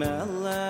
mellow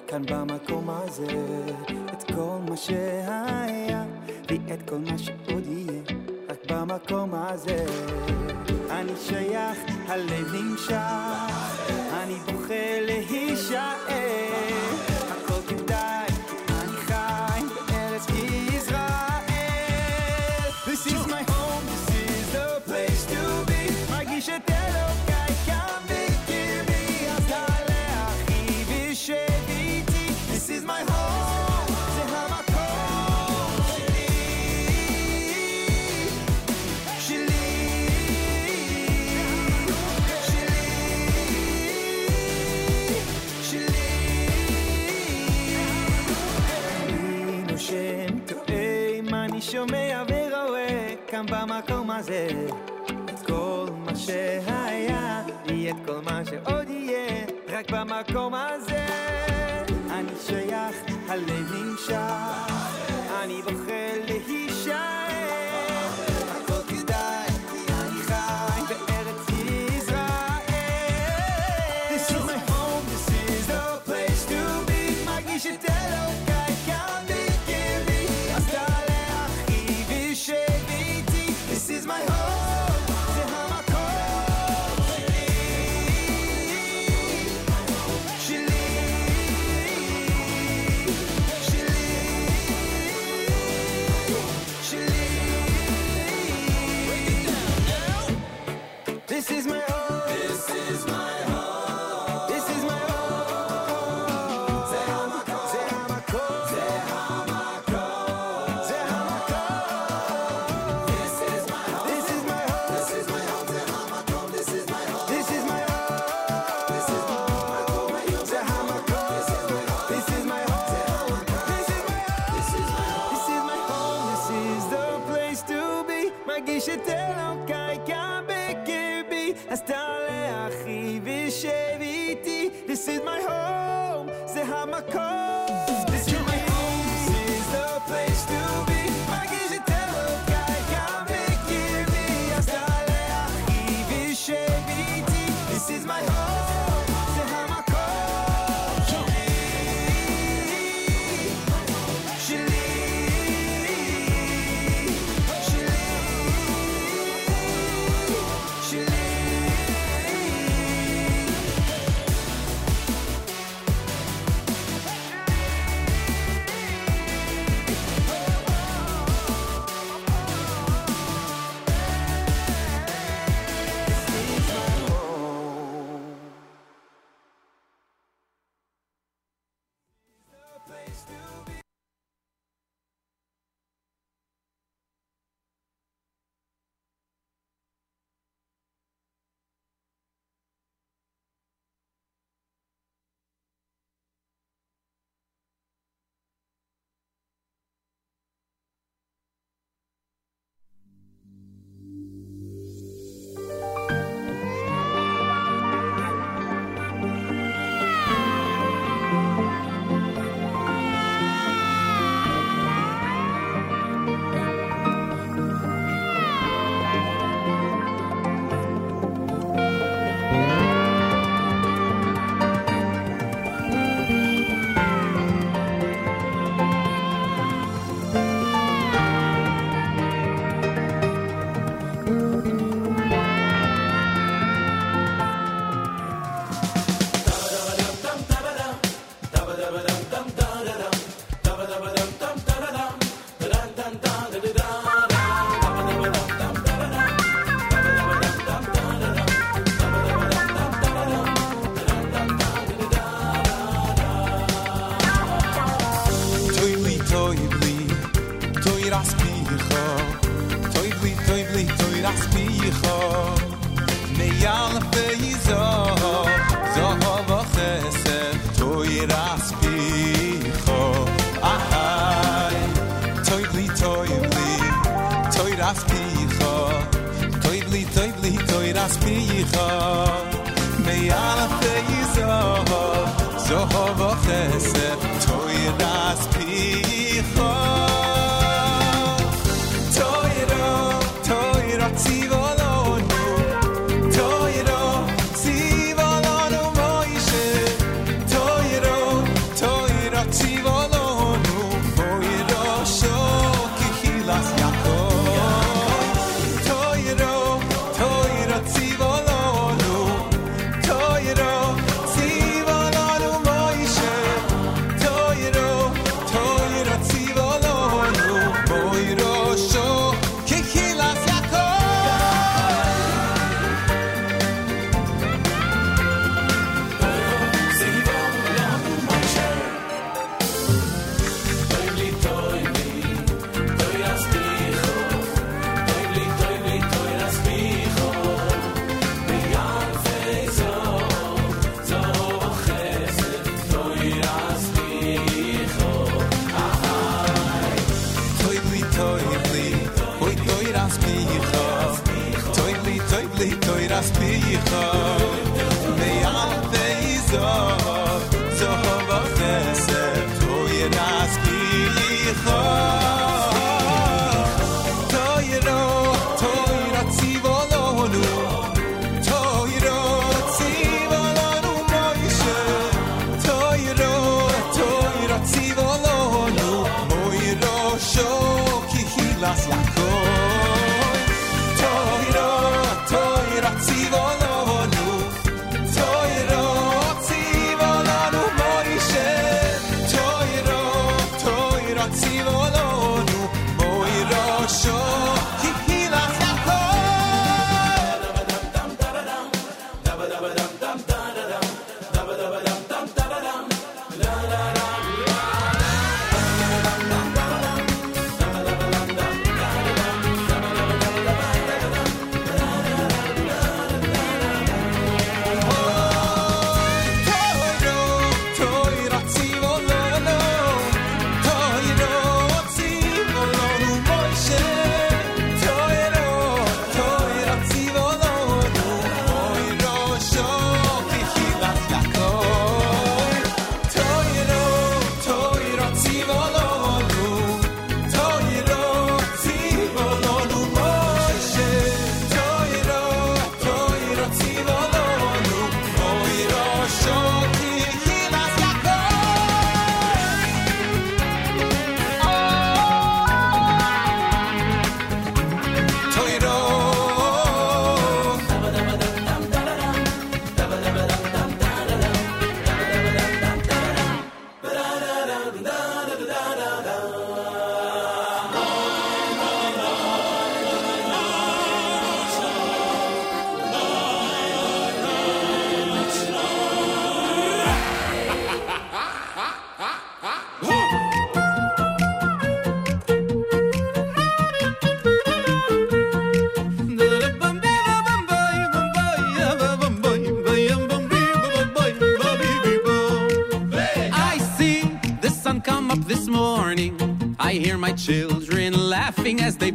כאן במקום הזה, את כל מה שהיה, ואת כל מה שעוד יהיה, רק במקום הזה. אני שייך, הלב נמשך, אני בוכה להישאר. הזה את כל מה שהיה, יהיה את כל מה שעוד יהיה, רק במקום הזה. אני שייך, הלב נמשך, אני בוחר להישאר.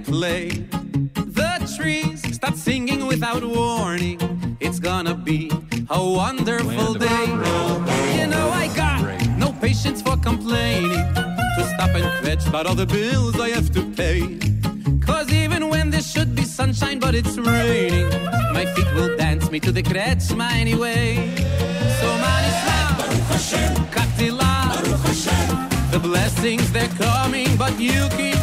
play. The trees start singing without warning. It's gonna be a wonderful day. You know, I got no patience for complaining. To stop and fetch about all the bills I have to pay. Cause even when there should be sunshine, but it's raining, my feet will dance me to the kretsma anyway. So, man, Hashem, Hashem. The blessings, they're coming, but you keep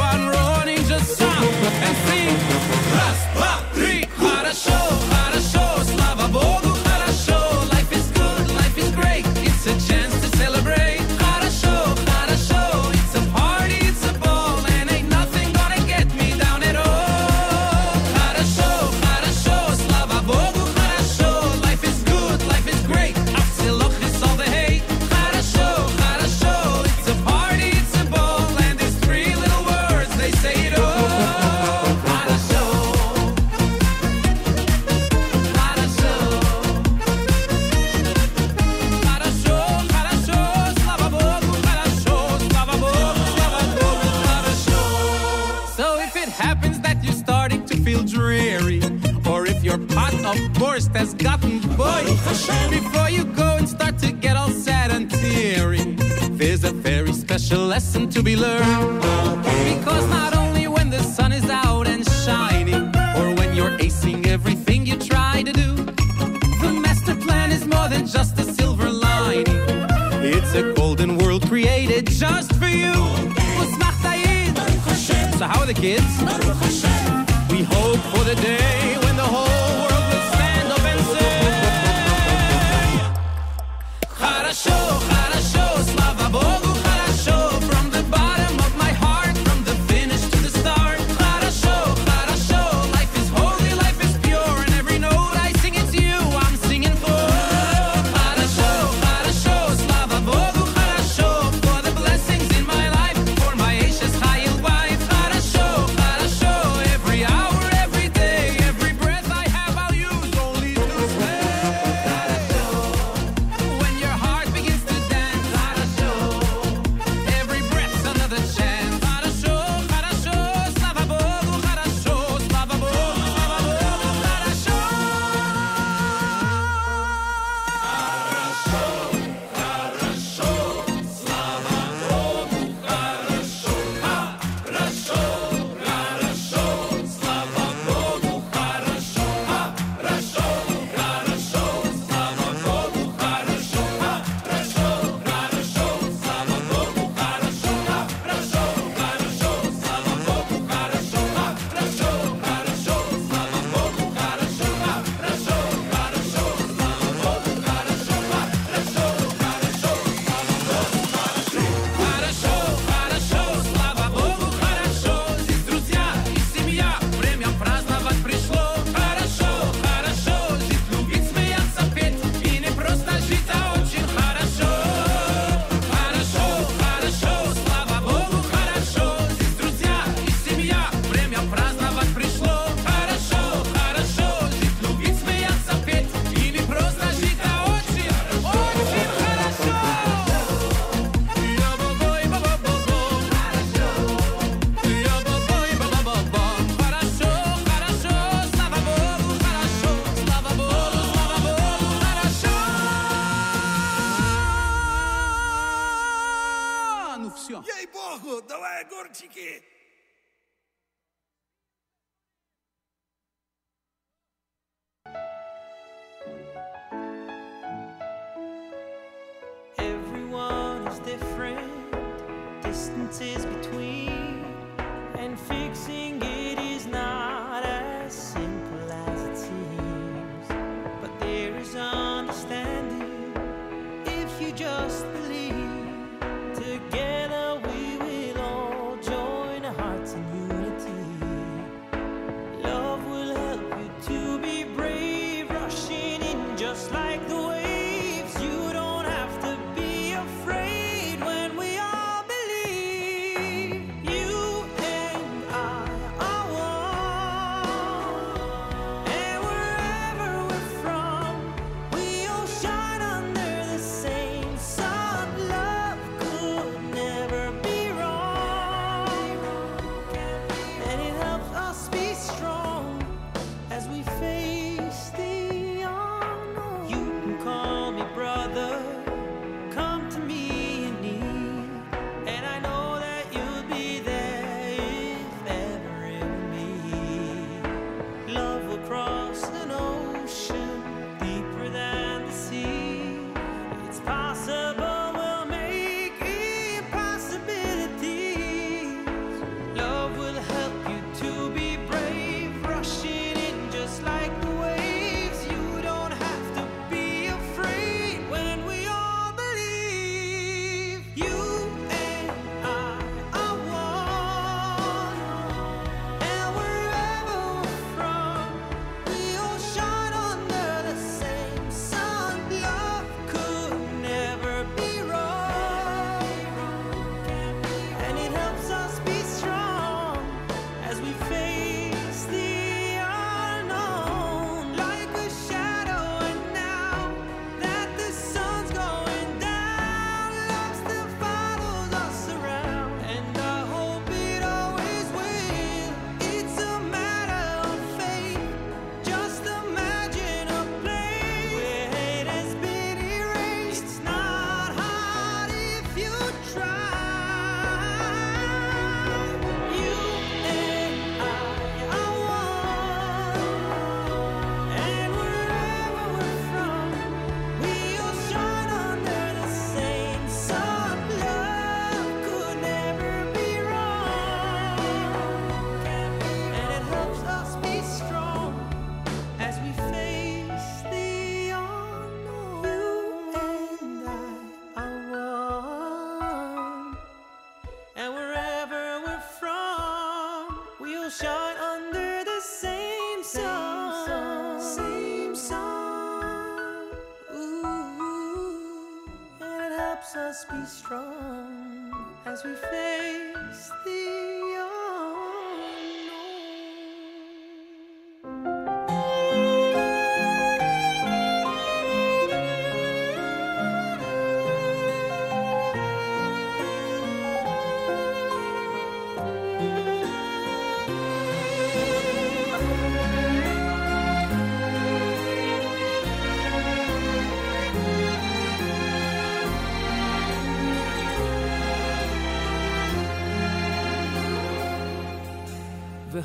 be strong as we face.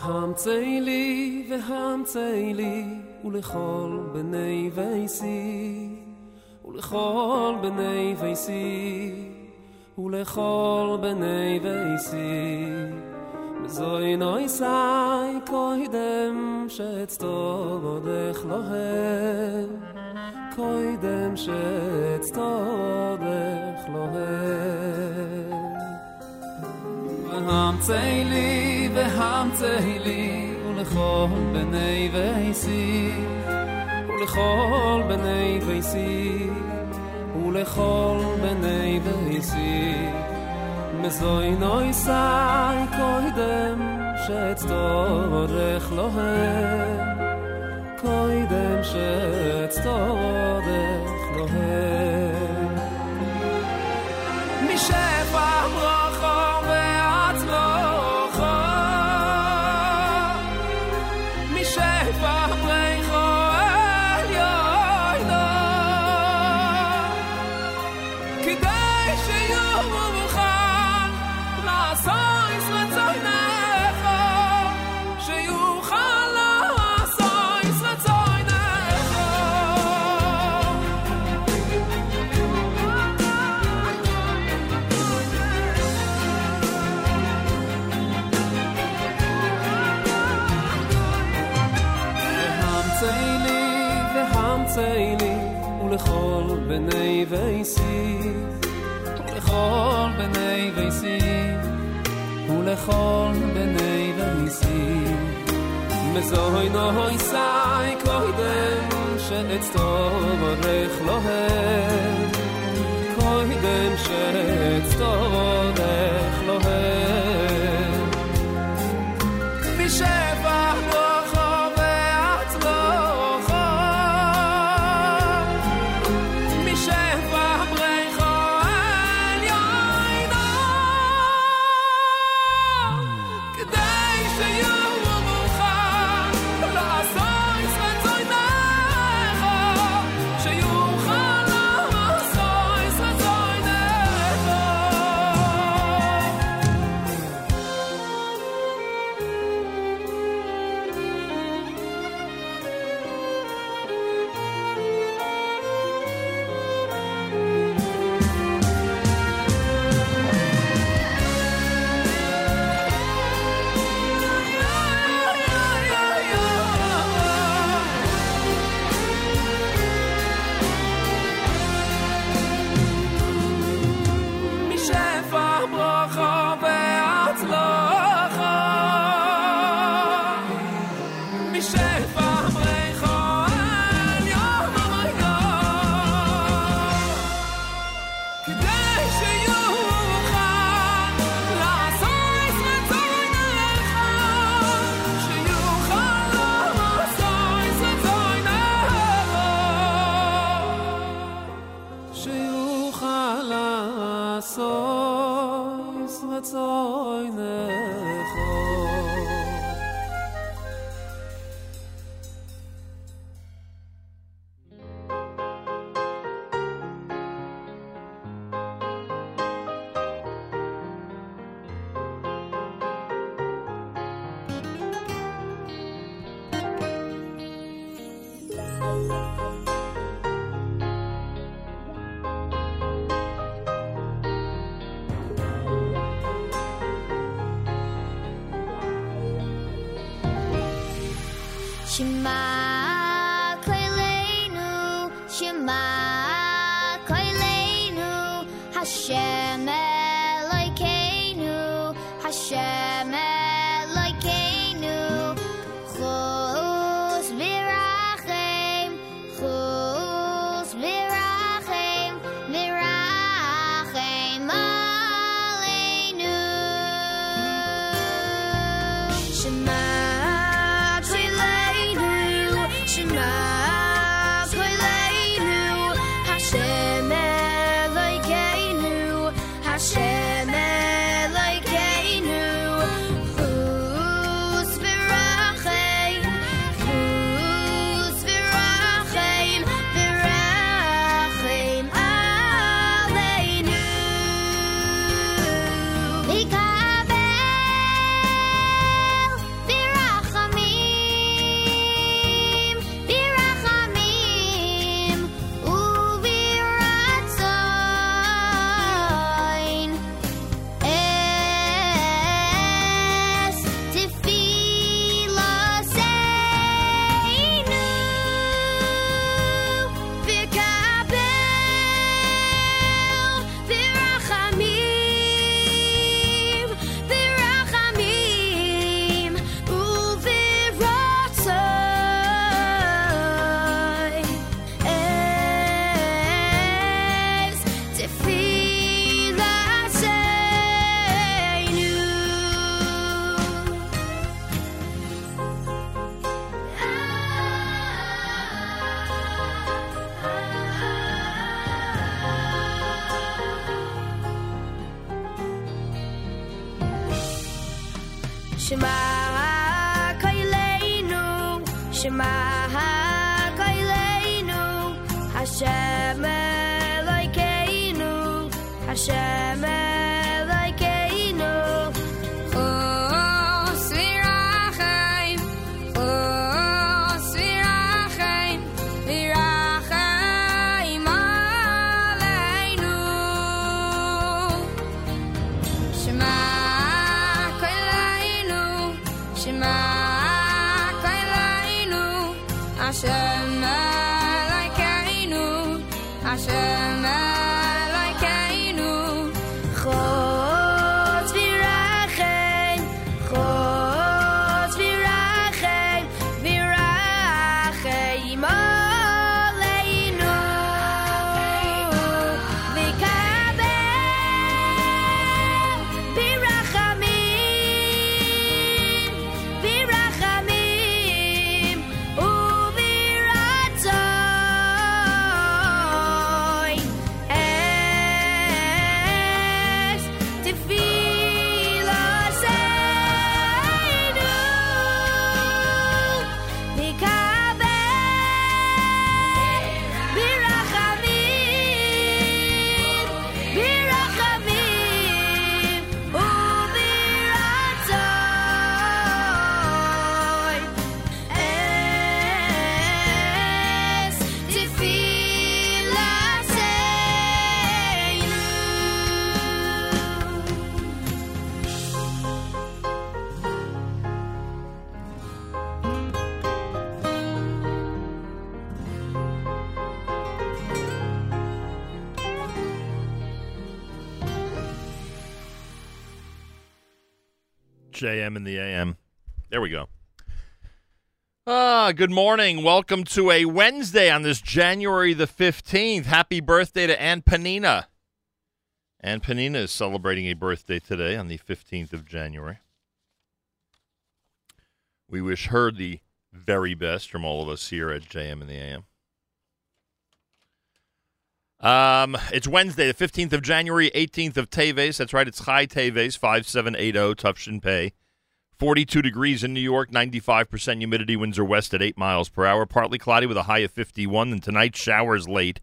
והם צאילי, והם צאילי, ולכל בני ויסי, ולכל בני ויסי, ולכל בני ויסי. sai נוי סי, קוידם שאצטו בודך לוהם, קוידם שאצטו בודך לוהם. והם צאילי, ham tzehili ulchol benei veisi ulchol benei veisi ulchol benei veisi mezoi noi sai koidem shetz torech lohem. Koidem shetz torech lechol ביינעוו די זיך, מ'זוי נהוי זיי קוחדן, שן איז דאָ koidem לאה, קוחדן JM in the AM. There we go. Ah, good morning. Welcome to a Wednesday on this January the 15th. Happy birthday to Aunt Panina. Aunt Panina is celebrating a birthday today on the 15th of January. We wish her the very best from all of us here at JM in the AM. Um, it's Wednesday, the 15th of January, 18th of Teves. That's right, it's Chai Teves, 5780, Tufshin Pay. 42 degrees in New York, 95% humidity, winds are west at 8 miles per hour. Partly cloudy with a high of 51. And tonight, showers late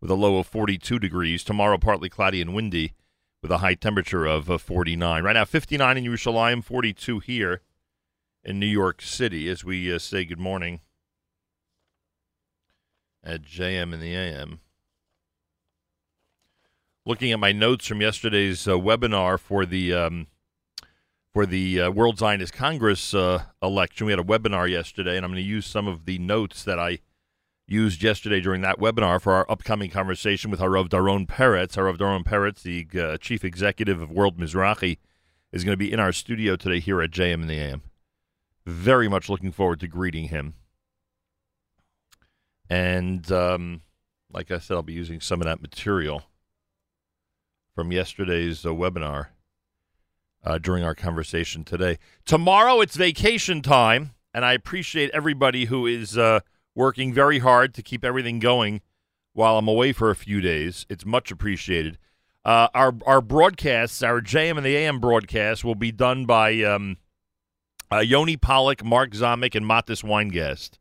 with a low of 42 degrees. Tomorrow, partly cloudy and windy with a high temperature of uh, 49. Right now, 59 in Yerushalayim, 42 here in New York City as we uh, say good morning at JM in the AM. Looking at my notes from yesterday's uh, webinar for the um, for the uh, World Zionist Congress uh, election, we had a webinar yesterday, and I'm going to use some of the notes that I used yesterday during that webinar for our upcoming conversation with Harav Doron Peretz. Harav Doron Peretz, the uh, chief executive of World Mizrahi, is going to be in our studio today here at JM in the AM. Very much looking forward to greeting him. And um, like I said, I'll be using some of that material from yesterday's uh, webinar uh, during our conversation today. Tomorrow it's vacation time, and I appreciate everybody who is uh, working very hard to keep everything going while I'm away for a few days. It's much appreciated. Uh, our our broadcasts, our JM and the AM broadcast, will be done by um, uh, Yoni Pollock, Mark Zomick, and Matis Weingast.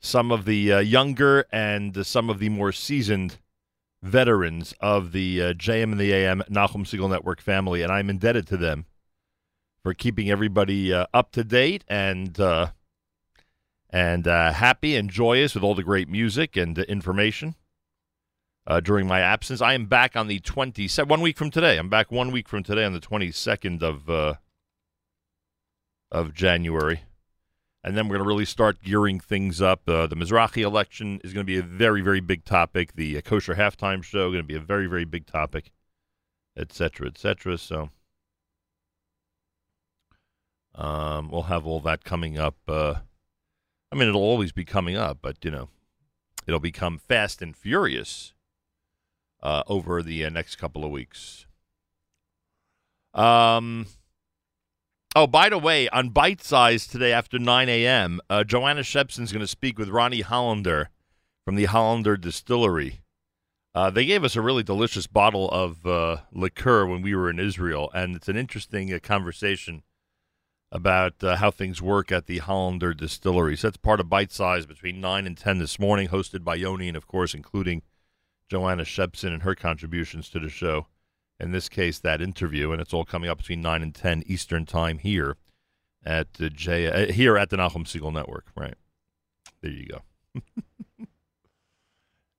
Some of the uh, younger and uh, some of the more seasoned veterans of the uh, JM and the AM Nachum Segal Network family, and I'm indebted to them for keeping everybody uh, up to date and uh, and uh, happy and joyous with all the great music and information uh, during my absence. I am back on the 27th, one week from today. I'm back one week from today on the 22nd of uh, of January. And then we're going to really start gearing things up. Uh, the Mizrahi election is going to be a very, very big topic. The uh, kosher halftime show going to be a very, very big topic, et cetera, et cetera. So um, we'll have all that coming up. Uh, I mean, it'll always be coming up, but you know, it'll become fast and furious uh, over the uh, next couple of weeks. Um. Oh, by the way, on Bite Size today after 9 a.m., uh, Joanna Shepson's going to speak with Ronnie Hollander from the Hollander Distillery. Uh, they gave us a really delicious bottle of uh, liqueur when we were in Israel, and it's an interesting uh, conversation about uh, how things work at the Hollander Distillery. So that's part of Bite Size between 9 and 10 this morning, hosted by Yoni, and of course, including Joanna Shepson and her contributions to the show in this case, that interview, and it's all coming up between nine and ten Eastern time here at the J uh, here at the Nachum Segal Network. Right there, you go.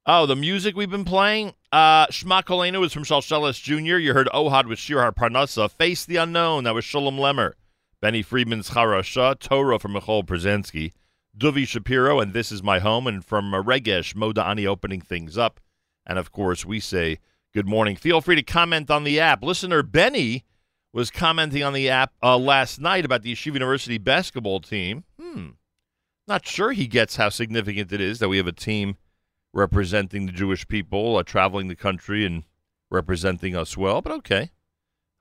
oh, the music we've been playing. Uh, Shma Kolenu is from Shalshelis Jr. You heard Ohad with Shir Har Parnasa. Face the Unknown. That was Shalom Lemmer. Benny Friedman's Charasha. Torah from Michal Brzezinski. Duvi Shapiro and This Is My Home. And from Regesh, Moda Ani opening things up. And of course, we say good morning. Feel free to comment on the app. Listener Benny was commenting on the app uh, last night about the Yeshiva University basketball team. Hmm. Not sure he gets how significant it is that we have a team representing the Jewish people, uh, traveling the country and representing us well, but okay.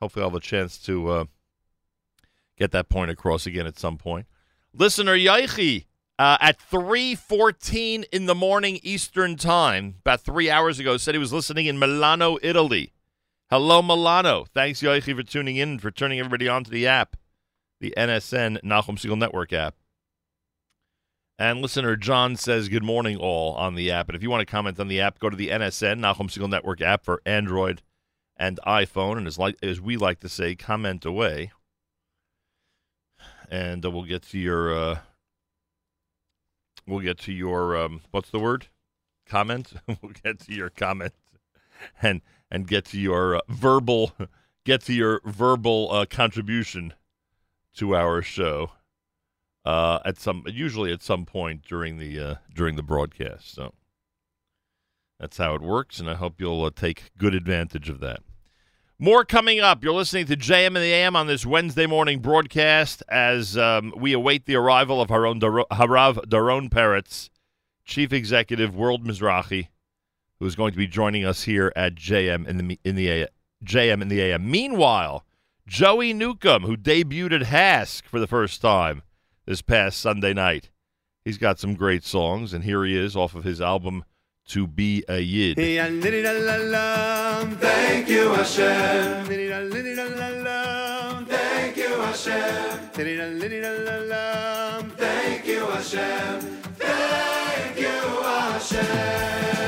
Hopefully, I'll have a chance to uh, get that point across again at some point. Listener Yaichi uh, at 3.14 in the morning Eastern Time, about three hours ago, said he was listening in Milano, Italy. Hello, Milano. Thanks, Yoichi, for tuning in for turning everybody onto the app, the NSN Nachum Segal Network app. And listener John says, Good morning, all on the app. And if you want to comment on the app, go to the NSN Nachum Segal Network app for Android and iPhone. And as, as we like to say, comment away. And uh, we'll get to your. Uh, we'll get to your um, what's the word? Comments. we'll get to your comments and and get to your uh, verbal get to your verbal uh, contribution to our show uh, at some usually at some point during the uh, during the broadcast. So that's how it works and i hope you'll uh, take good advantage of that More coming up. You're listening to JM and the AM on this Wednesday morning broadcast as um, we await the arrival of Haron Dar- Harav Doron Peretz, Chief Executive World Mizrahi, who is going to be joining us here at JM in the in the JM in the AM. Meanwhile, Joey Newcomb, who debuted at HASC for the first time this past Sunday night, he's got some great songs, and here he is off of his album "To Be a Yid." Thank you, Hashem. Thank you, Hashem. Thank you, Hashem. Thank you, Hashem.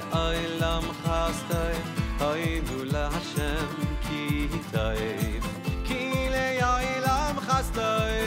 Oilam le oilam chastay Haydu Lashem ki hitay ki le oilam chastay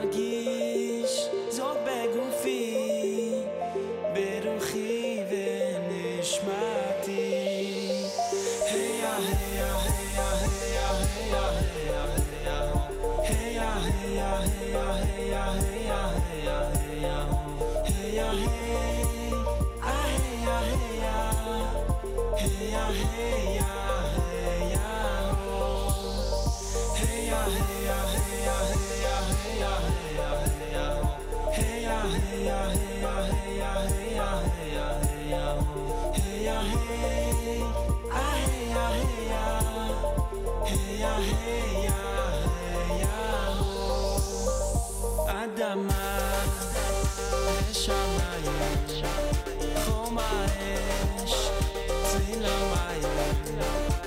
מרגיש זאת בגופי ברוחי ונשמתי היה היה היה היה היה היה היה היה היה היה היה היה היה היה Hey, yeah, hey, yeah, hey, yeah.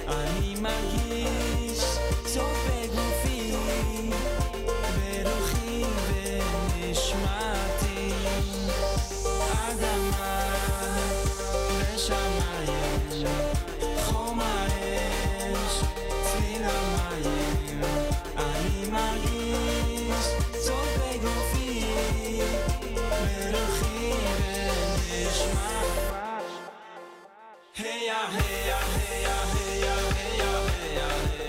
אני מרגיש סוף בגופי hey, yeah, hey, yeah, hey, yeah, hey, yeah, hey, yeah.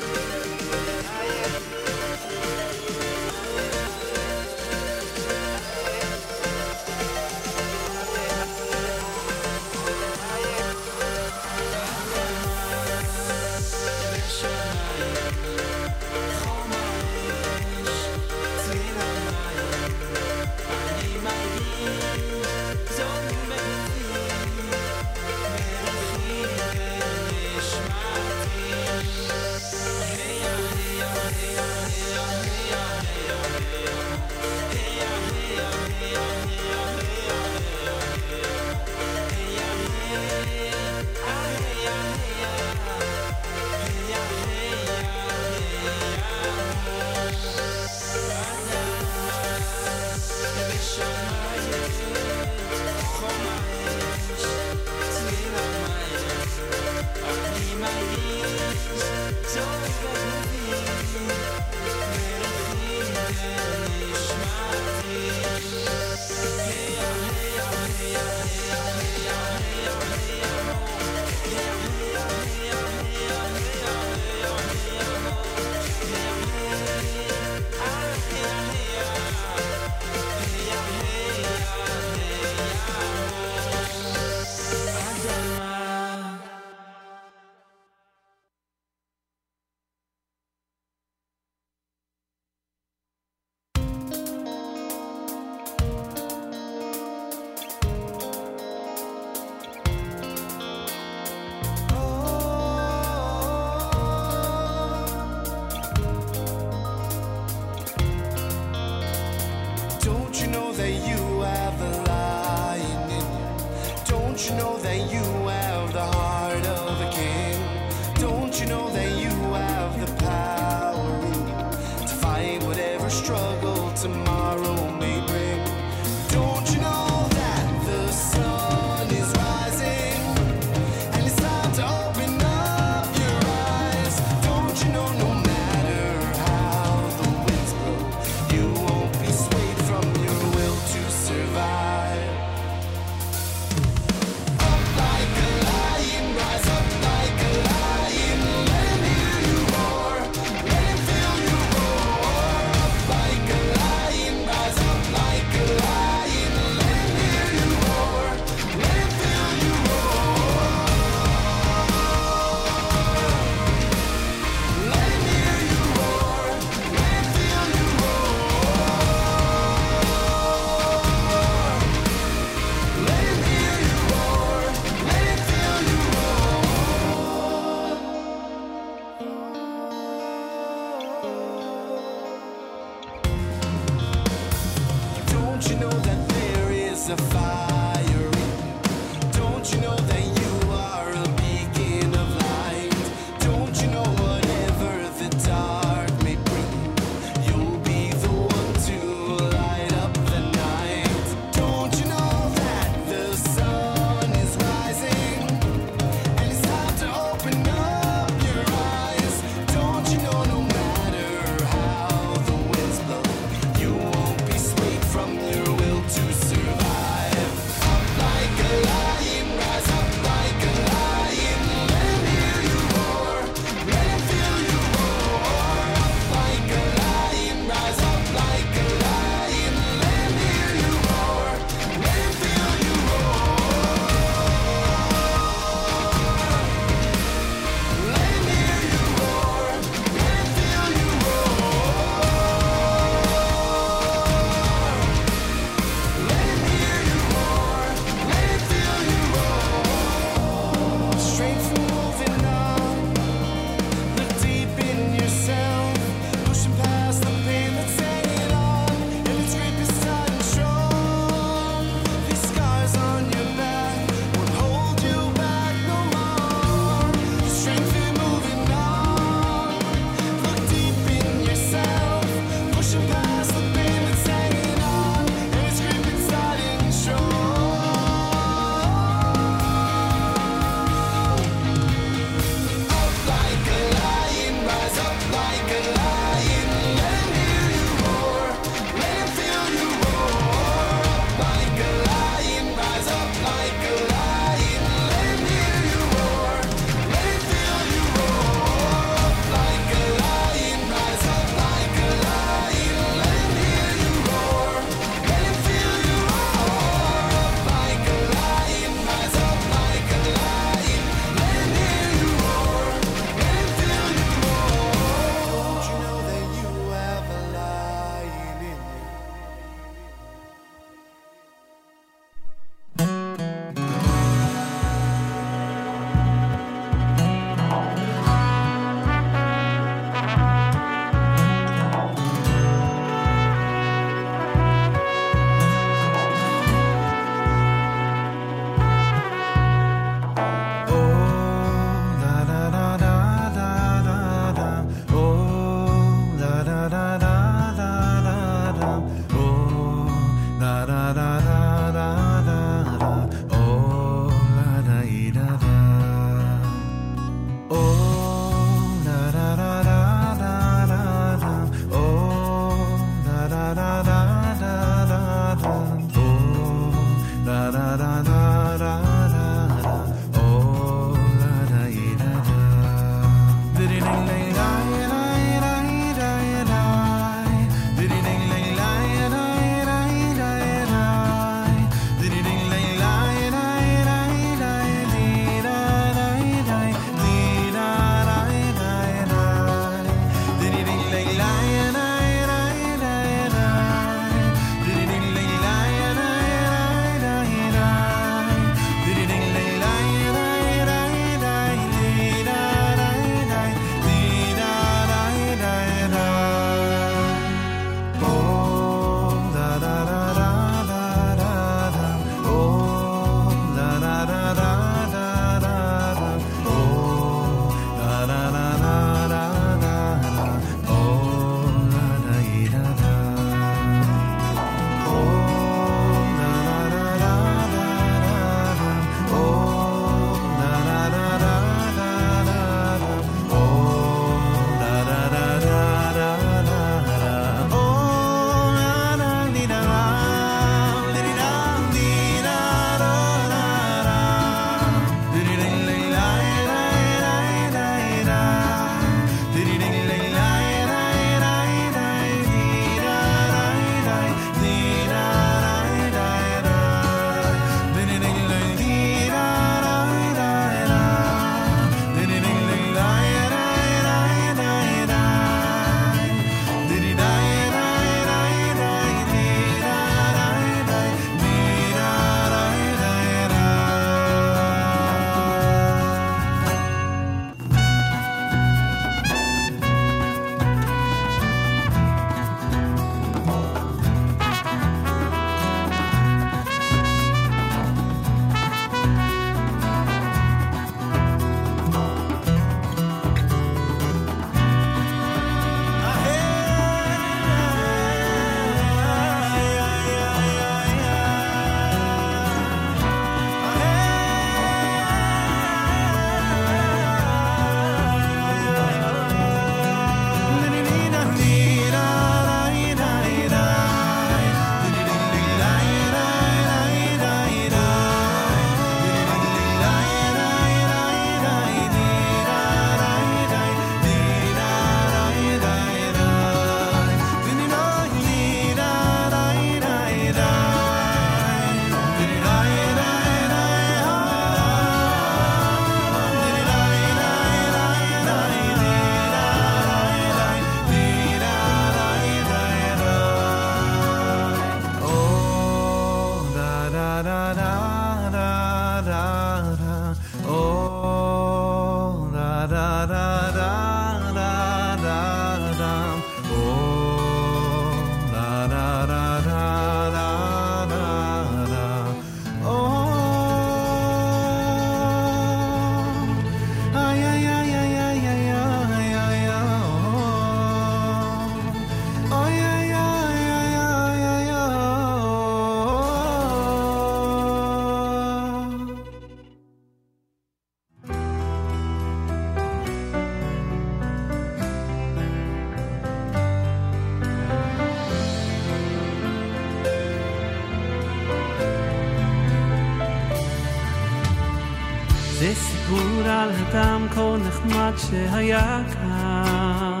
נחמד שהיה כאן,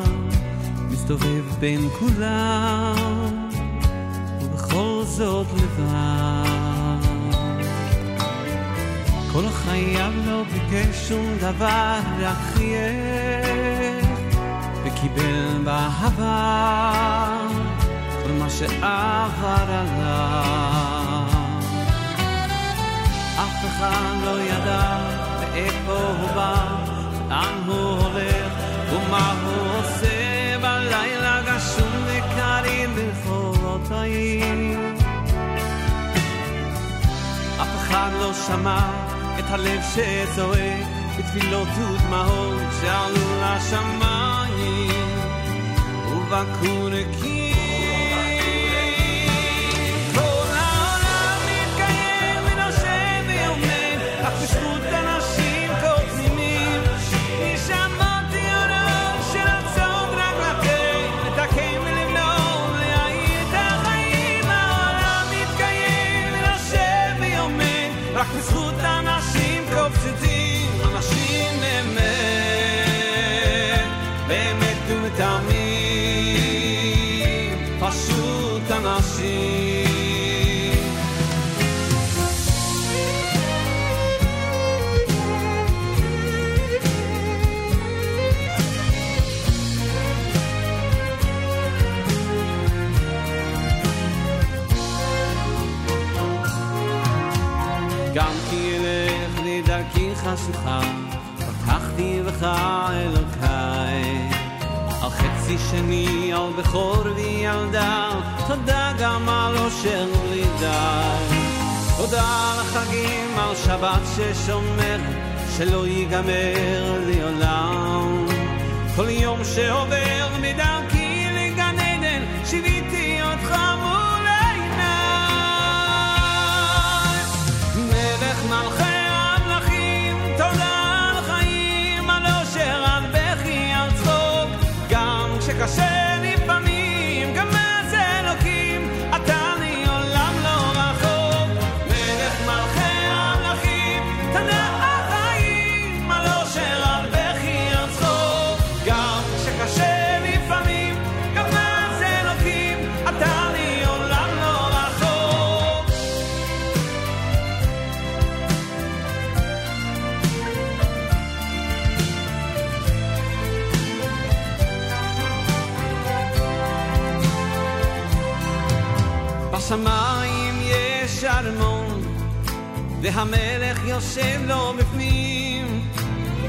מסתובב בין כולם, ובכל זאת לבד. כל חייו לא ביקש שום דבר, רק חייך, וקיבל באהבה כל מה שעבר עליו. אף אחד לא ידע מאיפה הוא בא, לאן הוא הולך ומה הוא עושה בלילה גשום וקרים ברחובות העיר. אף אחד לא שמע את הלב שזועק בתפילות ודמעות שעלו לשמיים ובקעו חשוכה, פתחתי בך אלוקיי. על חצי שני, על בכור וילדה, תודה גם על אושר בלי די. תודה על החגים, על שבת ששומרת, שלא ייגמר לעולם. כל יום שעובר והמלך יושב לו בפנים.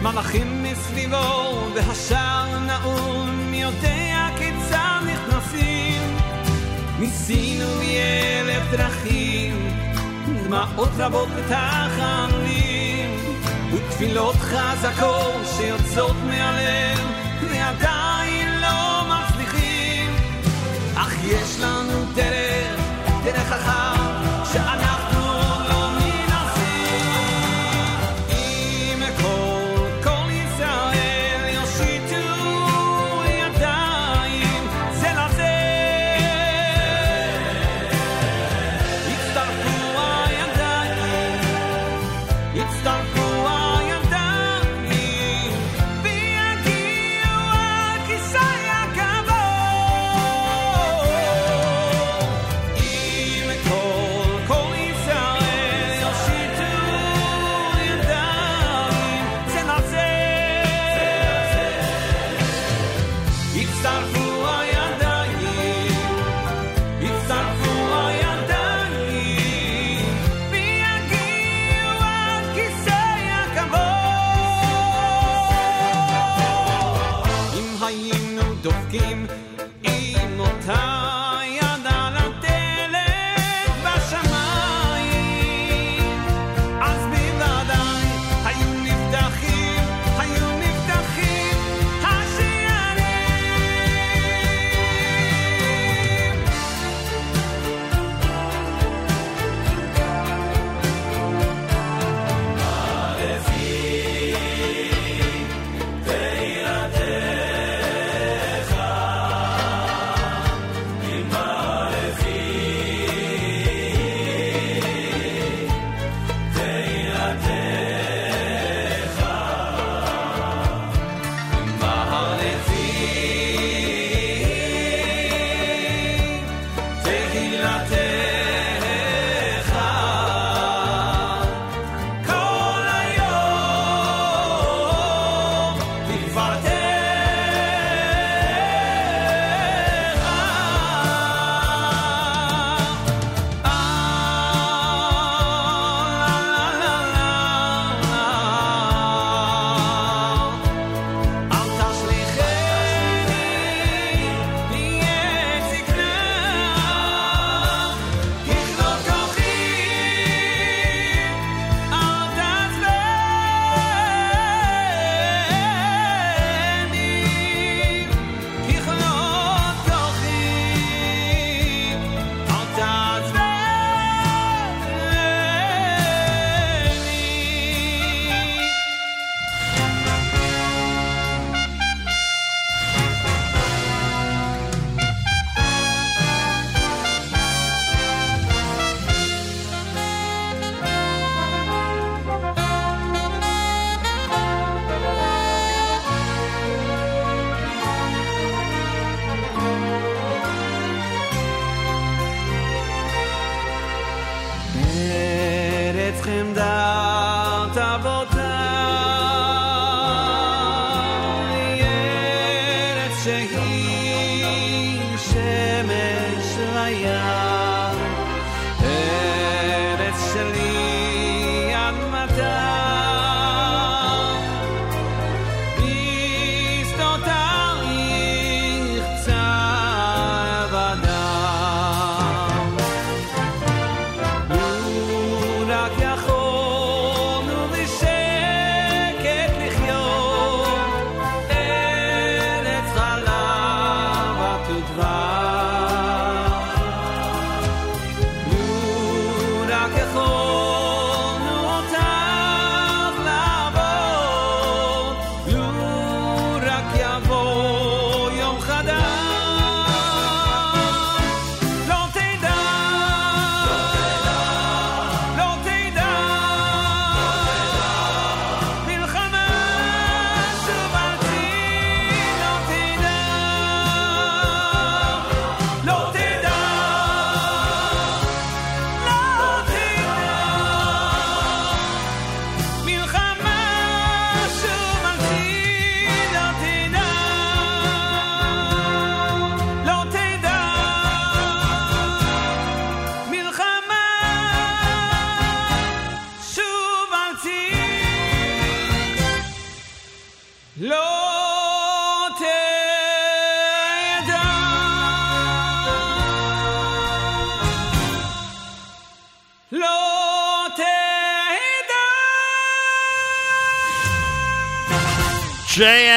מלאכים מסביבו, והשער נעול, מי יודע כיצד נכנסים. ניסינו מאלף דרכים, דמעות רבות בתחנים, ותפילות חזקות שיוצאות מהלב, ועדיין לא מצליחים. אך יש לנו דרך, דרך אחת,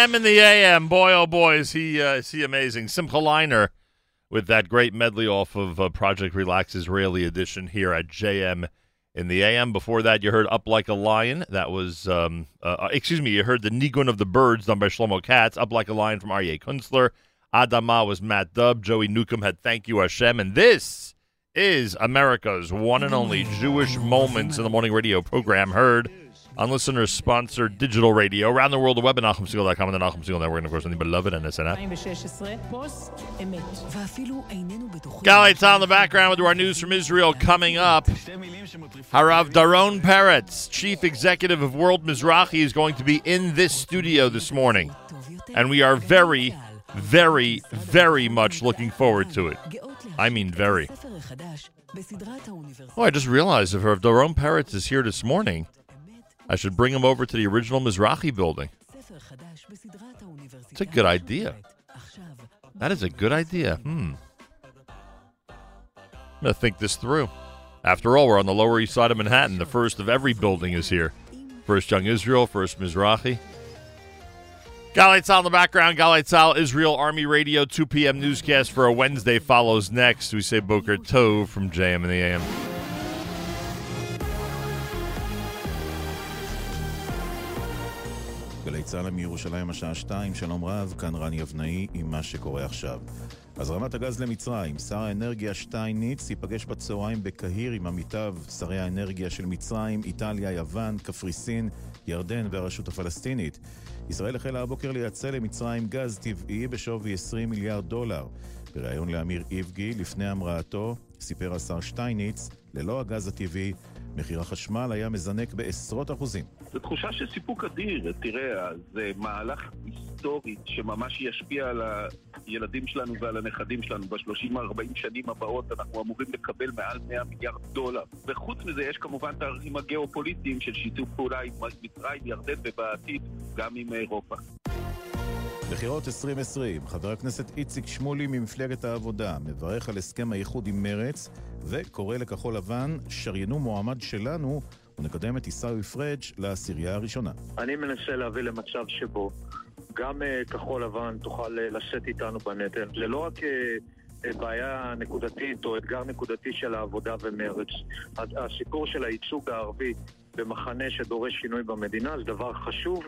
JM in the AM. Boy, oh boy, is he, uh, is he amazing. Simcha Leiner with that great medley off of uh, Project Relax Israeli edition here at JM in the AM. Before that, you heard Up Like a Lion. That was, um, uh, uh, excuse me, you heard The Nigun of the Birds done by Shlomo Katz. Up Like a Lion from Aryeh Kunstler. Adama was Matt Dubb. Joey Newcomb had Thank You Hashem. And this is America's one and only Jewish Moments in the Morning radio program heard on listeners sponsored digital radio around the world, the web at com and the Nachum Segal Network, and of course on the beloved NSN app. in on the background with our news from Israel coming up. Harav Doron Peretz, Chief Executive of World Mizrahi, is going to be in this studio this morning. And we are very, very, very much looking forward to it. I mean, very. Oh, I just realized if Harav Doron Peretz is here this morning, I should bring him over to the original Mizrahi building. It's a good idea. That is a good idea. Hmm. I'm going to think this through. After all, we're on the Lower East Side of Manhattan. The first of every building is here. First Young Israel, First Mizrahi. Galei Tzahal in the background. Galei Tzahal, Israel Army Radio, 2 p.m. newscast for a Wednesday follows next. We say Boker Tov from JM and the AM. צה"ל מירושלים השעה שתיים, שלום רב, כאן רני אבנאי עם מה שקורה עכשיו. הזרמת הגז למצרים, שר האנרגיה שטייניץ ייפגש בצהריים בקהיר עם עמיתיו, שרי האנרגיה של מצרים, איטליה, יוון, קפריסין, ירדן והרשות הפלסטינית. ישראל החלה הבוקר לייצא למצרים גז טבעי בשווי 20 מיליארד דולר. בריאיון לאמיר איבגי, לפני המראתו, סיפר השר שטייניץ, ללא הגז הטבעי, מחיר החשמל היה מזנק בעשרות אחוזים. זו תחושה של סיפוק אדיר. תראה, זה מהלך היסטורי שממש ישפיע על הילדים שלנו ועל הנכדים שלנו. ב-30-40 שנים הבאות אנחנו אמורים לקבל מעל 100 מיליארד דולר. וחוץ מזה יש כמובן את הערכים הגיאופוליטיים של שיתוף פעולה עם מצרים, ירדן ובעתיד גם עם אירופה. בחירות 2020, חבר הכנסת איציק שמולי ממפלגת העבודה מברך על הסכם האיחוד עם מרץ וקורא לכחול לבן, שריינו מועמד שלנו ונקדם את עיסאווי פריג' לעשירייה הראשונה. אני מנסה להביא למצב שבו גם אה, כחול לבן תוכל אה, לשאת איתנו בנטל. זה לא רק אה, בעיה נקודתית או אתגר נקודתי של העבודה ומרץ. הסיפור של הייצוג הערבי במחנה שדורש שינוי במדינה זה דבר חשוב.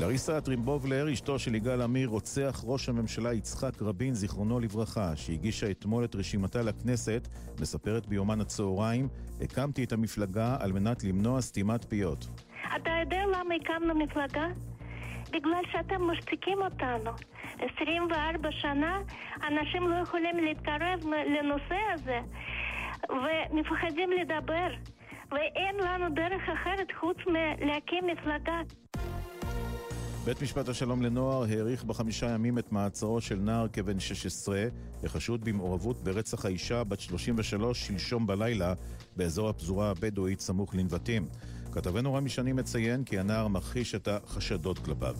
לריסה טרימבובלר, אשתו של יגאל עמיר, רוצח ראש הממשלה יצחק רבין, זיכרונו לברכה, שהגישה אתמול את רשימתה לכנסת, מספרת ביומן הצהריים, הקמתי את המפלגה על מנת למנוע סתימת פיות. אתה יודע למה הקמנו מפלגה? בגלל שאתם משתיקים אותנו. 24 שנה אנשים לא יכולים להתקרב לנושא הזה ומפחדים לדבר ואין לנו דרך אחרת חוץ מלהקים מפלגה. בית משפט השלום לנוער האריך בחמישה ימים את מעצרו של נער כבן 16, החשוד במעורבות ברצח האישה בת 33 שלשום בלילה באזור הפזורה הבדואית סמוך לנבטים. כתבנו רמי שני מציין כי הנער מכחיש את החשדות כלפיו.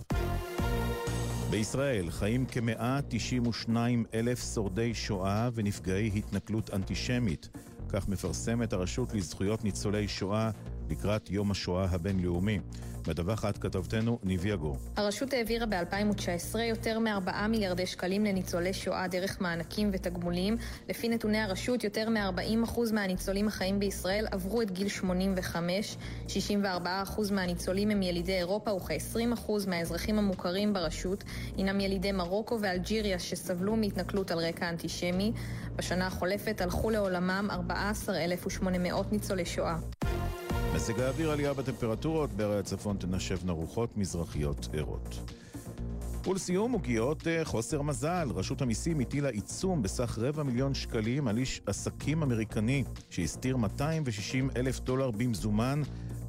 בישראל חיים כ-192 אלף שורדי שואה ונפגעי התנכלות אנטישמית. כך מפרסמת הרשות לזכויות ניצולי שואה לקראת יום השואה הבינלאומי. מדווחת כתבתנו ניבי אגור. הרשות העבירה ב-2019 יותר מ-4 מיליארדי שקלים לניצולי שואה דרך מענקים ותגמולים. לפי נתוני הרשות, יותר מ-40% מהניצולים החיים בישראל עברו את גיל 85, 64% מהניצולים הם ילידי אירופה וכ-20% מהאזרחים המוכרים ברשות הינם ילידי מרוקו ואלג'יריה שסבלו מהתנכלות על רקע אנטישמי. בשנה החולפת הלכו לעולמם 14,800 ניצולי שואה. מזג האוויר עלייה בטמפרטורות, בערי הצפון תנשבנה רוחות מזרחיות ערות. ולסיום, עוגיות אה, חוסר מזל. רשות המיסים הטילה עיצום בסך רבע מיליון שקלים על איש עסקים אמריקני שהסתיר 260 אלף דולר במזומן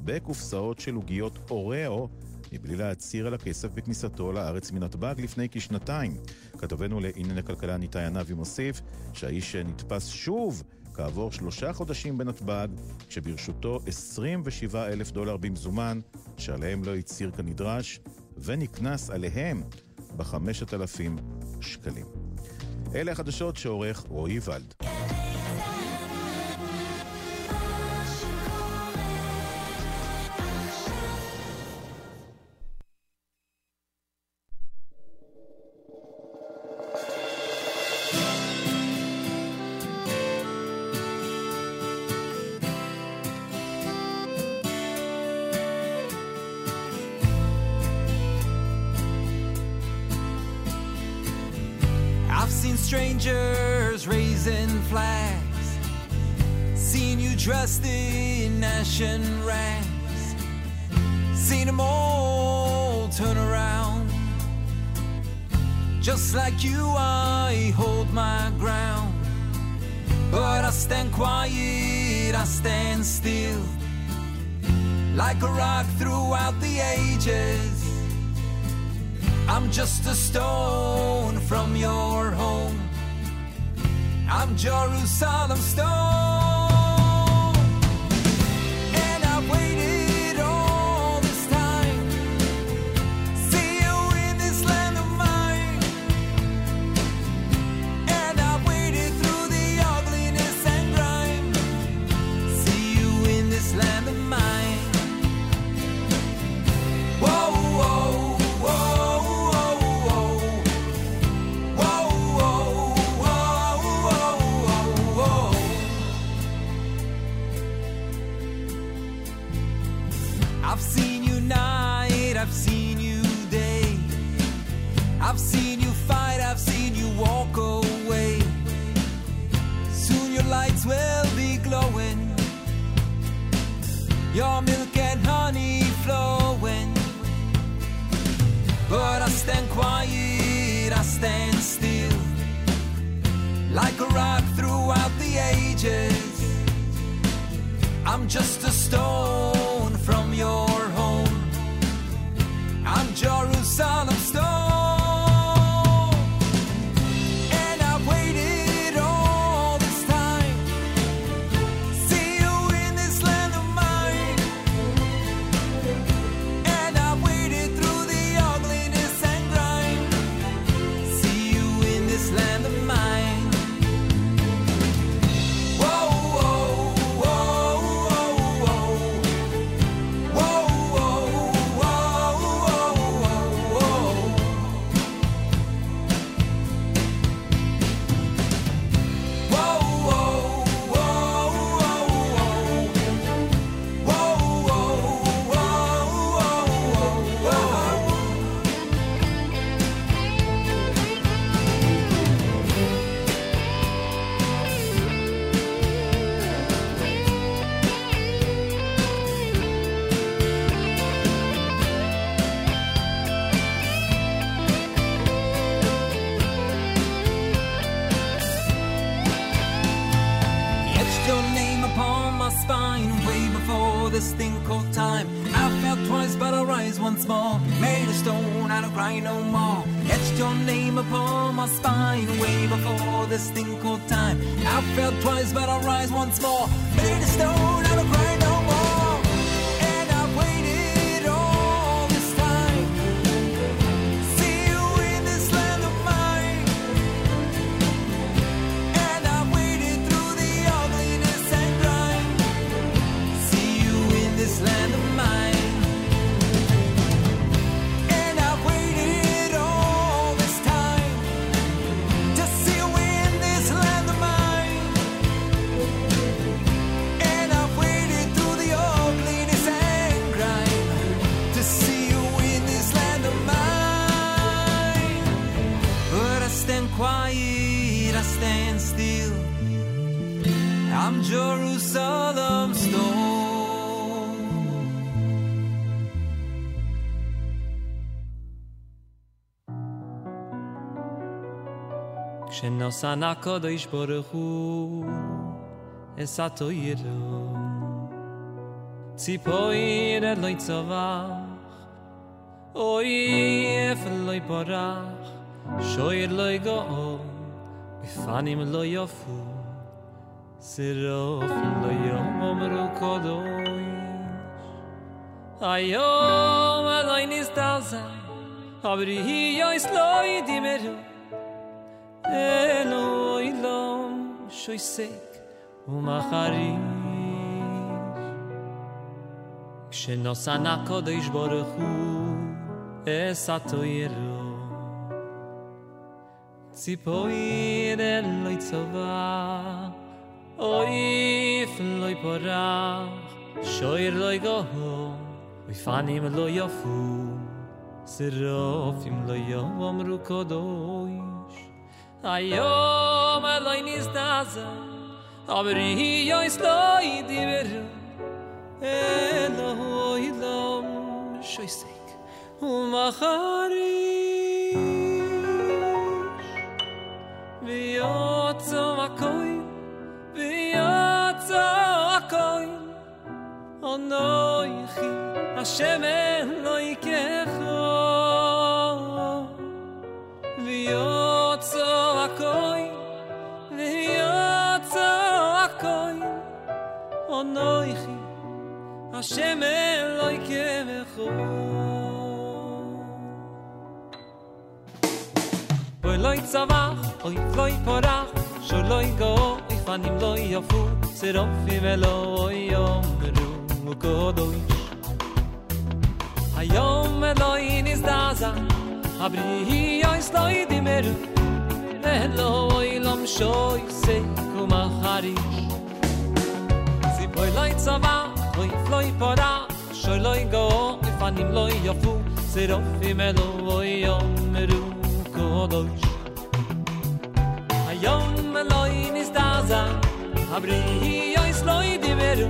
בקופסאות של עוגיות אוראו מבלי להצהיר על הכסף בכניסתו לארץ מנתב"ג לפני כשנתיים. כתבנו לענייני כלכלה ניתאי ענבי מוסיף שהאיש נתפס שוב כעבור שלושה חודשים בנתב"ג, כשברשותו 27 אלף דולר במזומן, שעליהם לא הצהיר כנדרש, ונקנס עליהם ב-5,000 שקלים. אלה החדשות שעורך רועי ולד. Flags, seen you dressed in nation rags, seen them all turn around. Just like you, I hold my ground, but I stand quiet, I stand still, like a rock throughout the ages. I'm just a stone from your home. I'm Jerusalem stone. Just a stone כשנוסן הקודש ברוך הוא אס התוירו ציפויר אלוי צבח אוי אפלוי ברח שויר לוי גאו בפנים לא יפו סירוף לא יאמרו קודש היום אלוי נסתלזה aber hier ist Leute mehr en oi lo shoysek un maharin shenos an akode ish bor kho es atoy lo zi po in eloit so va oi fen lo i pora shoyr lo igoh vi lo lo kodoy היום אלוהי נזדעזע, אבל היא אסלוי דיברה. אלוהי לא שויסק ומחרי. ויוצא מקוי, ויוצא הכוי, עונוי חי, השם אלוהי ככו. ויוצא אנויכי השם אלוי כמחו בוי לא יצבח, אוי לא יפורח שור לא יגאו, איפנים לא יפו צירופי ולא יאמרו קודוש היום אלוי נזדעזע הברי יויס לא ידימרו אלוי לא משוי סי קומה חריש Oy loy tsava, oy floy pora shoy loy go, if anim loy yofu, zero fimelo oy yom meru kodosh. Ayom meloy nis daza, abri hi oy sloy diveru,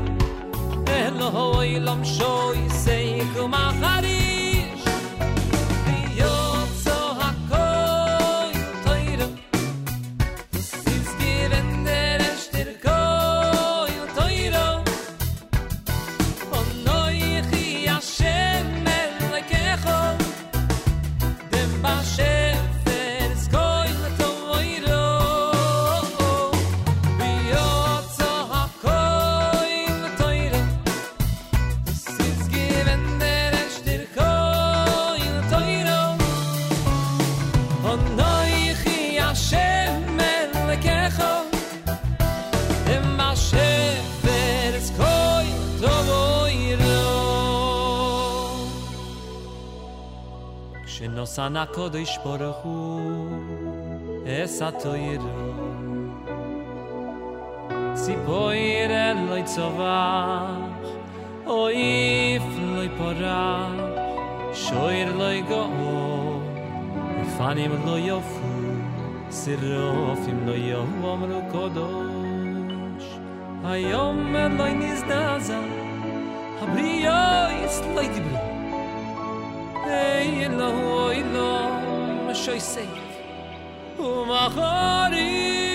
elo oy lom shoy sey kumachari. Osana kodish Hu. Es atoyru Si poir loy tzovach Oif if loy porach shoir loy go'o ufanim loy yofu sirofim loy yohu omru kodosh. Hayom el loy nizdaza habriyo is loy dibriyo Oh, my God.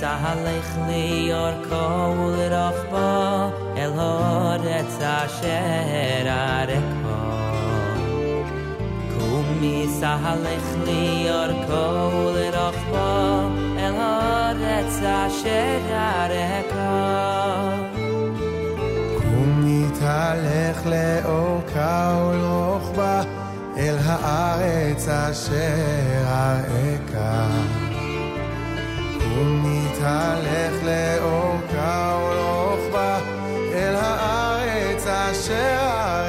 סהלך לי אורכו ולרוחבו אל הורץ אשר ארקו קומי סהלך לי אורכו ולרוחבו אל הורץ אשר ארקו ומתהלך לאורכה ולרוחבה אל הארץ אשר אראך ומתהלך לאורכה ולרוחבה אל הארץ אשר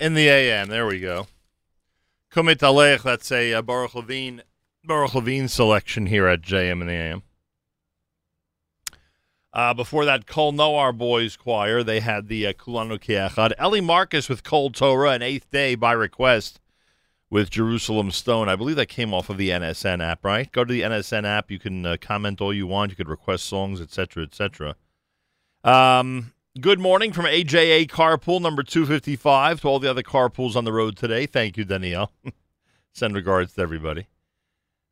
in the AM. There we go. Kumit Alech, that's a uh, Baruch Levine, Baruch Levine selection here at JM in the AM. Uh, before that, Kol Noar Boys Choir, they had the uh, Kulanu Kiachad. Eli Marcus with Kol Torah, and eighth day by request with Jerusalem Stone. I believe that came off of the NSN app, right? Go to the NSN app. You can uh, comment all you want. You could request songs, etc., etc. Um, good morning from AJA Carpool number 255 to all the other carpools on the road today. Thank you, Danielle. Send regards to everybody.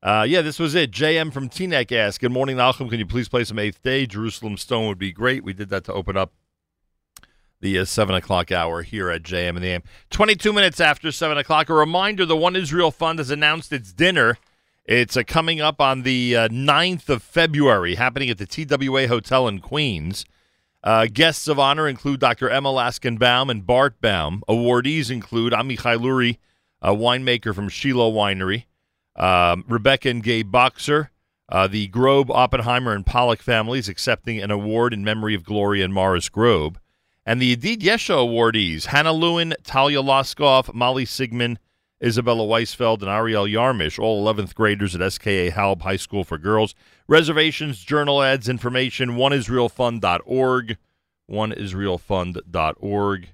Uh, yeah, this was it. JM from Teaneck asked, Good morning, Malcolm. Can you please play some Eighth Day? Jerusalem Stone would be great. We did that to open up the uh, 7 o'clock hour here at JM in the AM. 22 minutes after 7 o'clock. A reminder the One Israel Fund has announced its dinner. It's uh, coming up on the uh, 9th of February, happening at the TWA Hotel in Queens. Uh, guests of honor include Dr. Emma Laskenbaum and Bart Baum. Awardees include Amichai Lourie, a winemaker from Shiloh Winery, Um, Rebecca and Gabe Boxer, uh, the Grobe, Oppenheimer, and Pollock families accepting an award in memory of Gloria and Morris Grobe. And the Adid Yesha awardees, Hannah Lewin, Talia Loskoff, Molly Sigmund, Isabella Weisfeld, and Ariel Yarmish, all 11th graders at SKA Halb High School for Girls. Reservations, journal ads, information, oneisraelfund.org, oneisraelfund.org.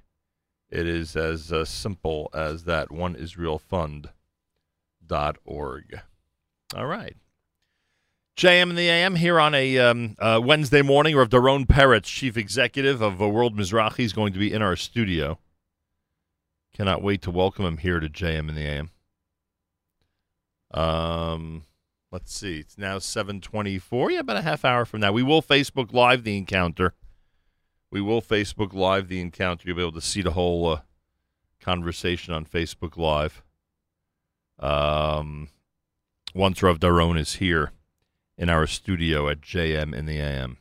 It is as uh, simple as that, oneisraelfund.org. All right. JM in the AM here on a um, uh, Wednesday morning. Rav Doron Peretz, chief executive of uh, World Mizrahi, is going to be in our studio. Cannot wait to welcome him here to JM in the AM. Um, let's see. It's now 724. Yeah, about a half hour from now. We will Facebook Live the encounter. We will Facebook Live the encounter. You'll be able to see the whole uh, conversation on Facebook Live. Um, once Rav Doron is here in our studio at JM in the AM.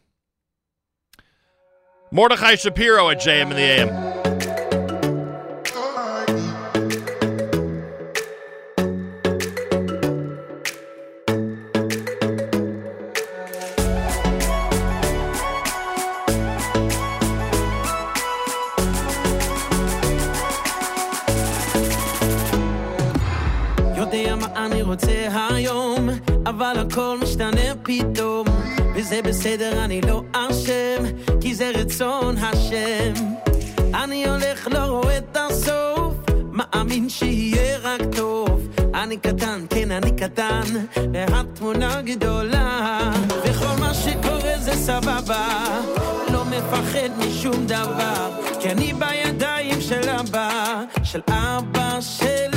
Mordechai Shapiro at JM in the AM. וזה בסדר, אני לא אשם, כי זה רצון השם. אני הולך, לא רואה את הסוף, מאמין שיהיה רק טוב. אני קטן, כן, אני קטן, והתמונה גדולה. וכל מה שקורה זה סבבה, לא מפחד משום דבר, כי אני בידיים של אבא, של אבא שלי.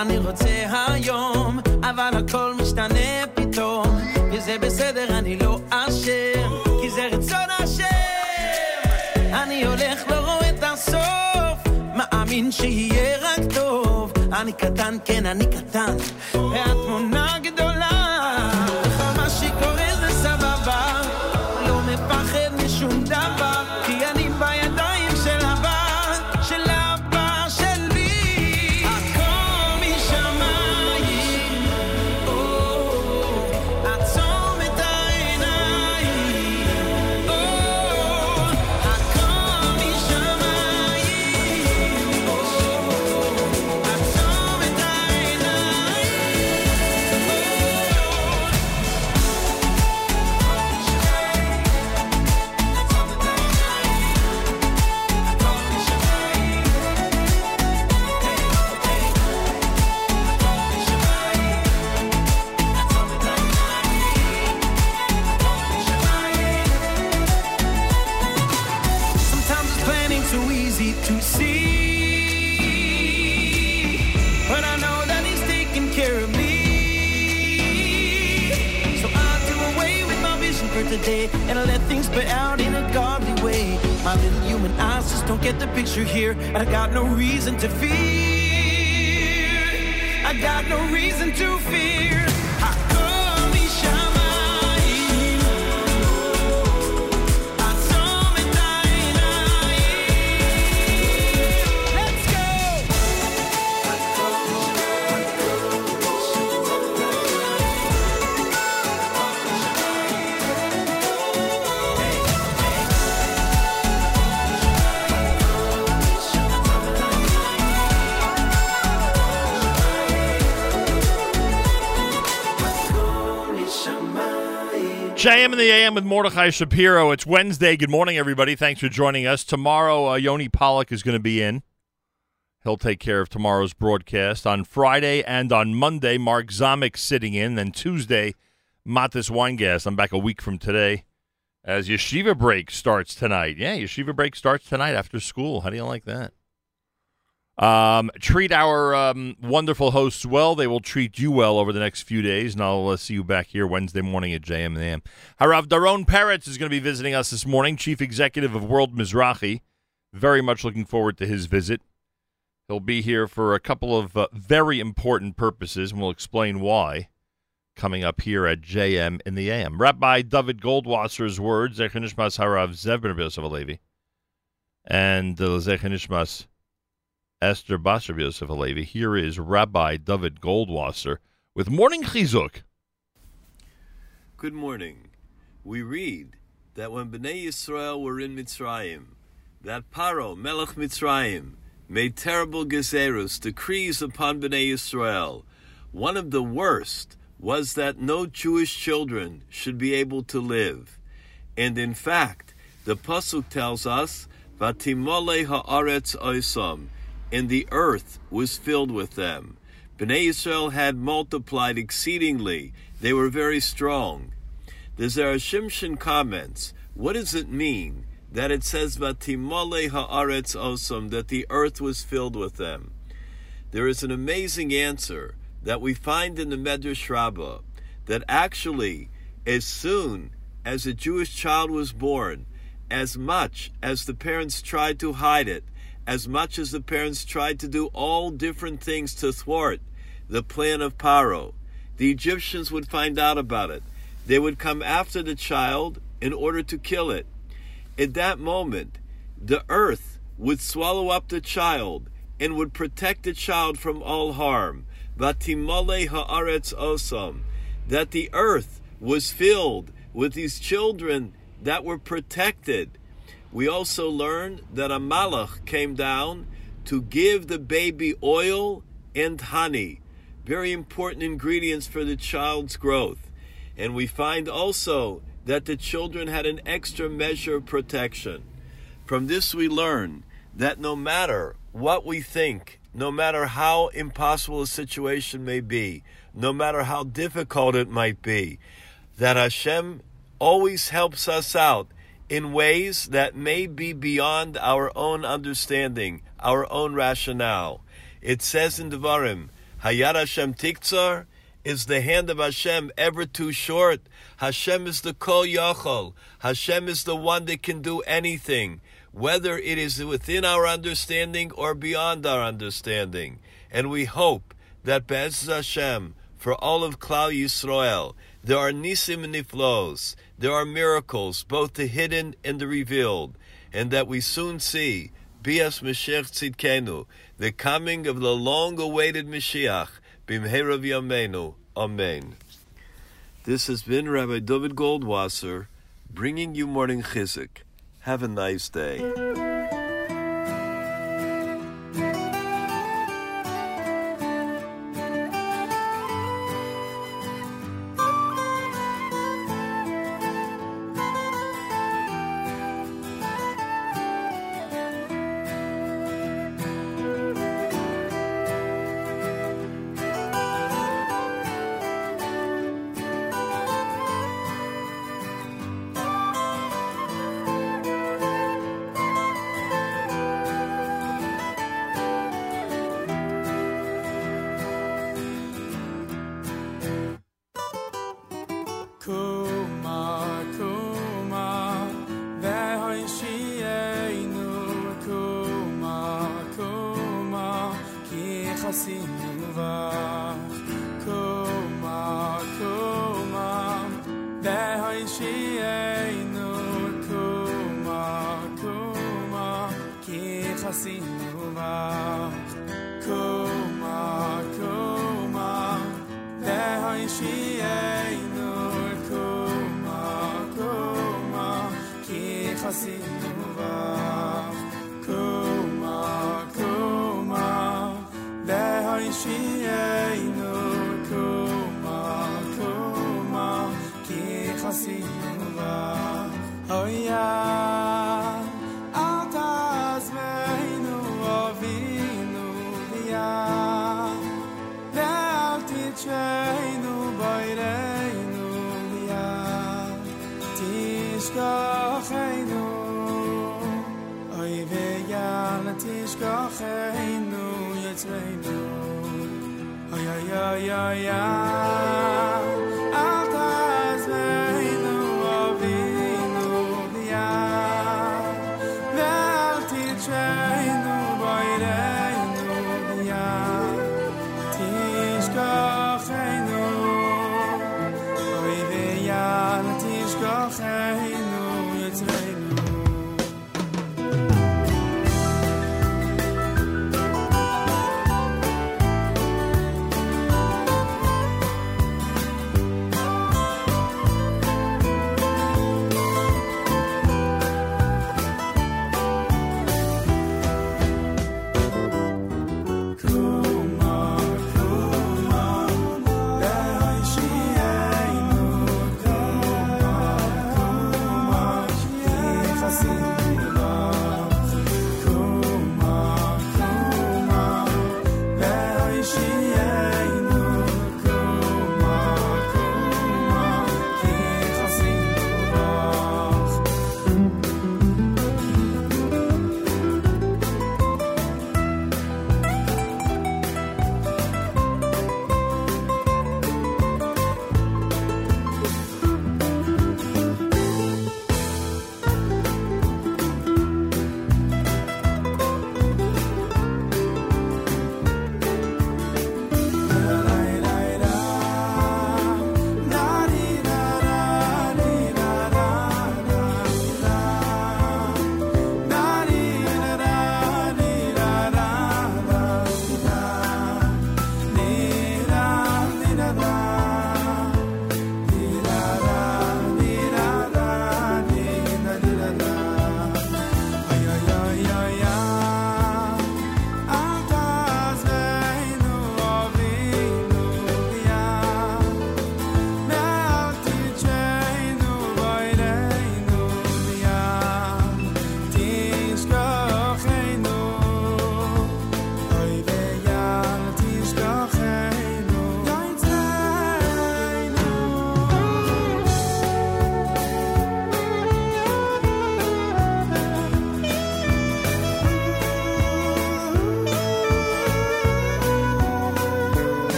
אני רוצה היום, אבל הכל משתנה פתאום, וזה בסדר, אני לא אשם, כי זה רצון השם. אני הולך, לא רואה את הסוף, מאמין שיהיה רק טוב. אני קטן, כן, אני קטן, והתמונה גדולה. Don't get the picture here. I got no reason to fear. I got no reason to fear. JM in the AM with Mordechai Shapiro. It's Wednesday. Good morning, everybody. Thanks for joining us. Tomorrow, uh, Yoni Pollock is going to be in. He'll take care of tomorrow's broadcast. On Friday and on Monday, Mark Zomick sitting in. Then Tuesday, Matis Weingast. I'm back a week from today as Yeshiva break starts tonight. Yeah, Yeshiva break starts tonight after school. How do you like that? Um, treat our um, wonderful hosts well. They will treat you well over the next few days, and I'll uh, see you back here Wednesday morning at JM and AM. Harav Doron Peretz is going to be visiting us this morning, Chief Executive of World Mizrahi. Very much looking forward to his visit. He'll be here for a couple of uh, very important purposes, and we'll explain why coming up here at JM in the AM. Rabbi David Goldwasser's words, Zechanishmas Harav Zev Ben Yosef Alevi, and uh, Zechanishmas Esther Basar Yosef Alevi. Here is Rabbi David Goldwasser with Morning Chizuk. Good morning. We read that when Bnei Yisrael were in Mitzrayim, that Paro, Melech Mitzrayim, made terrible gezerus, decrees upon Bnei Yisrael. One of the worst was that no Jewish children should be able to live. And in fact, the Pasuk tells us, Vatimole haaretz oisam, and the earth was filled with them. Bnei Israel had multiplied exceedingly. They were very strong. The Zera Shimshon comments, what does it mean that it says Vatimole haaretz osam, that the earth was filled with them? There is an amazing answer that we find in the Medrash Rabbah that actually, as soon as a Jewish child was born, as much as the parents tried to hide it, as much as the parents tried to do all different things to thwart the plan of Paro, the Egyptians would find out about it. They would come after the child in order to kill it. At that moment, the earth would swallow up the child and would protect the child from all harm. Vatimale haaretz osam, that the earth was filled with these children that were protected. We also learn that a malach came down to give the baby oil and honey, very important ingredients for the child's growth. And we find also that the children had an extra measure of protection. From this, we learn that no matter what we think, no matter how impossible a situation may be, no matter how difficult it might be, that Hashem always helps us out in ways that may be beyond our own understanding, our own rationale. It says in Devarim, Hayat Hashem Tiktzar, is the hand of Hashem ever too short? Hashem is the Kol Yachol. Hashem is the one that can do anything whether it is within our understanding or beyond our understanding. And we hope that Be'ez Hashem, for all of Klal Yisrael, there are nisim niflos, there are miracles, both the hidden and the revealed, and that we soon see Bias Mashiach Tzidkenu, the coming of the long-awaited Mashiach, Bimherav Yameinu. Amen. This has been Rabbi David Goldwasser, bringing you Morning Chizuk. Have a nice day.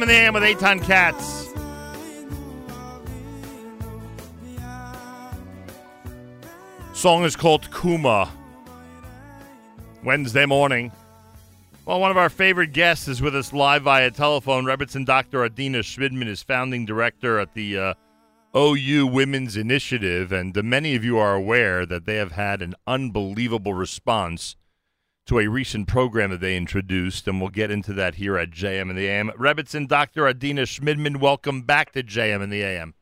In the AM with Eitan Katz. Song is called Kuma. Wednesday morning. Well, one of our favorite guests is with us live via telephone. Rebbitzin Dr. Adina Shmidman is founding director at the uh, OU Women's Initiative, and uh, many of you are aware that they have had an unbelievable response to a recent program that they introduced, and we'll get into that here at JM and the AM. Rebbitzin Dr. Adina Shmidman, welcome back to JM and the AM.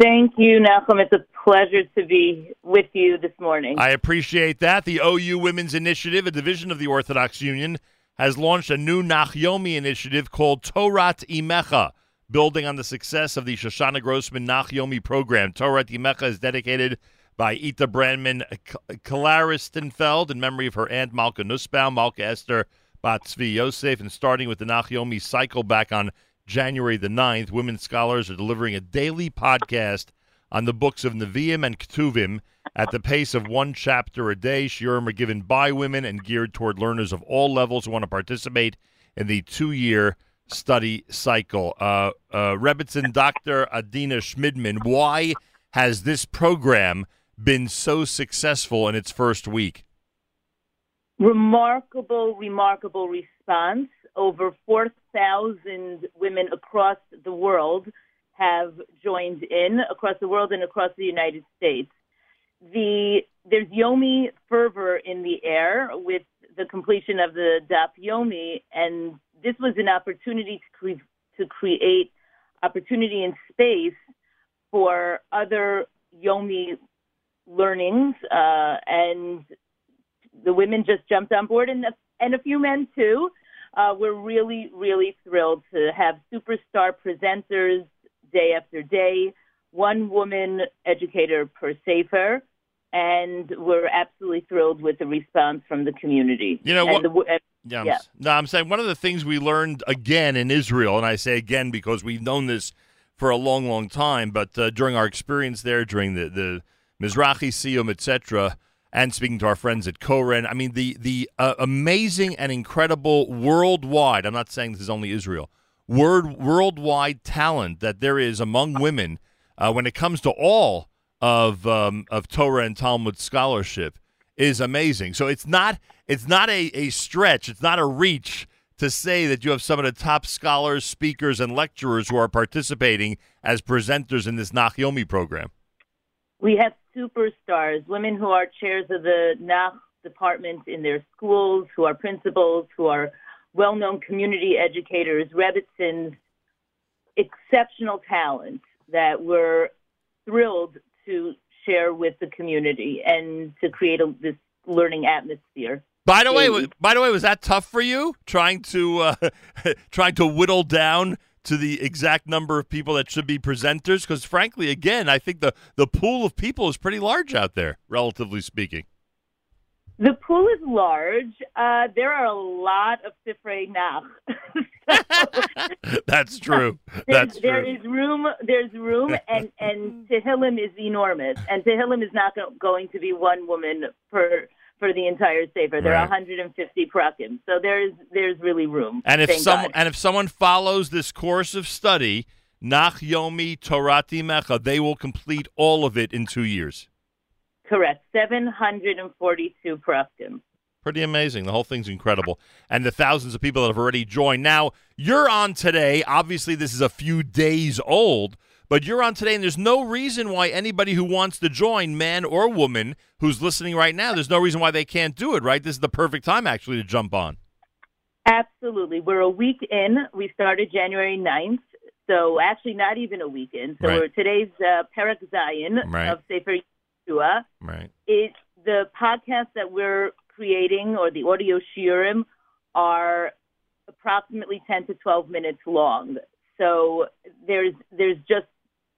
Thank you, Malcolm. It's a pleasure to be with you this morning. I appreciate that. The OU Women's Initiative, a division of the Orthodox Union, has launched a new Nachyomi initiative called Torat Imecha, building on the success of the Shoshana Grossman Nachyomi program. Torat Imecha is dedicated by Ita Brandman Klaristenfeld in memory of her aunt Malka Nussbaum, Malka Esther Batzvi Yosef, and starting with the Nachyomi cycle back on January the 9th, women scholars are delivering a daily podcast on the books of Nevi'im and Ketuvim at the pace of one chapter a day. Shiurim are given by women and geared toward learners of all levels who want to participate in the two-year study cycle. Uh, uh, Dr. Adina Shmidman, why has this program been so successful in its first week? Remarkable, remarkable response. Over 4,000 women across the world have joined in, across the world and across the United States. The There's Yomi fervor in the air with the completion of the Daf Yomi, and this was an opportunity to, cre- to create opportunity and space for other Yomi learnings, uh, and the women just jumped on board, and, and a few men too. Uh, we're really, really thrilled to have superstar presenters day after day, one woman educator per Sefer, and we're absolutely thrilled with the response from the community. You know And what- the and- Yeah, I'm, no, I'm saying one of the things we learned again in Israel, and I say again because we've known this for a long, long time, but uh, during our experience there, during the the Mizrahi Siyum, etc., and speaking to our friends at Koren, I mean the the uh, amazing and incredible worldwide. I'm not saying this is only Israel. Word worldwide talent that there is among women uh, when it comes to all of um, of Torah and Talmud scholarship is amazing. So it's not it's not a, a stretch, it's not a reach to say that you have some of the top scholars, speakers, and lecturers who are participating as presenters in this Nachyomi program. We have superstars, women who are chairs of the Nach department in their schools, who are principals, who are well-known community educators, Rebbitzins, exceptional talent that we're thrilled to share with the community and to create a, this learning atmosphere. By the way, by the way, was that tough for you trying to uh, trying to whittle down to the exact number of people that should be presenters? Because frankly, again, I think the the pool of people is pretty large out there, relatively speaking. The pool is large. Uh, there are a lot of Sifrei Nach. That's true. That's there true. is room. There's room, and and Tehillim is enormous. And Tehillim is not go- going to be one woman per for the entire sefer. There are 150 prakim, so there's there's really room. And if Thank some God. and if someone follows this course of study, Nach Yomi Torat Imecha, they will complete all of it in two years. correct, 742 prakim. Pretty amazing. The whole thing's incredible. And the thousands of people that have already joined. Now, you're on today. Obviously, this is a few days old, but you're on today, and there's no reason why anybody who wants to join, man or woman, who's listening right now, there's no reason why they can't do it, right? This is the perfect time, actually, to jump on. Absolutely. We're a week in. We started January 9th, so actually not even a week in. So Right. we're today's uh, Perek Zayin Right. of Sefer Yehoshua. Right. It, the podcast that we're creating or the audio shiurim are approximately 10 to 12 minutes long. So there's there's just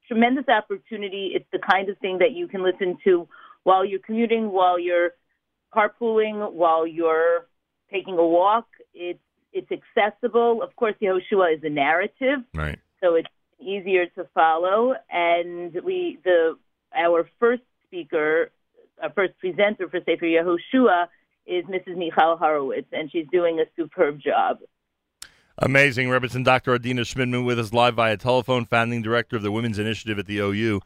tremendous opportunity. It's the kind of thing that you can listen to while you're commuting, while you're carpooling, while you're taking a walk. It's it's accessible. Of course, Yehoshua is a narrative, Right. so it's easier to follow. And we the our first speaker, our first presenter for Sefer Yehoshua is Mrs. Michal Horowitz, and she's doing a superb job. Amazing. Rebbitzin Dr. Adina Shmidman with us live via telephone, founding director of the Women's Initiative at the OU.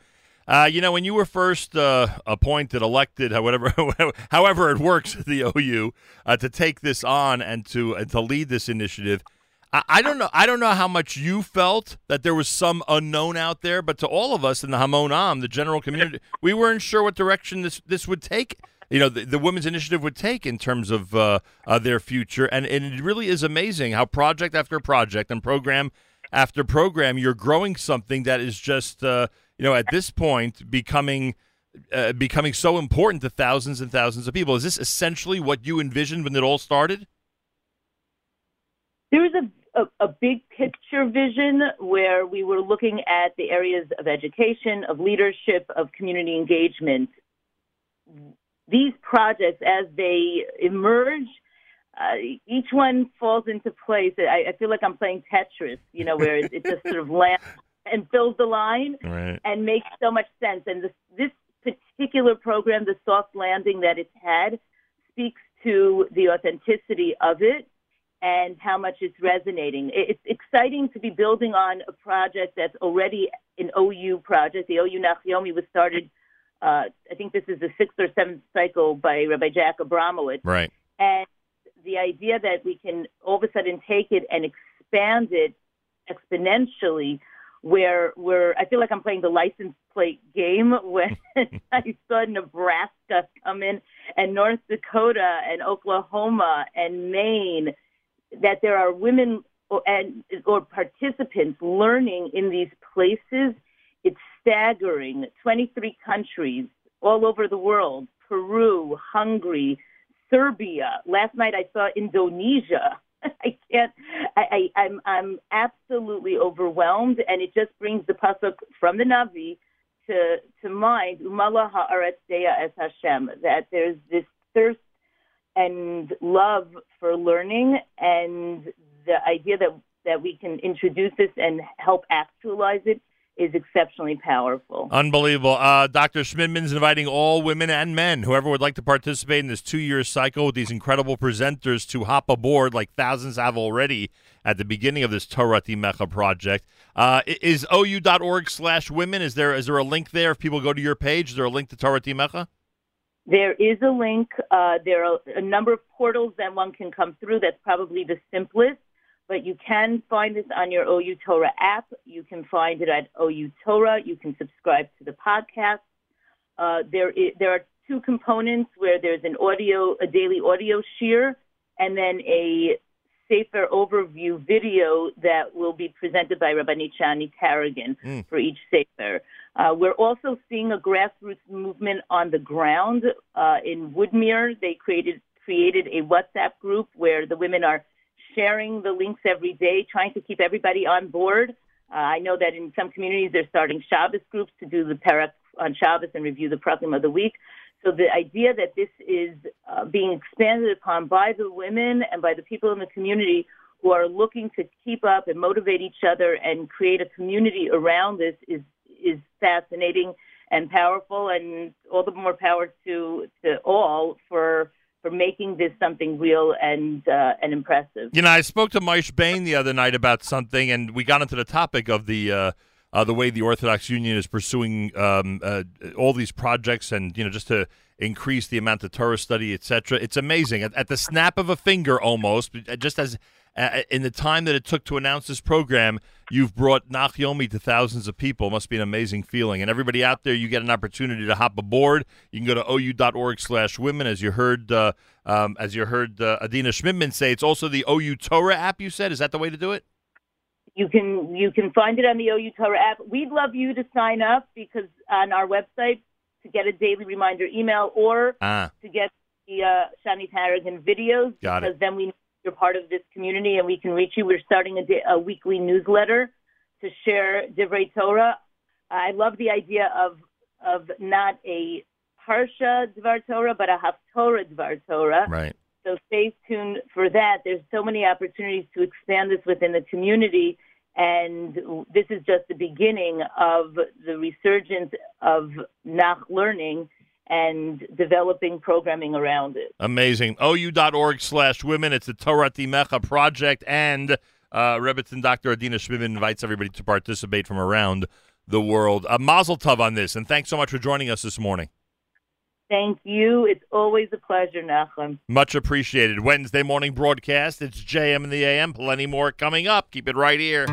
Uh, you know, when you were first uh, appointed, elected, however, however it works at the OU, uh, to take this on and to to lead this initiative, I, I don't know. I don't know how much you felt that there was some unknown out there, but to all of us in the Hamon Am, the general community, we weren't sure what direction this this would take. You know, the, the women's initiative would take in terms of uh, uh, their future, and, and it really is amazing how project after project and program after program, you're growing something that is just, uh, you know, at this point becoming uh, becoming so important to thousands and thousands of people. Is this essentially what you envisioned when it all started? There was a, a, a big picture vision where we were looking at the areas of education, of leadership, of community engagement. These projects, as they emerge, uh, each one falls into place. I, I feel like I'm playing Tetris, you know, where it, it just sort of lands and fills the line Right. and makes so much sense. And this, this particular program, the soft landing that it's had, speaks to the authenticity of it and how much it's resonating. It's exciting to be building on a project that's already an OU project. The OU Nachyomi was started, uh, I think this is the sixth or seventh cycle by Rabbi Jack Abramowitz. Right. And the idea that we can all of a sudden take it and expand it exponentially, where we're, I feel like I'm playing the license plate game when I saw Nebraska come in and North Dakota and Oklahoma and Maine, that there are women or, and, or participants learning in these places. It's staggering. 23 countries all over the world Peru, Hungary, Serbia. Last night I saw Indonesia. I can't. I, I, I'm I'm absolutely overwhelmed, and it just brings the pasuk from the Navi to to mind. Umala haaretz es Hashem. That there's this thirst and love for learning, and the idea that that we can introduce this and help actualize it is exceptionally powerful. Unbelievable. Uh, Dr. Shmidman's inviting all women and men, whoever would like to participate in this two year cycle with these incredible presenters to hop aboard, like thousands have already at the beginning of this Torat Imecha project. Uh, is ou.org slash women? Is there is there a link there? If people go to your page, is there a link to Torat Imecha? There is a link. Uh, there are a number of portals that one can come through. That's probably the simplest, but you can find this on your OU Torah app. You can find it at OU Torah. You can subscribe to the podcast. Uh, there, there are two components where there's an audio, a daily audio shiur, and then a sefer overview video that will be presented by Rabbi Shani Taragin Mm. for each sefer. Uh, we're also seeing a grassroots movement on the ground uh, in Woodmere. They created created a WhatsApp group where the women are sharing the links every day, trying to keep everybody on board. Uh, I know that in some communities they're starting Shabbos groups to do the parak on Shabbos and review the program of the week. So the idea that this is uh, being expanded upon by the women and by the people in the community who are looking to keep up and motivate each other and create a community around this is is fascinating and powerful, and all the more power to to all for for making this something real and uh, and impressive. You know, I spoke to Moishe Bane the other night about something, and we got into the topic of the uh, uh, the way the Orthodox Union is pursuing um, uh, all these projects, and you know, just to increase the amount of Torah study, etc. It's amazing at, at the snap of a finger, almost. Just as uh, in the time that it took to announce this program, you've brought Nachyomi to thousands of people. It must be an amazing feeling. And everybody out there, you get an opportunity to hop aboard. You can go to ou.org/women, as you heard. Uh, um, as you heard uh, Adina Shmidman say, it's also the OU Torah app. You said, is that the way to do it? You can you can find it on the OU Torah app. We'd love you to sign up because on our website to get a daily reminder email or Ah. to get the uh, Shani Taragin videos Got it. because then we you're part of this community and we can reach you. We're starting a, day, a weekly newsletter to share Divrei Torah. I love the idea of of not a Parsha Dvar Torah, but a Haftorah Dvar Torah. Right. So stay tuned for that. There's so many opportunities to expand this within the community, and this is just the beginning of the resurgence of Nach learning and developing programming around it. Amazing. OU.org slash women. It's the Torat Imecha project. And uh, Rebbitzin Dr. Adina Shmidman invites everybody to participate from around the world. A mazel tov on this. And thanks so much for joining us this morning. Thank you. It's always a pleasure, Nachum. Much appreciated. Wednesday morning broadcast. It's JM in the AM. Plenty more coming up. Keep it right here.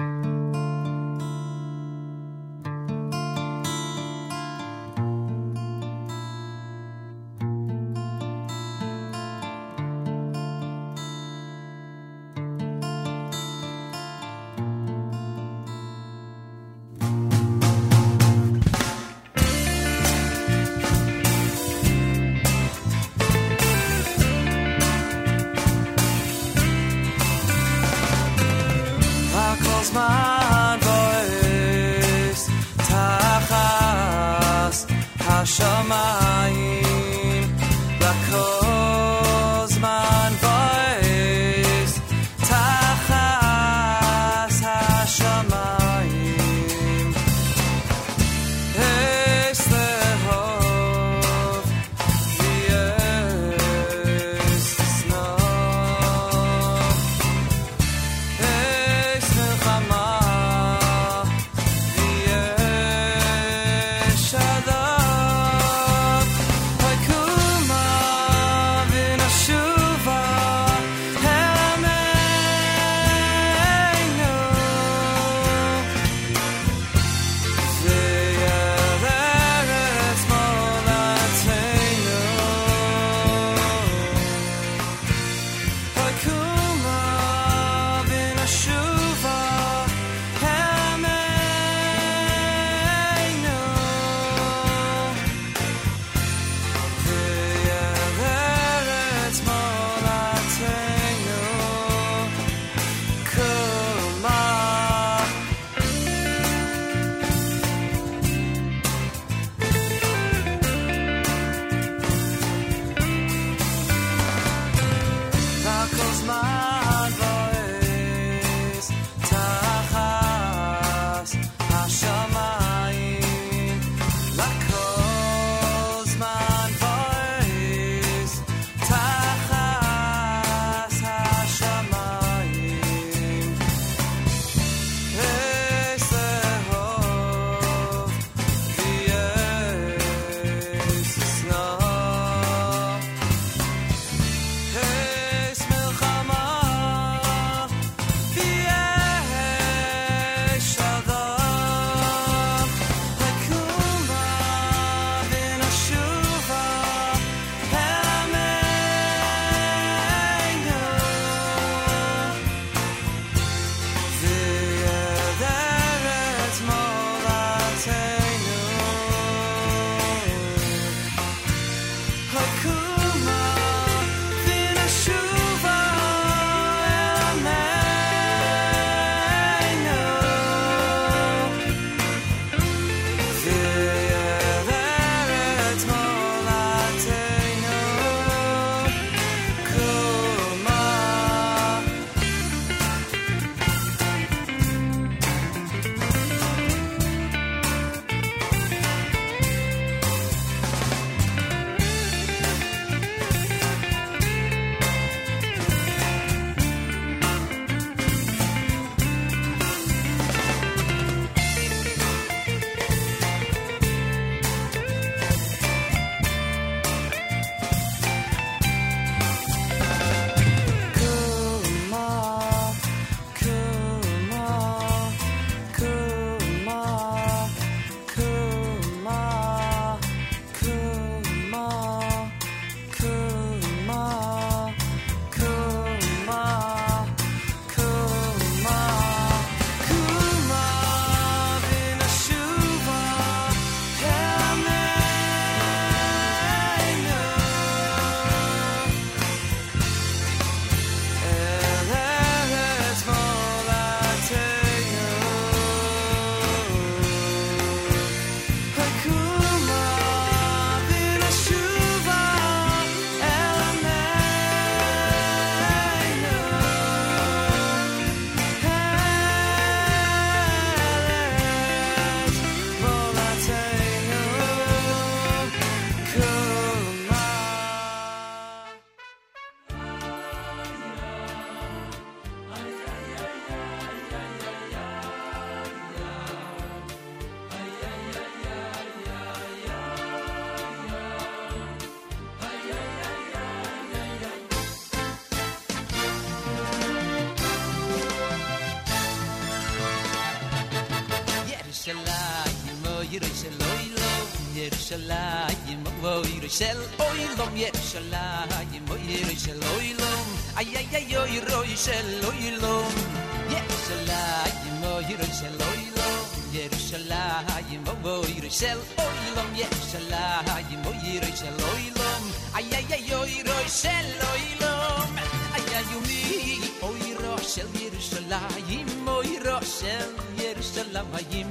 lavayim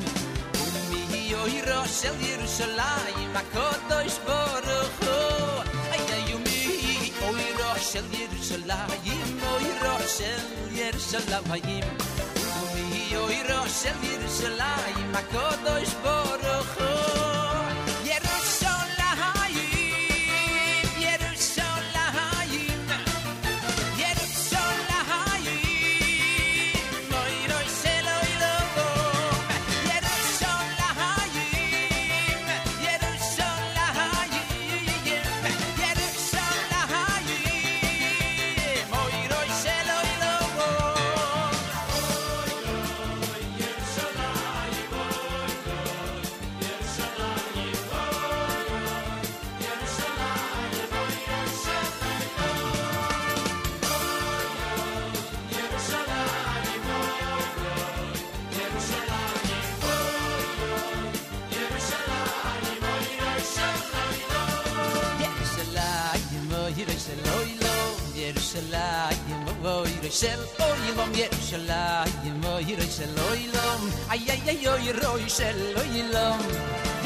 ומי יוירו של ירושלים הקודש ברוך Yerushalayim Akotosh boruch hu. Ay ay umi hi o hi rosh el Yerushalayim. O hi rosh Yerushalayim Yerushalayim oy shel oy lom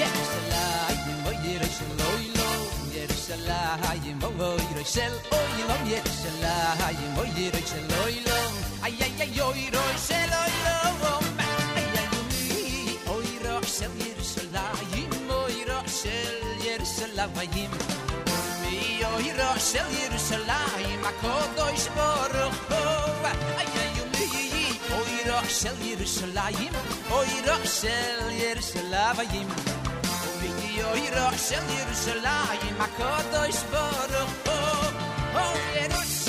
yer shel ay im oy yer shel oy lom yer shel ay ay oy yer shel oy ay ay oy yer oy lom oh, ay oy yer shel yer shel ay im oy yer shel yer shel ay oy yer shel yer shel ma kodoy shvor oh, ay רוח של ירושלים אוי רוח של ירושלים ובידי אוי רוח של ירושלים הקודש ברוך הוא אוי ירושלים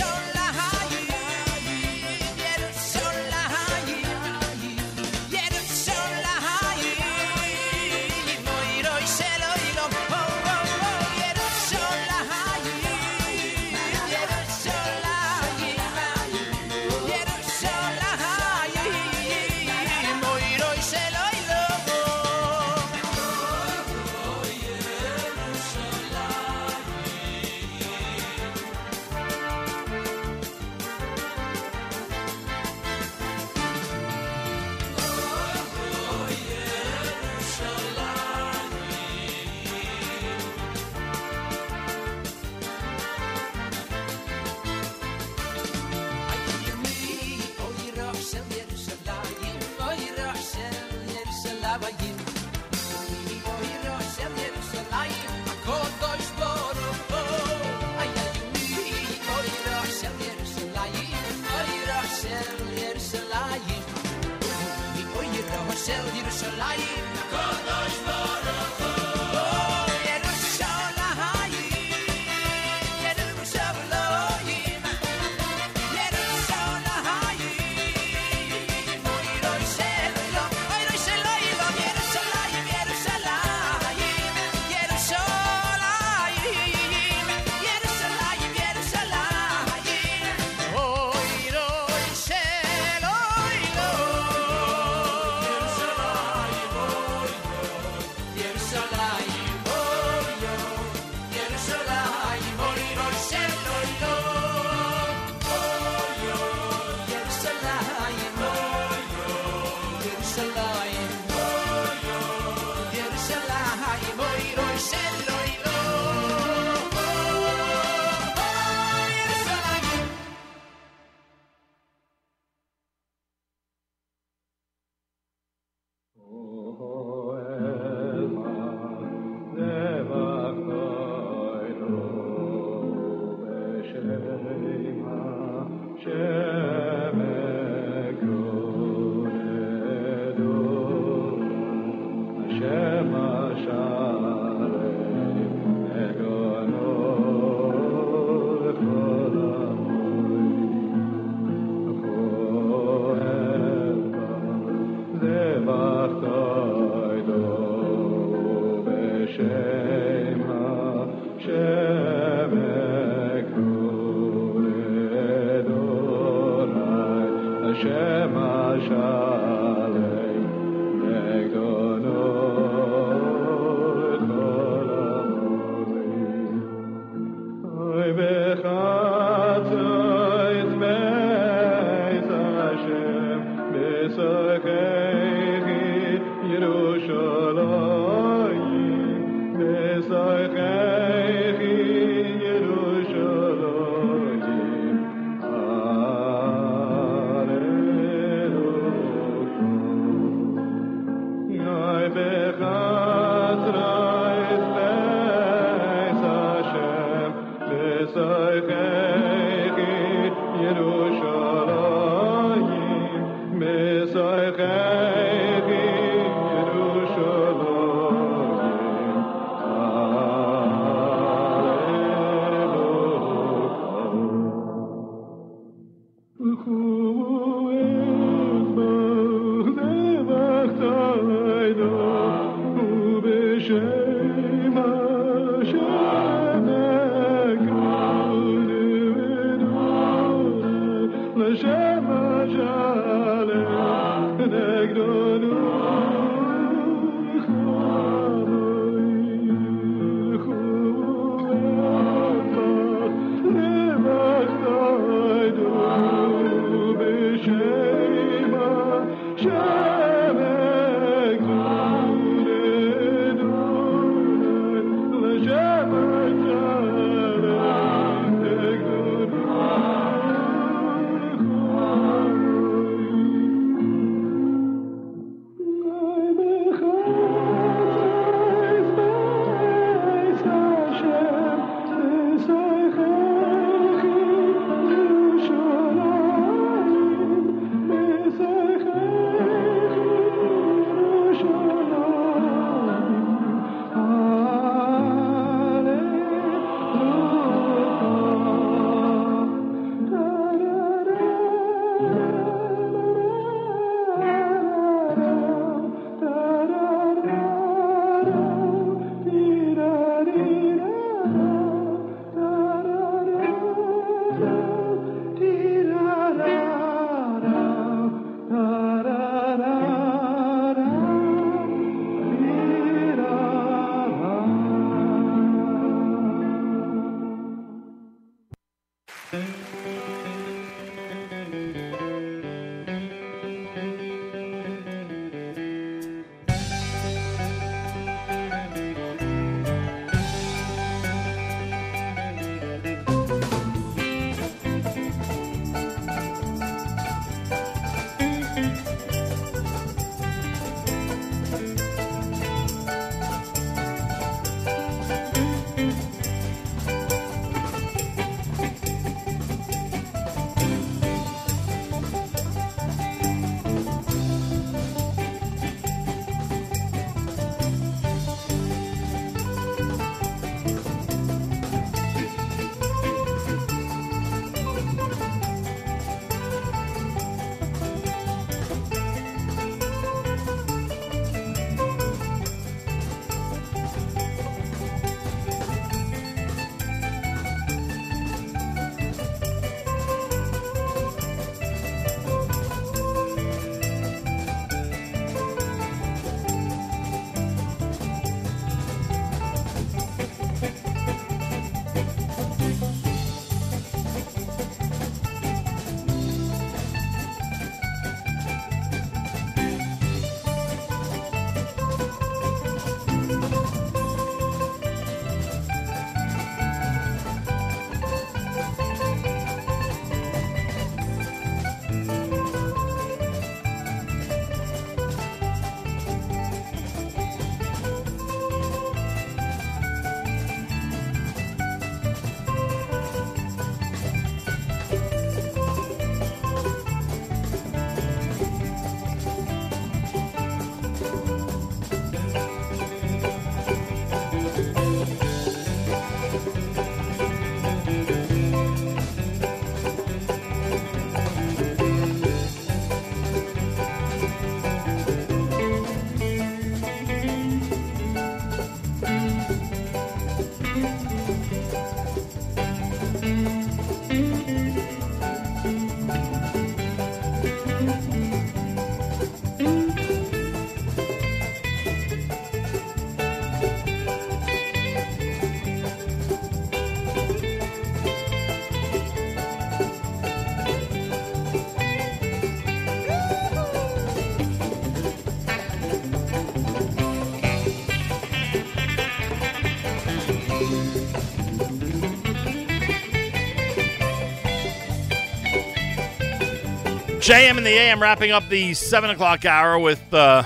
JM and the AM wrapping up the 7 o'clock hour with uh,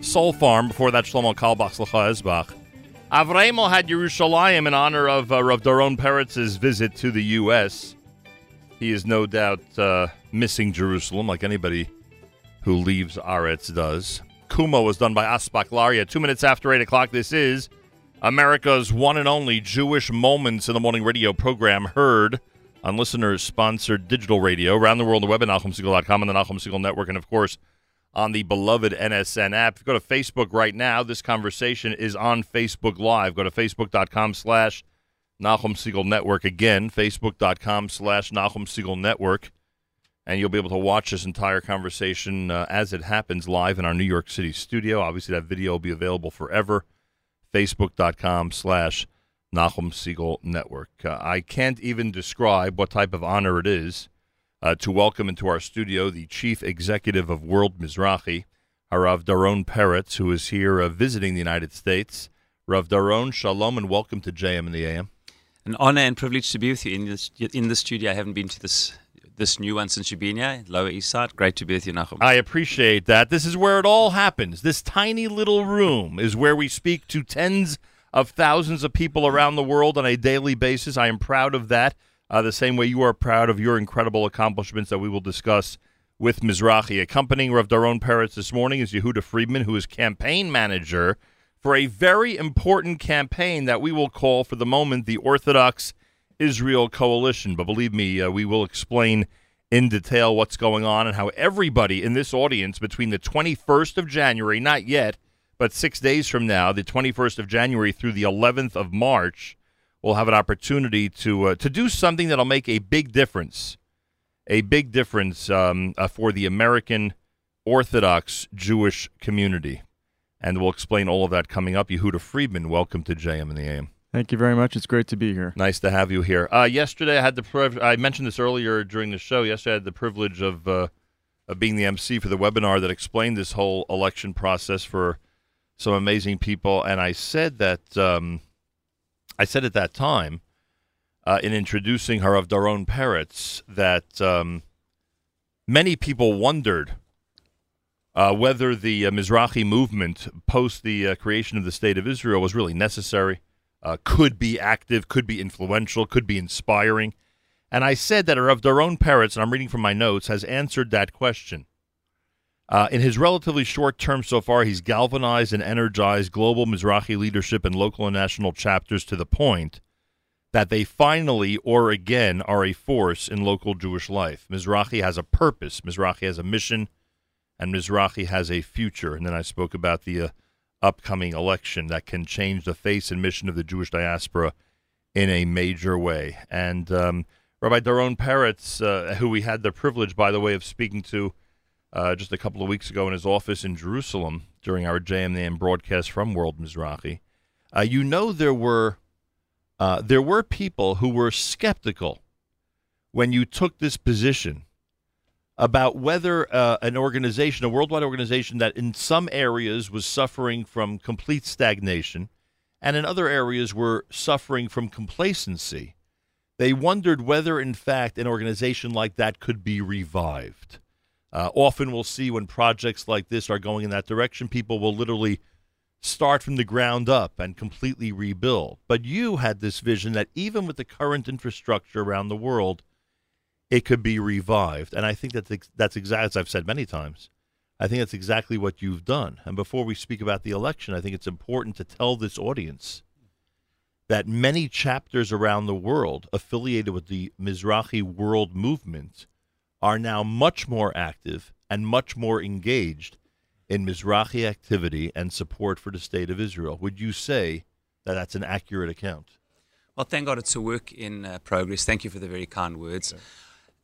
Soul Farm. Before that, Shlomo Carlebach, Ezbach. Avremel had Yerushalayim in honor of uh, Rav Doron Peretz's visit to the U.S. He is no doubt uh, missing Jerusalem, like anybody who leaves Aretz does. Kumo was done by Aspaklaria. Two minutes after 8 o'clock, this is America's one and only Jewish Moments in the Morning radio program heard on listeners sponsored digital radio around the world on the web at NachumSegal.com and the Nachum Segal Network, and of course on the beloved NSN app. If you go to Facebook right now, this conversation is on Facebook Live. Go to facebook.com slash Nachum Segal Network. Again, facebook.com slash Nachum Segal Network. And you'll be able to watch this entire conversation uh, as it happens live in our New York City studio. Obviously, that video will be available forever. Facebook.com slash Nachum Segal Network. Uh, I can't even describe what type of honor it is uh, to welcome into our studio the chief executive of World Mizrahi, Harav Doron Peretz, who is here uh, visiting the United States. Rav Doron, shalom and welcome to JM in the AM. An honor and privilege to be with you in this in the studio. I haven't been to this this new one since you've been here, Lower East Side. Great to be with you, Nachum. I appreciate that. This is where it all happens. This tiny little room is where we speak to tens of thousands of people around the world on a daily basis. I am proud of that. Uh, the same way you are proud of your incredible accomplishments that we will discuss with Mizrahi. Accompanying Rav Doron Peretz this morning is Yehuda Friedman, who is campaign manager for a very important campaign that we will call for the moment the Orthodox Israel Coalition. But believe me, uh, we will explain in detail what's going on and how everybody in this audience between the 21st of January, not yet, but six days from now, the 21st of January through the 11th of March, we'll have an opportunity to uh, to do something that'll make a big difference, a big difference um, uh, for the American Orthodox Jewish community. And we'll explain all of that coming up. Yehuda Friedman, welcome to JM in the AM. Thank you very much. It's great to be here. Nice to have you here. Uh, yesterday, I had the priv- I mentioned this earlier during the show. Yesterday, I had the privilege of uh, of being the MC for the webinar that explained this whole election process for some amazing people. And I said that um, I said at that time uh, in introducing Harav Doron Peretz that um, many people wondered uh, whether the uh, Mizrahi movement post the uh, creation of the state of Israel was really necessary, uh, could be active, could be influential, could be inspiring. And I said that Rav Doron Peretz, and I'm reading from my notes, has answered that question. Uh, in his relatively short term so far, he's galvanized and energized global Mizrahi leadership and local and national chapters to the point that they finally or again are a force in local Jewish life. Mizrahi has a purpose, Mizrahi has a mission, and Mizrahi has a future. And then I spoke about the uh, upcoming election that can change the face and mission of the Jewish diaspora in a major way. And um, Rabbi Doron Peretz, uh, who we had the privilege, by the way, of speaking to uh, just a couple of weeks ago in his office in Jerusalem during our JMN broadcast from World Mizrahi, uh, you know there were uh, there were people who were skeptical when you took this position about whether uh, an organization, a worldwide organization that in some areas was suffering from complete stagnation and in other areas were suffering from complacency, they wondered whether, in fact, an organization like that could be revived. Uh, often we'll see when projects like this are going in that direction, people will literally start from the ground up and completely rebuild. But you had this vision that even with the current infrastructure around the world, it could be revived. And I think that that's, that's exactly, as I've said many times, I think that's exactly what you've done. And before we speak about the election, I think it's important to tell this audience that many chapters around the world affiliated with the Mizrahi World Movement are now much more active and much more engaged in Mizrahi activity and support for the state of Israel. Would you say that that's an accurate account? Well, thank God it's a work in uh, progress. Thank you for the very kind words.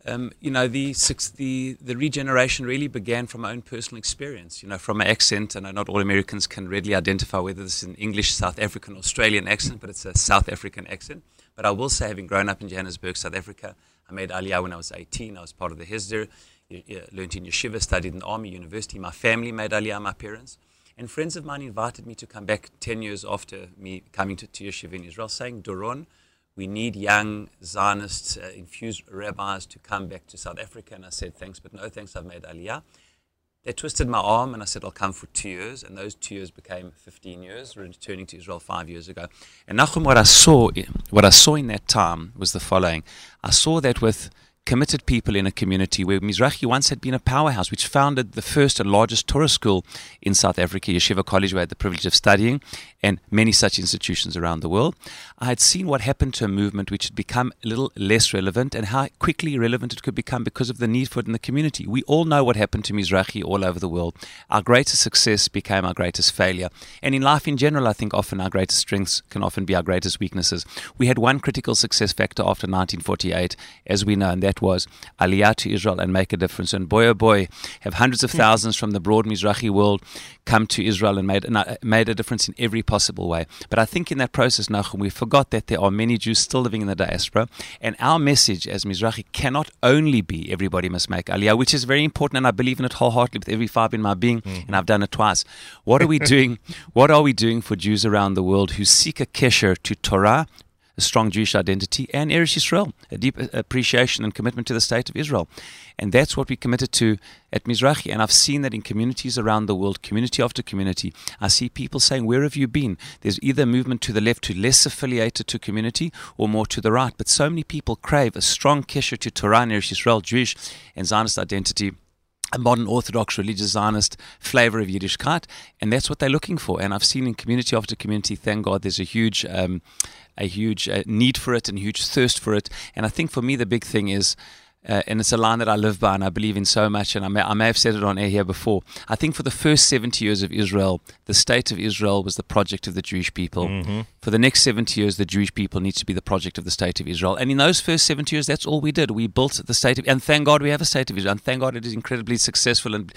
Um, you know, the, six, the the regeneration really began from my own personal experience. You know, from my accent, and I know not all Americans can readily identify whether this is an English, South African, Australian accent, but it's a South African accent. But I will say, having grown up in Johannesburg, South Africa, I made Aliyah when I was 18. I was part of the Hesder, learned in yeshiva, studied in the army, university. My family made Aliyah, my parents. And friends of mine invited me to come back 10 years after me coming to, to yeshiva in Israel, saying, Doron, we need young Zionist uh, infused rabbis to come back to South Africa. And I said, thanks, but no thanks, I've made Aliyah. They twisted my arm and I said, I'll come for two years. And those two years became 15 years, returning to Israel five years ago. And Nachum, what I saw, what I saw in that time was the following. I saw that with committed people in a community where Mizrahi once had been a powerhouse, which founded the first and largest Torah school in South Africa, Yeshiva College, where I had the privilege of studying, and many such institutions around the world. I had seen what happened to a movement which had become a little less relevant and how quickly relevant it could become because of the need for it in the community. We all know what happened to Mizrahi all over the world. Our greatest success became our greatest failure. And in life in general, I think often our greatest strengths can often be our greatest weaknesses. We had one critical success factor after 1948, as we know, and that was Aliyah to Israel and make a difference. And boy, oh boy, have hundreds of thousands from the broad Mizrahi world come to Israel and made, and, uh, made a difference in every possible way. But I think in that process, Nachum, we forgot that there are many Jews still living in the diaspora. And our message as Mizrahi cannot only be everybody must make Aliyah, which is very important, and I believe in it wholeheartedly with every fibre in my being, and I've done it twice. What are we doing? what are we doing for Jews around the world who seek a kesher to Torah, a strong Jewish identity, and Eretz Yisrael, a deep appreciation and commitment to the state of Israel. And that's what we committed to at Mizrahi. And I've seen that in communities around the world, community after community. I see people saying, Where have you been? There's either a movement to the left to less affiliated to community or more to the right. But so many people crave a strong kesher to Torah and Eretz Yisrael, Jewish and Zionist identity a modern Orthodox religious Zionist flavor of Yiddishkeit, and that's what they're looking for. And I've seen in community after community, thank God, there's a huge, um, a huge uh, need for it and huge thirst for it. And I think for me, the big thing is. Uh, and it's a line that I live by and I believe in so much, and I may, I may have said it on air here before. I think for the first 70 years of Israel, the state of Israel was the project of the Jewish people. Mm-hmm. For the next 70 years, the Jewish people needs to be the project of the state of Israel. And in those first 70 years, that's all we did. We built the state of, and thank God we have a state of Israel, and thank God it is incredibly successful and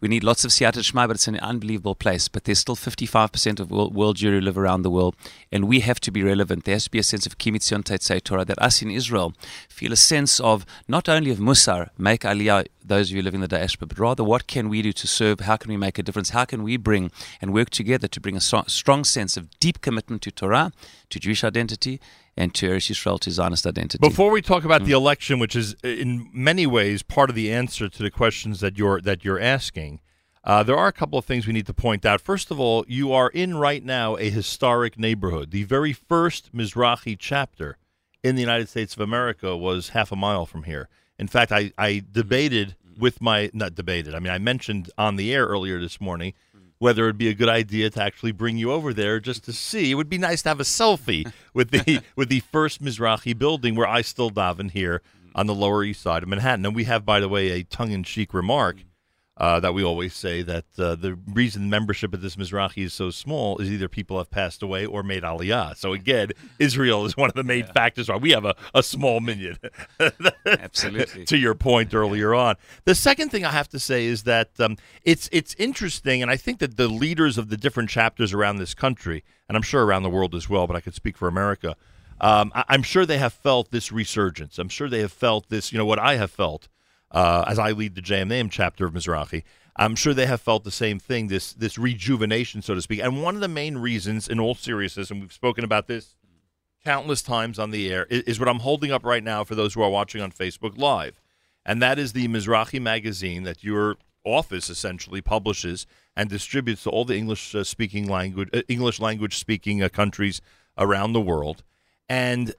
we need lots of Siyata Shema, but it's an unbelievable place. But there's still 55% of world, world Jewry live around the world, and we have to be relevant. There has to be a sense of Ki MiTzion Tetzei Torah, that us in Israel feel a sense of not only of Musar, make Aliyah, those of you living in the diaspora, but rather what can we do to serve? How can we make a difference? How can we bring and work together to bring a strong sense of deep commitment to Torah, to Jewish identity, and to Eretz Yisrael, to Zionist identity? Before we talk about mm. the election, which is uh, in many ways part of the answer to the questions that you're that you're asking, uh, there are a couple of things we need to point out. First of all, you are in right now a historic neighborhood. The very first Mizrahi chapter in the United States of America was half a mile from here. In fact, I, I debated mm. with my not debated. I mean, I mentioned on the air earlier this morning whether it'd be a good idea to actually bring you over there just to see. It would be nice to have a selfie with the with the first Mizrahi building where I still daven here on the Lower East Side of Manhattan. And we have, by the way, a tongue-in-cheek remark uh, that we always say that uh, the reason membership at this Mizrahi is so small is either people have passed away or made aliyah. So again, Israel is one of the main factors why we have a, a small minyan. Absolutely. to your point earlier on. The second thing I have to say is that um, it's it's interesting, and I think that the leaders of the different chapters around this country, and I'm sure around the world as well, but I could speak for America. Um, I, I'm sure they have felt this resurgence. I'm sure they have felt this. You know what I have felt uh, as I lead the JMNAM chapter of Mizrahi. I'm sure they have felt the same thing, this this rejuvenation, so to speak. And one of the main reasons, in all seriousness, and we've spoken about this countless times on the air, is, is what I'm holding up right now for those who are watching on Facebook Live, and that is the Mizrahi magazine that your office essentially publishes and distributes to all the English uh, speaking language, uh, English language speaking uh, countries around the world, and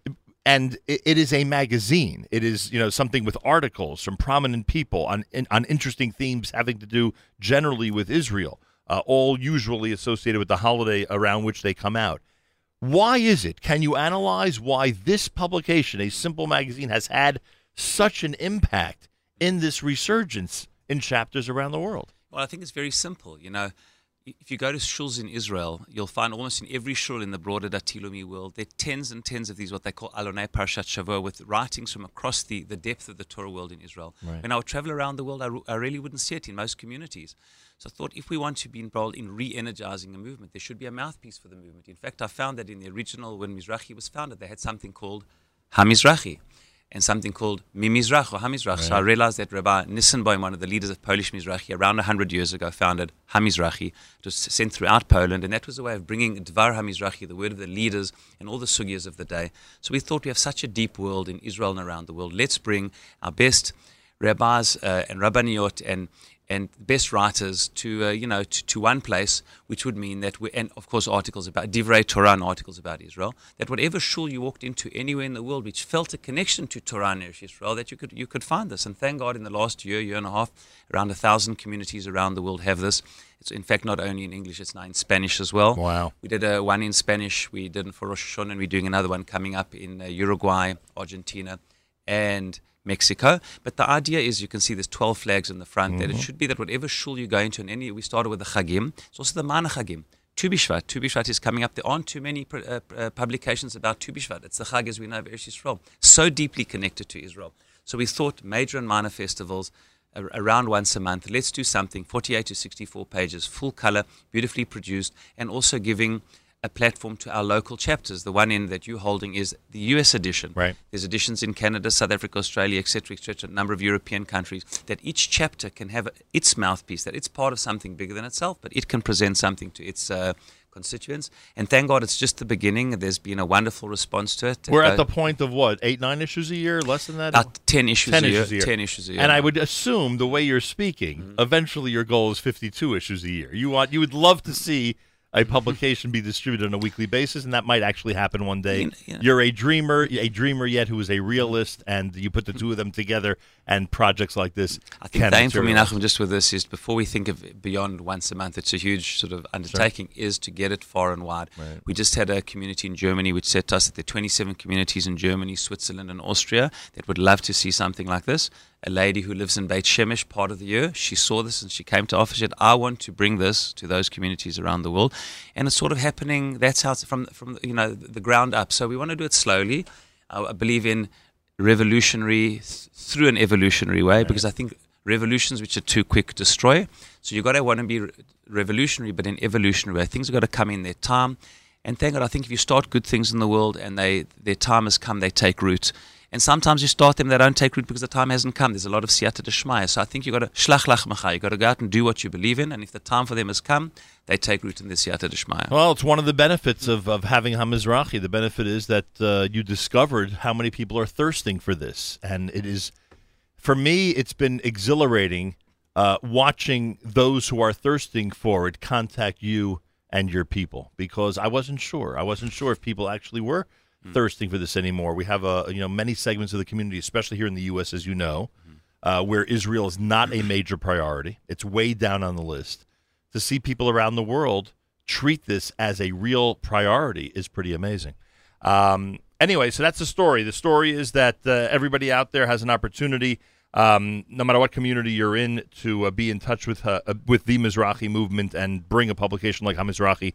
and it, it is a magazine. It is you know something with articles from prominent people on in, on interesting themes having to do generally with Israel, uh, all usually associated with the holiday around which they come out. Why is it? Can you analyze why this publication, a simple magazine, has had such an impact in this resurgence in chapters around the world? Well, I think it's very simple. You know, if you go to shuls in Israel, you'll find almost in every shul in the broader Dati Leumi world, there are tens and tens of these, what they call Alonei Parashat Shavuot, with writings from across the, the depth of the Torah world in Israel. Right. When I would travel around the world, I, I really wouldn't see it in most communities. So I thought if we want to be involved in re energizing a movement, there should be a mouthpiece for the movement. In fact, I found that in the original, when Mizrahi was founded, they had something called HaMizrahi. And something called Mimizrach or Hamizrach. So I realized that Rabbi Nissenbaum, one of the leaders of Polish Mizrahi, around 100 years ago founded Hamizrahi. It was sent throughout Poland, and that was a way of bringing Dvar Hamizrahi, the word of the leaders, and all the sugyas of the day. So we thought we have such a deep world in Israel and around the world. Let's bring our best rabbis uh, and rabbaniot and and best writers to uh, you know to, to one place, which would mean that we and of course articles about Divrei Torah and articles about Israel. That whatever shul you walked into anywhere in the world which felt a connection to Torah and Israel, that you could you could find this. And thank God, in the last year, year and a half, around a thousand communities around the world have this. It's in fact not only in English; it's now in Spanish as well. Wow! We did a one in Spanish. We did it for Rosh Hashanah, and we're doing another one coming up in uh, Uruguay, Argentina, and Mexico. But the idea is you can see there's 12 flags in the front, that it should be that whatever shul you go into, and any, we started with the Chagim, it's also the Mana Chagim. Tu Bishvat. Tu Bishvat is coming up. There aren't too many uh, uh, publications about Tu Bishvat. It's the Chag as we know of Eretz Yisrael. So deeply connected to Israel. So we thought major and minor festivals ar- around once a month. Let's do something 48 to 64 pages, full color, beautifully produced, and also giving a platform to our local chapters. The one end that you're holding is the US edition. Right. There's editions in Canada, South Africa, Australia, etc., etc., a number of European countries, that each chapter can have its mouthpiece, that it's part of something bigger than itself, but it can present something to its uh, constituents. And thank God it's just the beginning. There's been a wonderful response to it. We're Uh, at the point of what eight, nine issues a year, less than that. About 10 issues ten a year, issues a year. 10 issues a year. And I would assume the way you're speaking, Mm-hmm. eventually your goal is 52 issues a year. You want, you would love to see a publication be distributed on a weekly basis, and that might actually happen one day. You're a dreamer, a dreamer yet who is a realist, and you put the two of them together, and projects like this. I think the aim for me. Nachum, just with this is before we think of beyond once a month, it's a huge sort of undertaking, is to get it far and wide. Right. We just had a community in Germany which said to us that there are 27 communities in Germany, Switzerland, and Austria that would love to see something like this. A lady who lives in Beit Shemesh part of the year, she saw this and she came to office. She said, I want to bring this to those communities around the world. And it's sort of happening, that's how it's from, from you know, the ground up. So we want to do it slowly. I I believe in revolutionary th- through an evolutionary way because I think revolutions which are too quick destroy. So you got to want to be re- revolutionary, but in evolutionary way. Things have got to come in their time. And thank God, I think if you start good things in the world and they their time has come, they take root. And sometimes you start them, they don't take root because the time hasn't come. There's a lot of siyata deshmaya. So I think you've got to shlach lachmecha. You got to go out and do what you believe in. And if the time for them has come, they take root in the siyata deshmaya. Well, it's one of the benefits of, of having Hamizrahi. The benefit is that uh, you discovered how many people are thirsting for this. And it is, for me, it's been exhilarating uh, watching those who are thirsting for it contact you and your people because I wasn't sure. I wasn't sure if people actually were thirsting for this anymore. We have a you know many segments of the community, especially here in the U.S., as you know, uh, where Israel is not a major priority. It's way down on the list. To see people around the world treat this as a real priority is pretty amazing. Um, anyway, so that's the story. The story is that uh, everybody out there has an opportunity, um, no matter what community you're in, to uh, be in touch with uh, uh, with the Mizrahi movement and bring a publication like Hamizrahi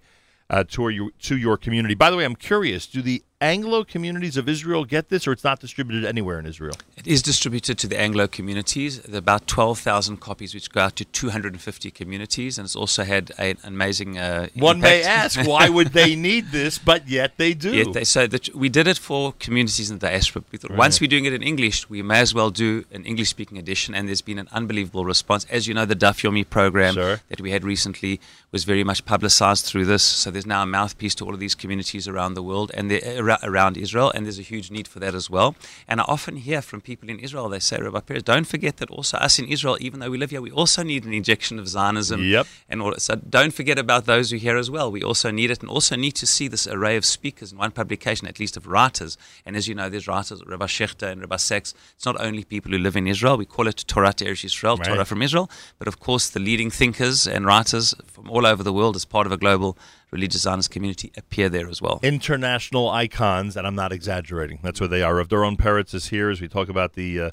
uh, to your to your community. By the way, I'm curious: do the Anglo communities of Israel get this, or it's not distributed anywhere in Israel? It is distributed to the Anglo communities. There are about 12,000 copies, which go out to 250 communities, and it's also had an amazing. Uh, One may ask, why would they need this? But yet they do. Yet they, so that we did it for communities in the diaspora. We thought Right. once we're doing it in English, we may as well do an English-speaking edition. And there's been an unbelievable response. As you know, the Daf Yomi program that we had recently was very much publicized through this. So there's now a mouthpiece to all of these communities around the world and they're around Israel, and there's a huge need for that as well. And I often hear from people in Israel, they say, Rabbi Peretz, don't forget that also us in Israel, even though we live here, we also need an injection of Zionism. Yep. And all, so don't forget about those who hear as well. We also need it and also need to see this array of speakers in one publication, at least of writers. And as you know, there's writers, Rabbi Schacter and Rabbi Sacks. It's not only people who live in Israel. We call it Torah to Eretz Israel, Right. Torah from Israel. But of course, the leading thinkers and writers from all over the world as part of a global religious Zionist community appear there as well. international icons, and I'm not exaggerating. That's what they are. Doron Peretz is here as we talk about the uh,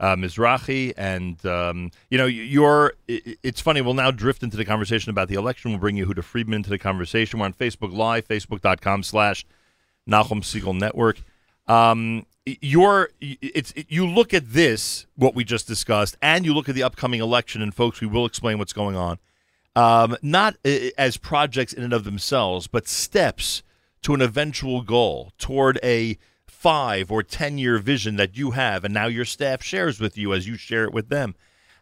uh, Mizrahi, and um, you know, you're. It's funny. We'll now drift into the conversation about the election. We'll bring Yehuda Friedman into the conversation. We're on Facebook Live, Facebook.com/slash Nachum Segal Network. Um, you're. It's. You look at this, what we just discussed, and you look at the upcoming election, and folks, we will explain what's going on um, not uh, as projects in and of themselves, but steps to an eventual goal toward a five or 10 year vision that you have, and now your staff shares with you as you share it with them.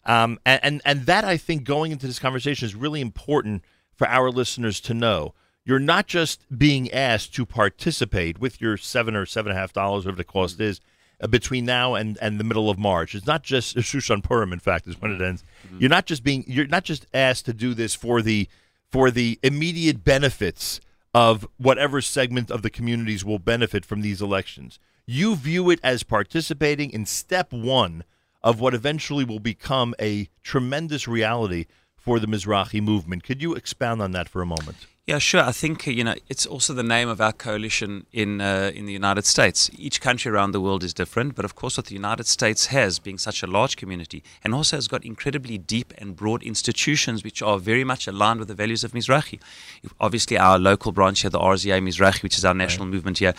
Um, and, and, and that, I think, going into this conversation is really important for our listeners to know. You're not just being asked to participate with your seven or seven and a half dollars, whatever the cost is, uh, Uh, between now and, and the middle of March. It's not just Shushan Purim, in fact, is when it ends. Mm-hmm. You're not just being you're not just asked to do this for the for the immediate benefits of whatever segment of the communities will benefit from these elections. You view it as participating in step one of what eventually will become a tremendous reality for the Mizrahi movement. Could you expound on that for a moment? Yeah, sure. I think you know it's also the name of our coalition in uh, in the United States. Each country around the world is different, but of course, what the United States has, being such a large community, and also has got incredibly deep and broad institutions which are very much aligned with the values of Mizrahi. Obviously, our local branch here, the RZA Mizrahi, which is our national movement here.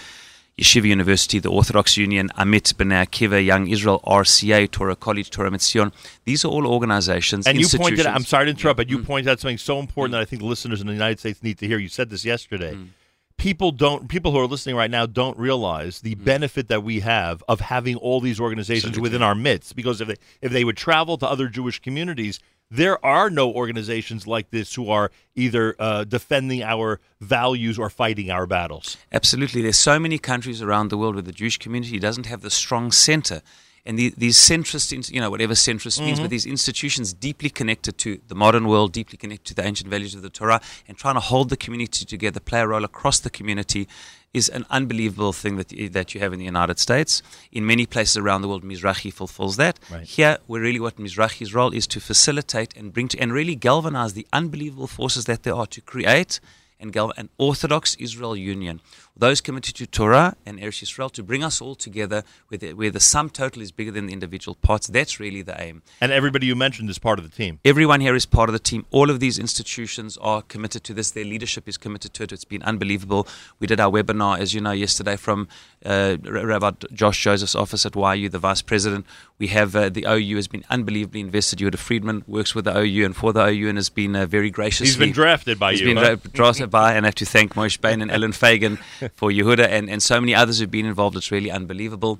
Yeshiva University, the Orthodox Union, Amit B'nai Akiva, Young Israel, RCA, Torah College, Torah Mitzion. These are all organizations. And you pointed out, I'm sorry to interrupt, but you mm-hmm. pointed out something so important that I think the listeners in the United States need to hear. You said this yesterday. People don't people who are listening right now don't realize the mm-hmm. benefit that we have of having all these organizations Absolutely. within our midst because if they if they would travel to other Jewish communities there are no organizations like this who are either uh, defending our values or fighting our battles. Absolutely. There's so many countries around the world where the Jewish community doesn't have the strong center. And the, these centrist, you know, whatever centrist means, Mhm. but these institutions deeply connected to the modern world, deeply connected to the ancient values of the Torah, and trying to hold the community together, play a role across the community, is an unbelievable thing that that you have in the United States. In many places around the world, Mizrahi fulfills that. Right. Here, where really what Mizrahi's role is to facilitate and bring to and really galvanize the unbelievable forces that there are to create and gal- an Orthodox Israel Union. Those committed to Torah and Eretz Israel to bring us all together where the, where the sum total is bigger than the individual parts. That's really the aim. And everybody you mentioned is part of the team. Everyone here is part of the team. All of these institutions are committed to this. Their leadership is committed to it. It's been unbelievable. We did our webinar, as you know, yesterday from uh, Rabbi Josh Joseph's office at YU, the vice president. We have uh, the OU has been unbelievably invested. Yehuda Friedman works with the OU and for the OU and has been uh, very gracious. He's been drafted by He's you, He's been huh? drafted by, and I have to thank Moishe Bane and Allen Fagin for Yehuda and, and so many others who've been involved. It's really unbelievable.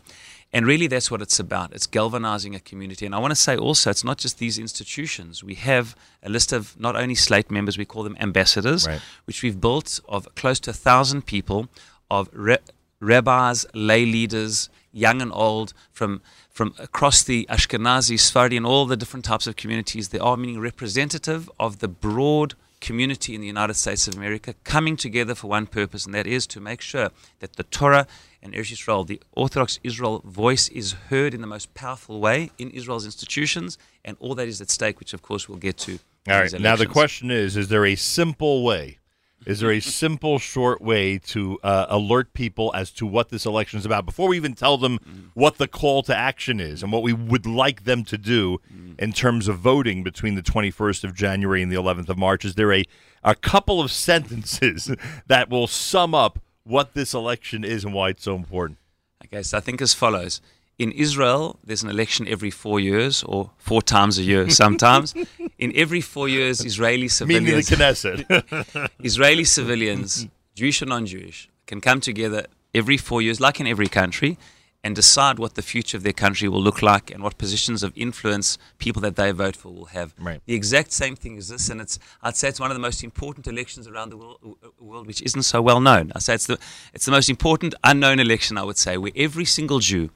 And really, that's what it's about. It's galvanizing a community. And I want to say also, it's not just these institutions. We have a list of not only Slate members, we call them ambassadors, Right. which we've built of close to a thousand people, of ra- rabbis, lay leaders, young and old, from from across the Ashkenazi, Sephardi, and all the different types of communities They are, meaning representative of the broad community in the United States of America coming together for one purpose, and that is to make sure that the Torah and Eretz Israel, the Orthodox Israel voice, is heard in the most powerful way in Israel's institutions, and all that is at stake, which of course we'll get to. All right. Now the question is: Is there a simple way? Is there a simple, short way to uh, alert people as to what this election is about before we even tell them what the call to action is and what we would like them to do in terms of voting between the 21st of January and the 11th of March? Is there a a couple of sentences that will sum up what this election is and why it's so important? I guess I think as follows. In Israel, there's an election every four years or four times a year sometimes. In every four years, Israeli Meaning the civilians. Knesset. Israeli civilians, Jewish or non Jewish, can come together every four years, like in every country, and decide what the future of their country will look like and what positions of influence people that they vote for will have. Right. The exact same thing as this, and it's I'd say it's one of the most important elections around the world, world which isn't so well known. I say it's the it's the most important unknown election I would say, where every single Jew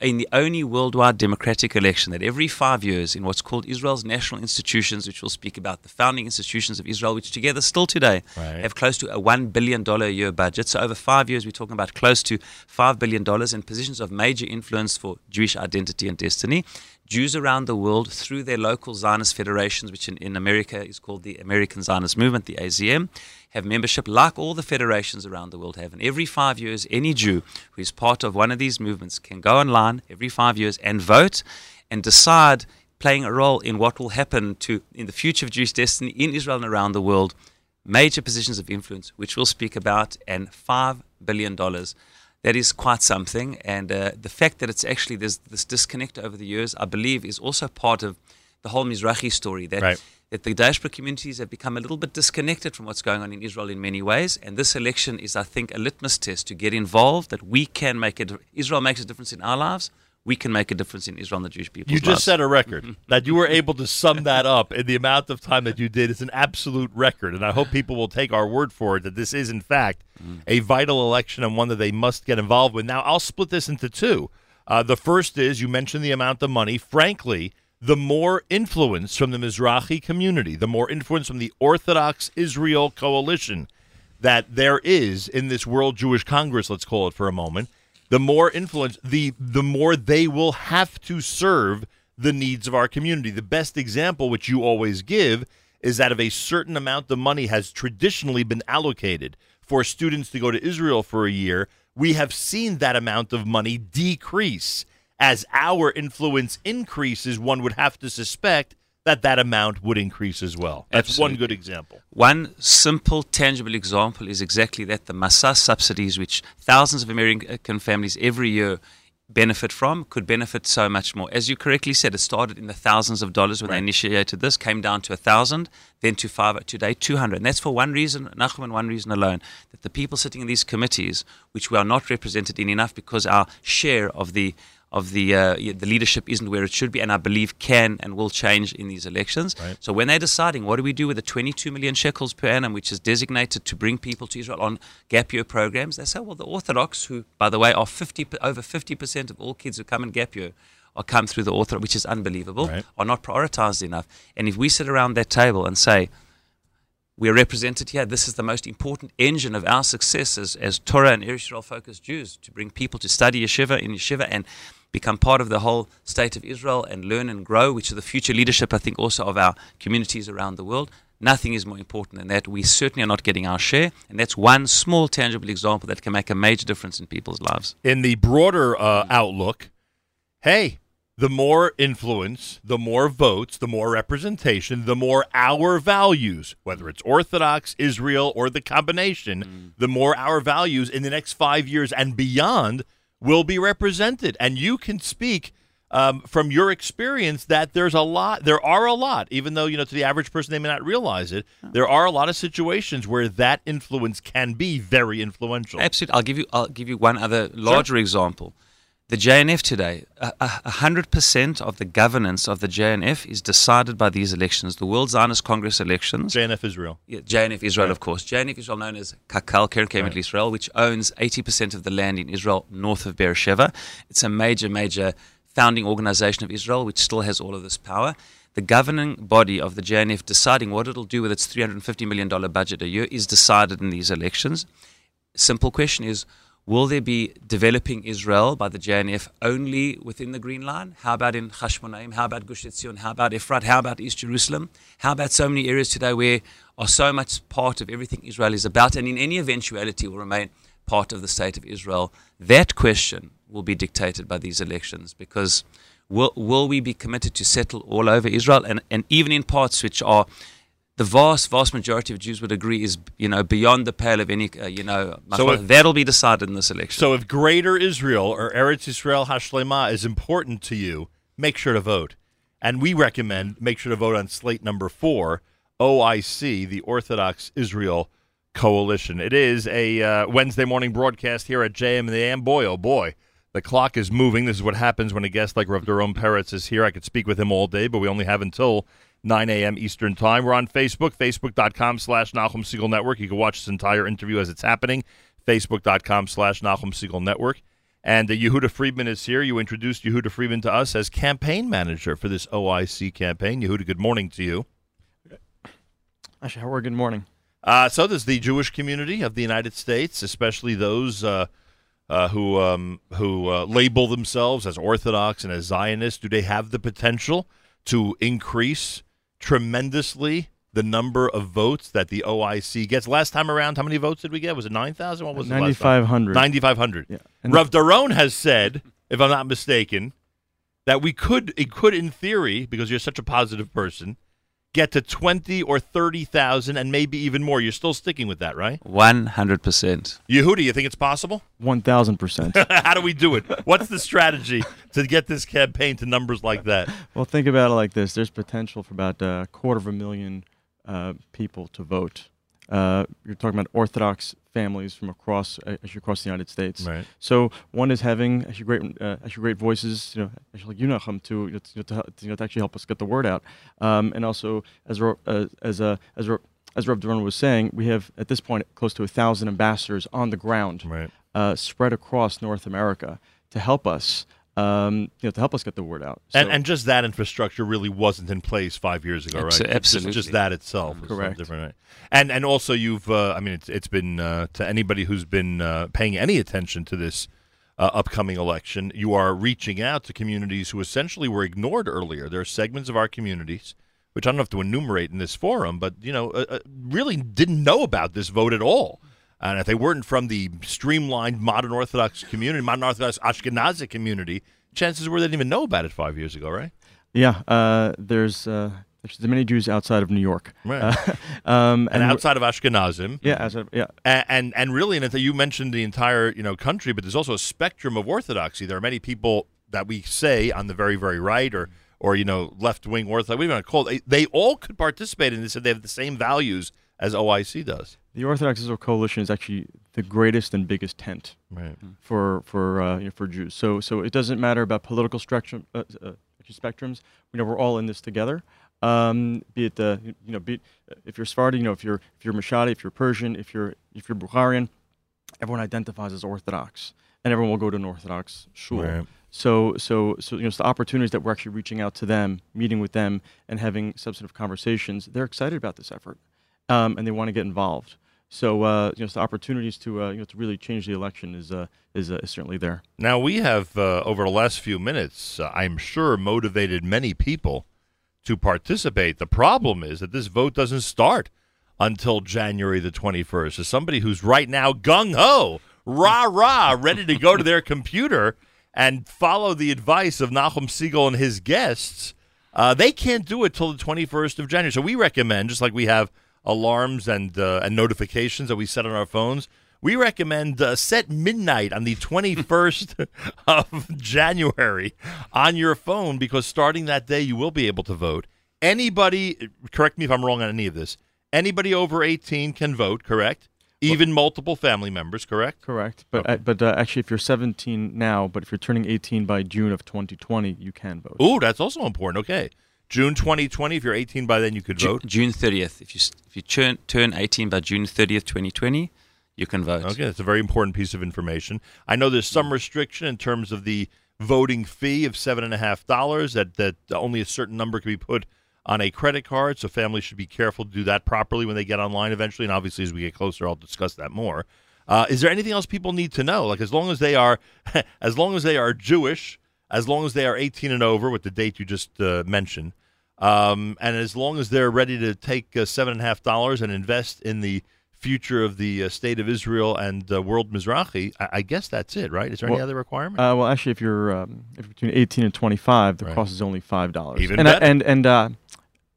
in the only worldwide democratic election that every five years in what's called Israel's national institutions, which we'll speak about, the founding institutions of Israel, which together still today Right. have close to a $1 billion a year budget. So over five years, we're talking about close to $5 billion in positions of major influence for Jewish identity and destiny. Jews around the world, through their local Zionist federations, which in, in America is called the American Zionist Movement, the AZM, have membership like all the federations around the world have. And every five years, any Jew who is part of one of these movements can go online every five years and vote and decide, playing a role in what will happen to in the future of Jewish destiny in Israel and around the world, major positions of influence, which we'll speak about, and $5 billion. That is quite something. And uh, the fact that it's actually there's this disconnect over the years, I believe, is also part of the whole Mizrahi story that Right. that the diaspora communities have become a little bit disconnected from what's going on in Israel in many ways. And this election is, I think, a litmus test to get involved. That we can make it. Israel makes a difference in our lives. We can make a difference in Israel and the Jewish people. You just set a record that you were able to sum that up in the amount of time that you did is an absolute record, and I hope people will take our word for it that this is in fact a vital election and one that they must get involved with. Now, I'll split this into two. Uh, the first is you mentioned the amount of money. Frankly, the more influence from the Mizrahi community, the more influence from the Orthodox Israel coalition that there is in this World Jewish Congress, let's call it for a moment, the more influence, the the more they will have to serve the needs of our community. The best example, which you always give, is that of a certain amount of money has traditionally been allocated for students to go to Israel for a year, we have seen that amount of money decrease. As our influence increases, one would have to suspect that that amount would increase as well. That's one good example. One simple, tangible example is exactly that the Massa subsidies, which thousands of uh, American families every year benefit from, could benefit so much more. As you correctly said, it started in the thousands of dollars when they initiated this, came down to a thousand, then to five, today 200. And that's for one reason, Nachum, and one reason alone, that the people sitting in these committees, which we are not represented in enough because our share of the of the uh, the leadership isn't where it should be, and I believe can and will change in these elections. So when they're deciding what do we do with the 22 million shekels per annum, which is designated to bring people to Israel on gap year programs, they say, well, the Orthodox, who by the way are 50 over 50 percent of all kids who come in gap year. Are come through the Orthodox, which is unbelievable, are not prioritized enough. And if we sit around that table and say, we're represented here. This is the most important engine of our success as, as Torah and Israel focused Jews to bring people to study yeshiva in yeshiva and become part of the whole state of Israel and learn and grow, which is the future leadership, I think, also of our communities around the world. Nothing is more important than that. We certainly are not getting our share, and that's one small, tangible example that can make a major difference in people's lives. in the broader uh, outlook, hey, the more influence, the more votes, the more representation, the more our values, whether it's Orthodox, Israel, or the combination, the more our values in the next five years and beyond will be represented. And you can speak. Um, from your experience, that there's a lot, there are a lot, even though you know to the average person they may not realize it. There are a lot of situations where that influence can be very influential. Absolutely. I'll give you. I'll give you one other larger example. The JNF today, a- a hundred percent of the governance of the JNF is decided by these elections, the World Zionist Congress elections. JNF Israel. Yeah, JNF Israel, of course. JNF Israel, known as Kakal, Keren Kayemet Israel, which owns 80% of the land in Israel north of Beersheba. It's a major, major founding organization of Israel, which still has all of this power. The governing body of the JNF deciding what it'll do with its $350 million budget a year is decided in these elections. Simple question is Will there be developing Israel by the JNF only within the Green Line? How about in Hashmonaim? How about Gush Etzion? How about Efrat? How about East Jerusalem? How about so many areas today where are so much part of everything Israel is about and in any eventuality will remain part of the state of Israel? That question will be dictated by these elections because will, will we be committed to settle all over Israel and, and even in parts which are the vast, vast majority of Jews would agree is, you know, beyond the pale of any, uh, you know, So if- that'll be decided in this election. So if Greater Israel or Eretz Israel Hashlema is important to you, make sure to vote. And we recommend make sure to vote on slate number four, OIC, the Orthodox Israel Coalition. It is a uh, Wednesday morning broadcast here at JM and the AM. Boy, oh boy, the clock is moving. This is what happens when a guest like Rav Doron Peretz is here. I could speak with him all day, but we only have until 9 a.m. Eastern Time. We're on Facebook, facebook.com slash Nachum Segal Network. You can watch this entire interview as it's happening, facebook.com slash Nachum Segal Network. And uh, Yehuda Friedman is here. You introduced Yehuda Friedman to us as campaign manager for this OIC campaign. Yehuda, good morning to you. Howard, good morning. Uh, so does the Jewish community of the United States, especially those uh, uh, who um, who uh, label themselves as Orthodox and as Zionists, do they have the potential to increase tremendously the number of votes that the OIC gets? Last time around, how many votes did we get? Was it nine thousand? What was it? last time? 9,500. 9,500. Yeah. And- Rav Doron has said, if I'm not mistaken, that we could, it could, in theory, because you're such a positive person, get to 20 or 30,000 and maybe even more. You're still sticking with that, right? 100%. Yehuda, you think it's possible? 1,000%. How do we do it? What's the strategy to get this campaign to numbers like that? Well, think about it like this: there's potential for about a quarter of a million uh, people to vote. Uh, you're talking about Orthodox families from across uh, actually across the United States. Right. So one is having actually great uh, actually great voices, you know, actually like to you know, to, to, you know, to actually help us get the word out, um, and also as uh, as uh, as as Rav Doron was saying, we have at this point close to a thousand ambassadors on the ground, right. uh, spread across North America to help us, um, you know, to help us get the word out. And, So- and just that infrastructure really wasn't in place five years ago, right? Just- absolutely. Just, that itself. Correct. different, right? And and also you've, uh, I mean, it's it's been uh, to anybody who's been uh, paying any attention to this uh, upcoming election, you are reaching out to communities who essentially were ignored earlier. There are segments of our communities. Which I don't have to enumerate in this forum, but you know, uh, uh, really didn't know about this vote at all. And if they weren't from the streamlined modern Orthodox community, modern Orthodox Ashkenazi community, chances were they didn't even know about it five years ago, right? Yeah, uh, there's uh, there's many Jews outside of New York, Right. Uh, um, and, we're- outside of Ashkenazim. Yeah, outside, yeah. And, and and really, and you mentioned the entire you know country, but there's also a spectrum of orthodoxy. There are many people that we say on the very very right or or you know left wing orthodox. We want to call it. They, they all could participate in this, and they have the same values as OIC does. The Orthodox Israel Coalition is actually the greatest and biggest tent Right. for for uh, you know, for Jews. So so it doesn't matter about political spectrum, uh, uh, spectrums. You know, we're all in this together. Um, be it the you know, be it, if you're Sephardi, you know, if you're if you're Mashadi, if you're Persian, if you're if you're Bukharian, everyone identifies as Orthodox, and everyone will go to an Orthodox shul. Right. So, so, so, you know, so the opportunities that we're actually reaching out to them, meeting with them, and having substantive conversations, they're excited about this effort, um, and they want to get involved. So, uh, you know, the opportunities to, uh, you know, to really change the election is, uh, is, uh, is certainly there. Now we have uh, over the last few minutes, uh, I'm sure, motivated many people to participate. The problem is that this vote doesn't start until January the 21st. As somebody who's right now gung ho, rah rah, ready to go to their computer and follow the advice of Nachum Segal and his guests, they can't do it till the 21st of January. So we recommend, just like we have alarms and uh, and notifications that we set on our phones. We recommend uh, set midnight on the 21st of January on your phone because starting that day you will be able to vote. Anybody, correct me if I'm wrong on any of this. Anybody over 18 can vote, correct? Even multiple family members, correct? Correct. But, uh, but uh, actually, if you're 17 now, but if you're turning 18 by June of 2020, you can vote. Ooh, that's also important. Okay. June 2020, if you're 18 by then, you could vote. June 30th. If you if you turn turn 18 by June 30th, 2020, you can vote. Okay, that's a very important piece of information. I know there's some restriction in terms of the voting fee of seven and a half dollars. That that only a certain number can be put on a credit card, so families should be careful to do that properly when they get online eventually. And obviously, as we get closer, I'll discuss that more. Uh, is there anything else people need to know? Like as long as they are, as long as they are Jewish, as long as they are 18 and over, with the date you just uh, mentioned, um, and as long as they're ready to take uh, seven and a half dollars and invest in the future of the uh, state of Israel and uh, world Mizrahi, I, I guess that's it, right? Is there any other requirement? Uh, well, actually, if you're um, if you're between 18 and 25, the Right. cost is only five dollars. Even and, uh, better. and and uh,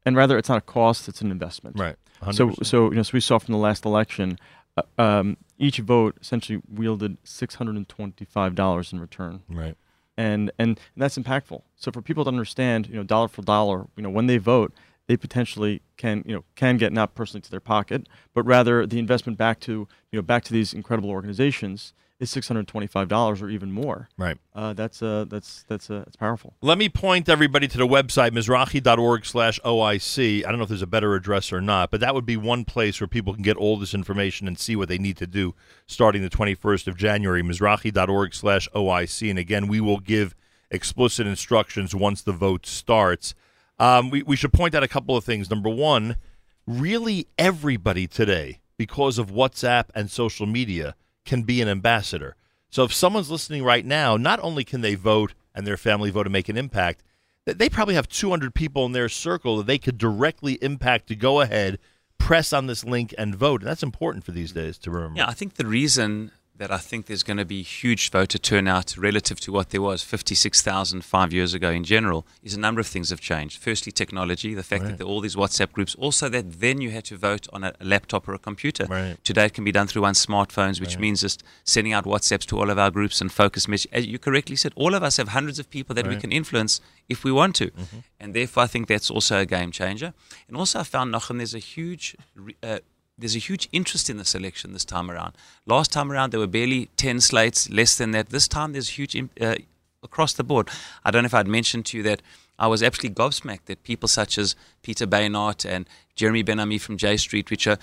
and rather, it's not a cost; it's an investment. Right. So 100%. so you know, so we saw from the last election, uh, um, each vote essentially wielded 625 dollars in return. Right. And, and and that's impactful. So for people to understand, you know, dollar for dollar, you know, when they vote, they potentially can, you know, can get not personally to their pocket, but rather the investment back to, you know, back to these incredible organizations is six hundred twenty-five dollars or even more. Right. Uh, that's uh, that's that's uh, it's powerful. Let me point everybody to the website, Mizrahi.org slash OIC. I don't know if there's a better address or not, but that would be one place where people can get all this information and see what they need to do starting the 21st of January, Mizrahi.org slash OIC. And again, we will give explicit instructions once the vote starts. Um, we, we should point out a couple of things. Number one, really everybody today, because of WhatsApp and social media, can be an ambassador. So if someone's listening right now, not only can they vote and their family vote to make an impact, they probably have 200 people in their circle that they could directly impact to go ahead, press on this link and vote. And that's important for these days to remember. Yeah, I think the reason that I think there's going to be huge voter turnout relative to what there was 56,000 five years ago in general is a number of things have changed. Firstly, technology, the fact Right. that there are all these WhatsApp groups, also that then you had to vote on a laptop or a computer. Right. Today it can be done through one's smartphones, which Right. means just sending out WhatsApps to all of our groups and focus message. As you correctly said, all of us have hundreds of people that we can influence if we want to. Mhm. And therefore, I think that's also a game changer. And also, I found, Nachum, there's a huge uh, there's a huge interest in this election this time around. Last time around, there were barely 10 slates, less than that. This time, there's a huge uh, across the board. I don't know if I'd mentioned to you that I was absolutely gobsmacked that people such as Peter Beinart and Jeremy Ben-Ami from J Street, which are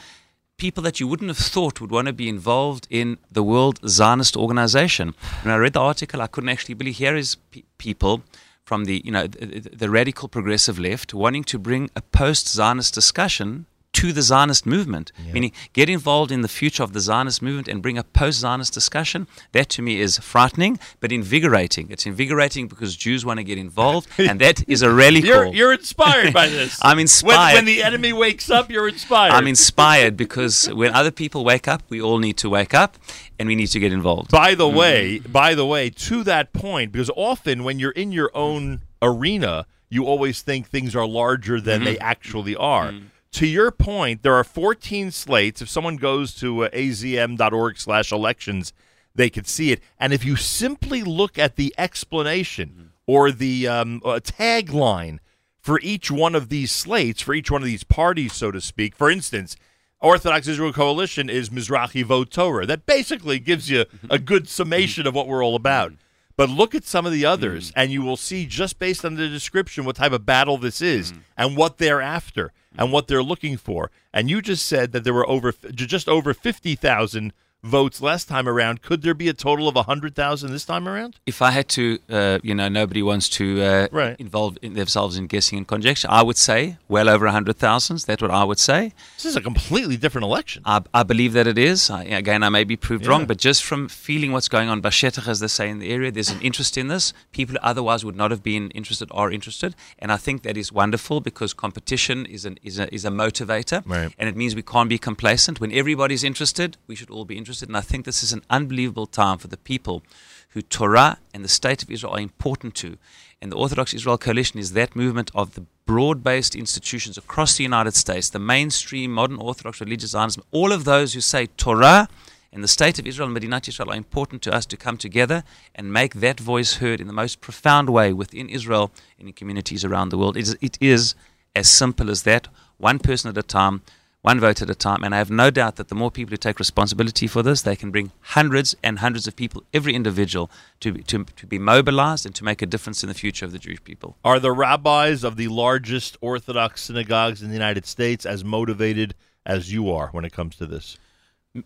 people that you wouldn't have thought would want to be involved in the World Zionist Organization. When I read the article, I couldn't actually believe here is pe- people from the you know the, the radical progressive left wanting to bring a post-Zionist discussion to the Zionist movement, meaning get involved in the future of the Zionist movement and bring a post-Zionist discussion. That to me is frightening, but invigorating. It's invigorating because Jews want to get involved, and that is a rally You're, call. you're inspired by this. I'm When, inspired. when the enemy wakes up, you're inspired. I'm inspired because when other people wake up, we all need to wake up and we need to get involved. By the mm. way, by the way, to that point, because often when you're in your own arena, you always think things are larger than mm-hmm. they actually are. Mm. To your point, there are 14 slates. If someone goes to uh, azm.org slash elections, they could see it. And if you simply look at the explanation or the um, uh, tagline for each one of these slates, for each one of these parties, so to speak, for instance, Orthodox Israel Coalition is Mizrahi Vote Torah. That basically gives you a good summation of what we're all about. But look at some of the others, mm. and you will see just based on the description what type of battle this is, mm. and what they're after, and mm. what they're looking for. And you just said that there were over just over fifty thousand votes last time around. Could there be a total of hundred thousand this time around? If I had to, uh, you know, nobody wants to uh, involve in themselves in guessing and conjecture. I would say well over 100,000. That's what I would say. This is a completely different election. I, I believe that it is. I, again, I may be proved Yeah. wrong, but just from feeling what's going on, Bashetach, as they say in the area, there's an interest in this. People who otherwise would not have been interested are interested. And I think that is wonderful because competition is, an, is, a, is a motivator. Right. And it means we can't be complacent. When everybody's interested, we should all be interested. And I think this is an unbelievable time for the people who Torah and the state of Israel are important to. And the Orthodox Israel Coalition is that movement of the broad based institutions across the United States, the mainstream modern Orthodox religious Zionism, all of those who say Torah and the state of Israel and Medinat Israel are important to us to come together and make that voice heard in the most profound way within Israel and in communities around the world. It is, it is as simple as that, one person at a time, one vote at a time. And I have no doubt that the more people who take responsibility for this, they can bring hundreds and hundreds of people, every individual, to, to, to be mobilized and to make a difference in the future of the Jewish people. Are the rabbis of the largest Orthodox synagogues in the United States as motivated as you are when it comes to this?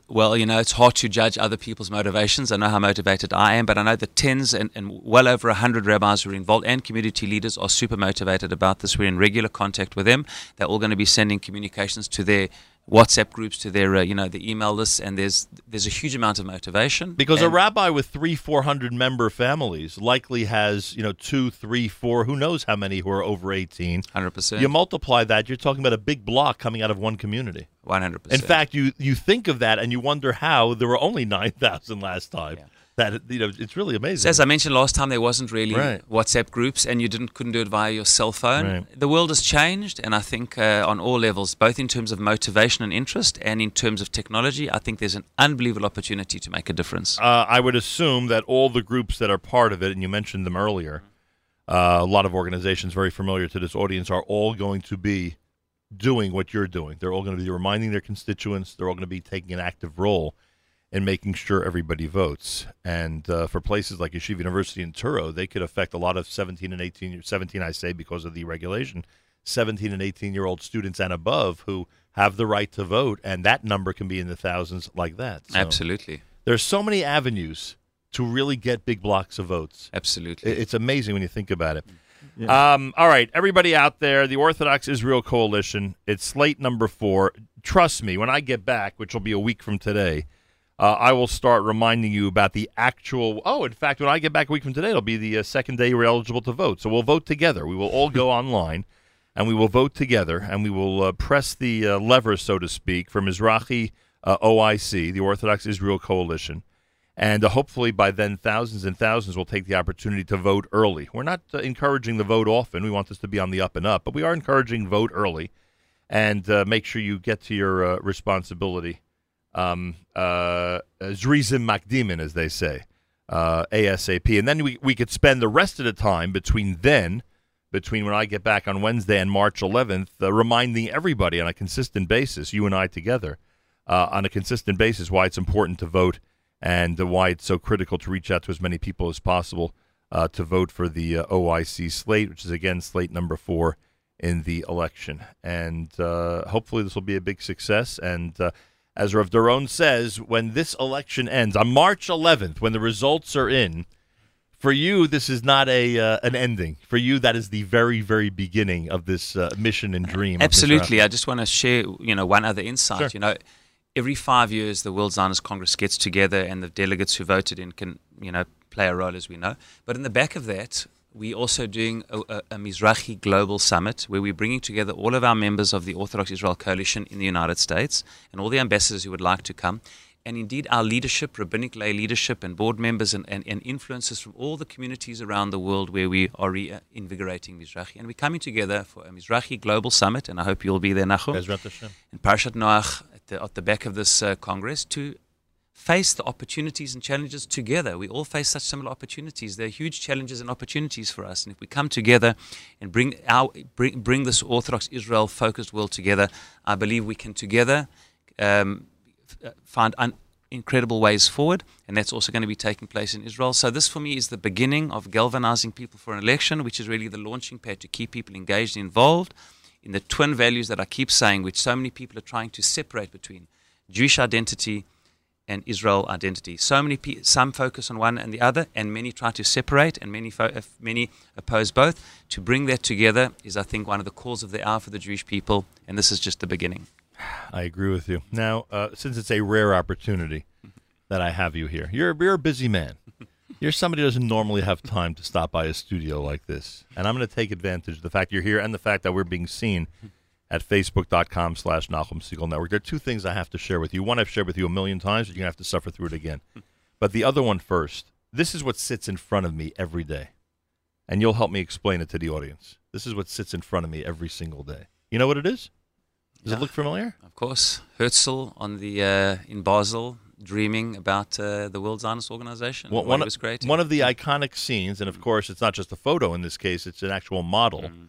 Well, you know, it's hard to judge other people's motivations. I know how motivated I am, but I know the tens and, and well over 100 rabbis who are involved and community leaders are super motivated about this. We're in regular contact with them. They're all going to be sending communications to their WhatsApp groups, to their, uh, you know, the email lists, and there's there's a huge amount of motivation. Because a rabbi with three, four hundred member families likely has, you know, two, three, four, who knows how many who are over eighteen. Hundred percent. You multiply that, you're talking about a big block coming out of one community. One hundred percent. In fact, you you think of that and you wonder how there were only nine thousand last time. That you know, it's really amazing. As I mentioned last time, there wasn't really Right. WhatsApp groups, and you didn't couldn't do it via your cell phone. Right. The world has changed, and I think uh, on all levels, both in terms of motivation and interest, and in terms of technology, I think there's an unbelievable opportunity to make a difference. Uh, I would assume that all the groups that are part of it, and you mentioned them earlier, uh, a lot of organizations very familiar to this audience are all going to be doing what you're doing. They're all going to be reminding their constituents. They're all going to be taking an active role in making sure everybody votes. And uh, for places like Yeshiva University in Touro, they could affect a lot of 17 and 18, 17 I say because of the regulation, 17 and 18 year old students and above who have the right to vote, and that number can be in the thousands like that. So- Absolutely. there's so many avenues to really get big blocks of votes. Absolutely. It's amazing when you think about it. Yeah. Um, all right, everybody out there, the Orthodox Israel Coalition, it's slate number four. Trust me, when I get back, which will be a week from today, uh, I will start reminding you about the actual. Oh, in fact, when I get back a week from today, it'll be the uh, second day you're eligible to vote. So we'll vote together. We will all go online and we will vote together and we will uh, press the uh, lever, so to speak, for Mizrahi uh, OIC, the Orthodox Israel Coalition. And uh, hopefully by then, thousands and thousands will take the opportunity to vote early. We're not uh, encouraging the vote often. We want this to be on the up and up, but we are encouraging vote early and uh, make sure you get to your uh, responsibility. Um, uh, Zrizim Makdimin, as they say, uh, ASAP. And then we, we could spend the rest of the time between then, between when I get back on Wednesday and March 11th, uh, reminding everybody on a consistent basis, you and I together, uh, on a consistent basis, why it's important to vote and why it's so critical to reach out to as many people as possible uh, to vote for the uh, OIC slate, which is again slate number four in the election. And uh, hopefully this will be a big success. And as Rav Doron says, when this election ends on March 11th, when the results are in, for you, this is not a uh, an ending. For you, that is the very, very beginning of this uh, mission and dream. Absolutely. I just want to share, you know, one other insight. Sure. You know, every five years, the World Zionist Congress gets together, and the delegates who voted in can, you know, play a role, as we know. But in the back of that, we're also doing a, a, a Mizrahi Global Summit, where we're bringing together all of our members of the Orthodox Israel Coalition in the United States and all the ambassadors who would like to come. And indeed, our leadership, rabbinic lay leadership, and board members and, and, and influencers from all the communities around the world where we are reinvigorating Mizrahi. And we're coming together for a Mizrahi Global Summit, and I hope you'll be there, Nachum, in Parashat Noach at the, at the back of this uh, Congress to face the opportunities and challenges together. We all face such similar opportunities. There are huge challenges and opportunities for us. And if we come together and bring, our, bring, bring this Orthodox Israel focused world together, I believe we can together um, find un- incredible ways forward. And that's also going to be taking place in Israel. So, this for me is the beginning of galvanizing people for an election, which is really the launching pad to keep people engaged and involved in the twin values that I keep saying, which so many people are trying to separate between Jewish identity and Israel identity. So many pe- some focus on one and the other, and many try to separate, and many fo- many oppose both. To bring that together is, I think, one of the calls of the hour for the Jewish people, and this is just the beginning. I agree with you. Now, uh, since it's a rare opportunity that I have you here, you're, you're a busy man. You're somebody who doesn't normally have time to stop by a studio like this. And I'm going to take advantage of the fact you're here and the fact that we're being seen at facebook.com slash Nachum Segal Network. There are two things I have to share with you. One I've shared with you a million times, but you're going to have to suffer through it again. But the other one first. This is what sits in front of me every day. And you'll help me explain it to the audience. This is what sits in front of me every single day. You know what it is? Does it look familiar? Of course, Herzl on the uh, in Basel, dreaming about uh, the World Zionist Organization. Well, one, of- one of the iconic scenes, and of course, it's not just a photo in this case, it's an actual model Mm.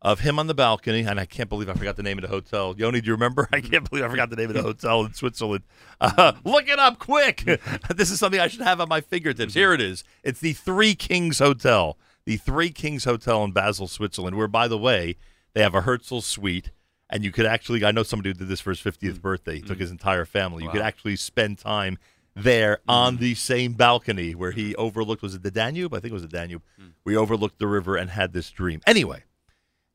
Of him on the balcony. And I can't believe I forgot the name of the hotel. Yoni, do you remember? I can't believe I forgot the name of the hotel in Switzerland. Uh, look it up quick. this is something I should have on my fingertips. Here it is. It's the Three Kings Hotel, the Three Kings Hotel in Basel, Switzerland, where, by the way, they have a Herzl suite. And you could actually, I know somebody who did this for his 50th birthday. He took his entire family. You could Mm. Actually spend time there on the same balcony where he overlooked, was it the Danube? I think it was the Danube. We overlooked the river and had this dream. Anyway,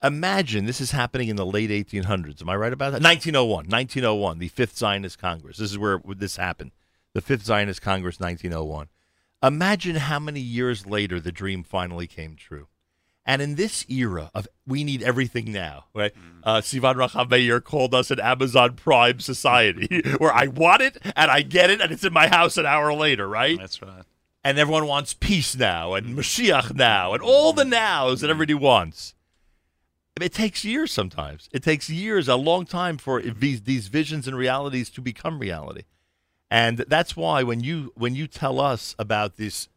imagine this is happening in the late 1800s. Am I right about that? 1901. 1901, the Fifth Zionist Congress. This is where this happened. The Fifth Zionist Congress, 1901. Imagine how many years later the dream finally came true. And in this era of we need everything now, right? Uh, Sivan Meir called us an Amazon Prime society where I want it and I get it and it's in my house an hour later, right? That's right. And everyone wants peace now and Mashiach now and all the nows that everybody wants. It takes years sometimes. It takes years, a long time for these, these visions and realities to become reality. And that's why when you when you tell us about this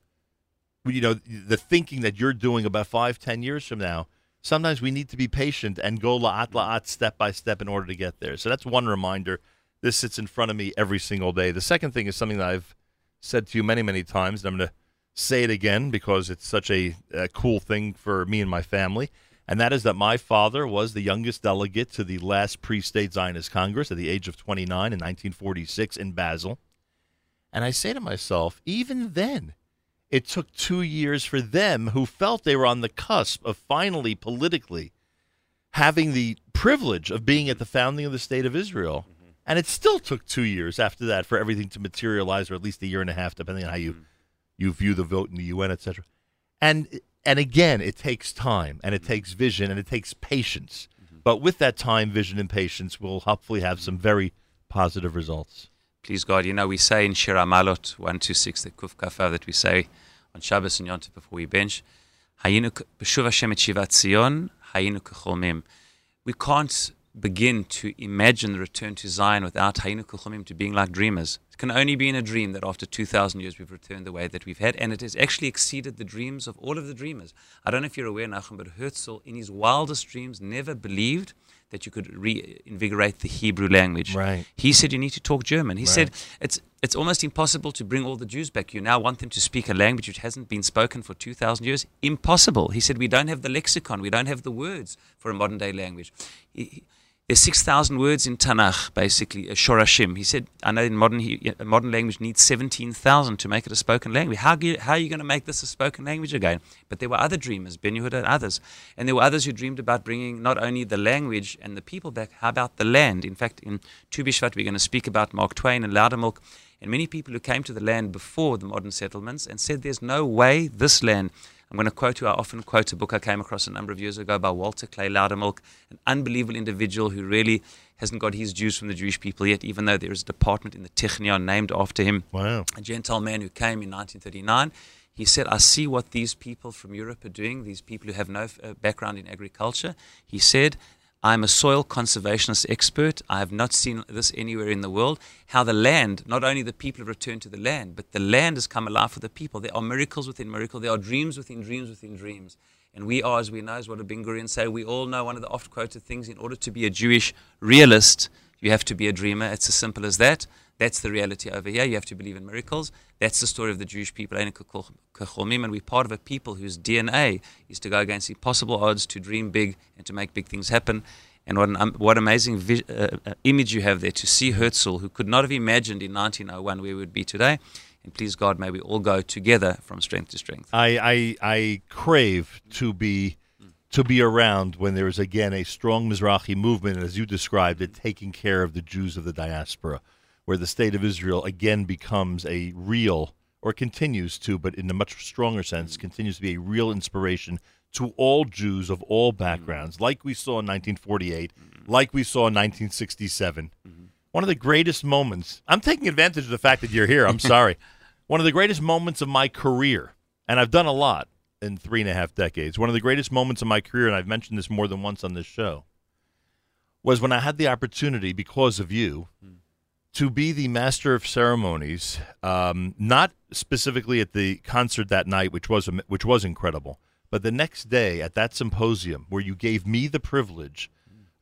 you know the thinking that you're doing about five ten years from now sometimes we need to be patient and go la'at la'at step by step in order to get there so that's one reminder this sits in front of me every single day the second thing is something that i've said to you many many times and i'm going to say it again because it's such a, a cool thing for me and my family and that is that my father was the youngest delegate to the last pre-state zionist congress at the age of 29 in 1946 in basel and i say to myself even then it took two years for them who felt they were on the cusp of finally politically having the privilege of being at the founding of the state of Israel. Mm-hmm. And it still took two years after that for everything to materialize, or at least a year and a half, depending on how you you view the vote in the UN, etc. And and again, it takes time, and it mm-hmm. takes vision, and it takes patience. Mm-hmm. But with that time, vision, and patience, we'll hopefully have some very positive results. please God, you know, we say in Shir Malot 126, the Kuf Kafa that we say on Shabbos and Yom Tov before we bench, Hayinu k- b'shuv Hashem et Shivat Zion, Hayinu kecholmim. We can't begin to imagine the return to Zion without Hayinu kecholmim to being like dreamers. It can only be in a dream that after 2,000 years we've returned the way that we've had, and it has actually exceeded the dreams of all of the dreamers. I don't know if you're aware, Nachum, but Herzl, in his wildest dreams, never believed that you could reinvigorate the Hebrew language. Right. He said you need to talk German. He Right. said it's it's almost impossible to bring all the Jews back. You now want them to speak a language which hasn't been spoken for 2,000 years. Impossible. He said we don't have the lexicon. We don't have the words for a modern day language. He- there's 6,000 words in Tanakh, basically, Shorashim. He said, I know in modern, modern language needs 17,000 to make it a spoken language. How, how are you going to make this a spoken language again? But there were other dreamers, Ben Yehuda and others. And there were others who dreamed about bringing not only the language and the people back, how about the land? In fact, in Tu we're going to speak about Mark Twain and Lowdermilk and many people who came to the land before the modern settlements and said, There's no way this land. I'm going to quote you. I often quote a book I came across a number of years ago by Walter Clay Lowdermilk, an unbelievable individual who really hasn't got his Jews from the Jewish people yet, even though there is a department in the Technion named after him. Wow. A Gentile man who came in 1939. He said, I see what these people from Europe are doing, these people who have no uh, background in agriculture. He said, I'm a soil conservationist expert. I have not seen this anywhere in the world. How the land, not only the people have returned to the land, but the land has come alive for the people. There are miracles within miracles. There are dreams within dreams within dreams. And we are, as we know, as what a Ben Gurion say, we all know one of the oft quoted things in order to be a Jewish realist, you have to be a dreamer. It's as simple as that. That's the reality over here. You have to believe in miracles. That's the story of the Jewish people. And we're part of a people whose DNA is to go against impossible odds, to dream big, and to make big things happen. And what an um, what amazing vis- uh, uh, image you have there to see Herzl, who could not have imagined in 1901 where we would be today. And please God, may we all go together from strength to strength. I, I I crave to be to be around when there is again a strong Mizrahi movement, as you described it, taking care of the Jews of the diaspora, where the state of Israel again becomes a real, or continues to, but in a much stronger sense, mm. continues to be a real inspiration to all Jews of all mm. backgrounds, like we saw in 1948, mm-hmm. like we saw in 1967. Mm-hmm. One of the greatest moments. I'm taking advantage of the fact that you're here. I'm sorry. One of the greatest moments of my career, and I've done a lot in three and a half decades. One of the greatest moments of my career, and I've mentioned this more than once on this show, was when I had the opportunity, because of you, mm. To be the master of ceremonies. Um, not specifically at the concert that night, which was which was incredible, but the next day at that symposium where you gave me the privilege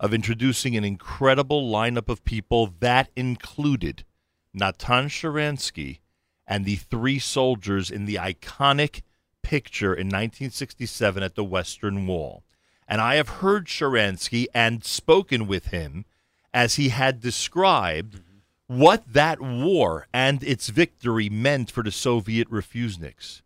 of introducing an incredible lineup of people that included Natan Sharansky and the three soldiers in the iconic picture in 1967 at the Western Wall. And I have heard Sharansky and spoken with him as he had described what that war and its victory meant for the Soviet refuseniks.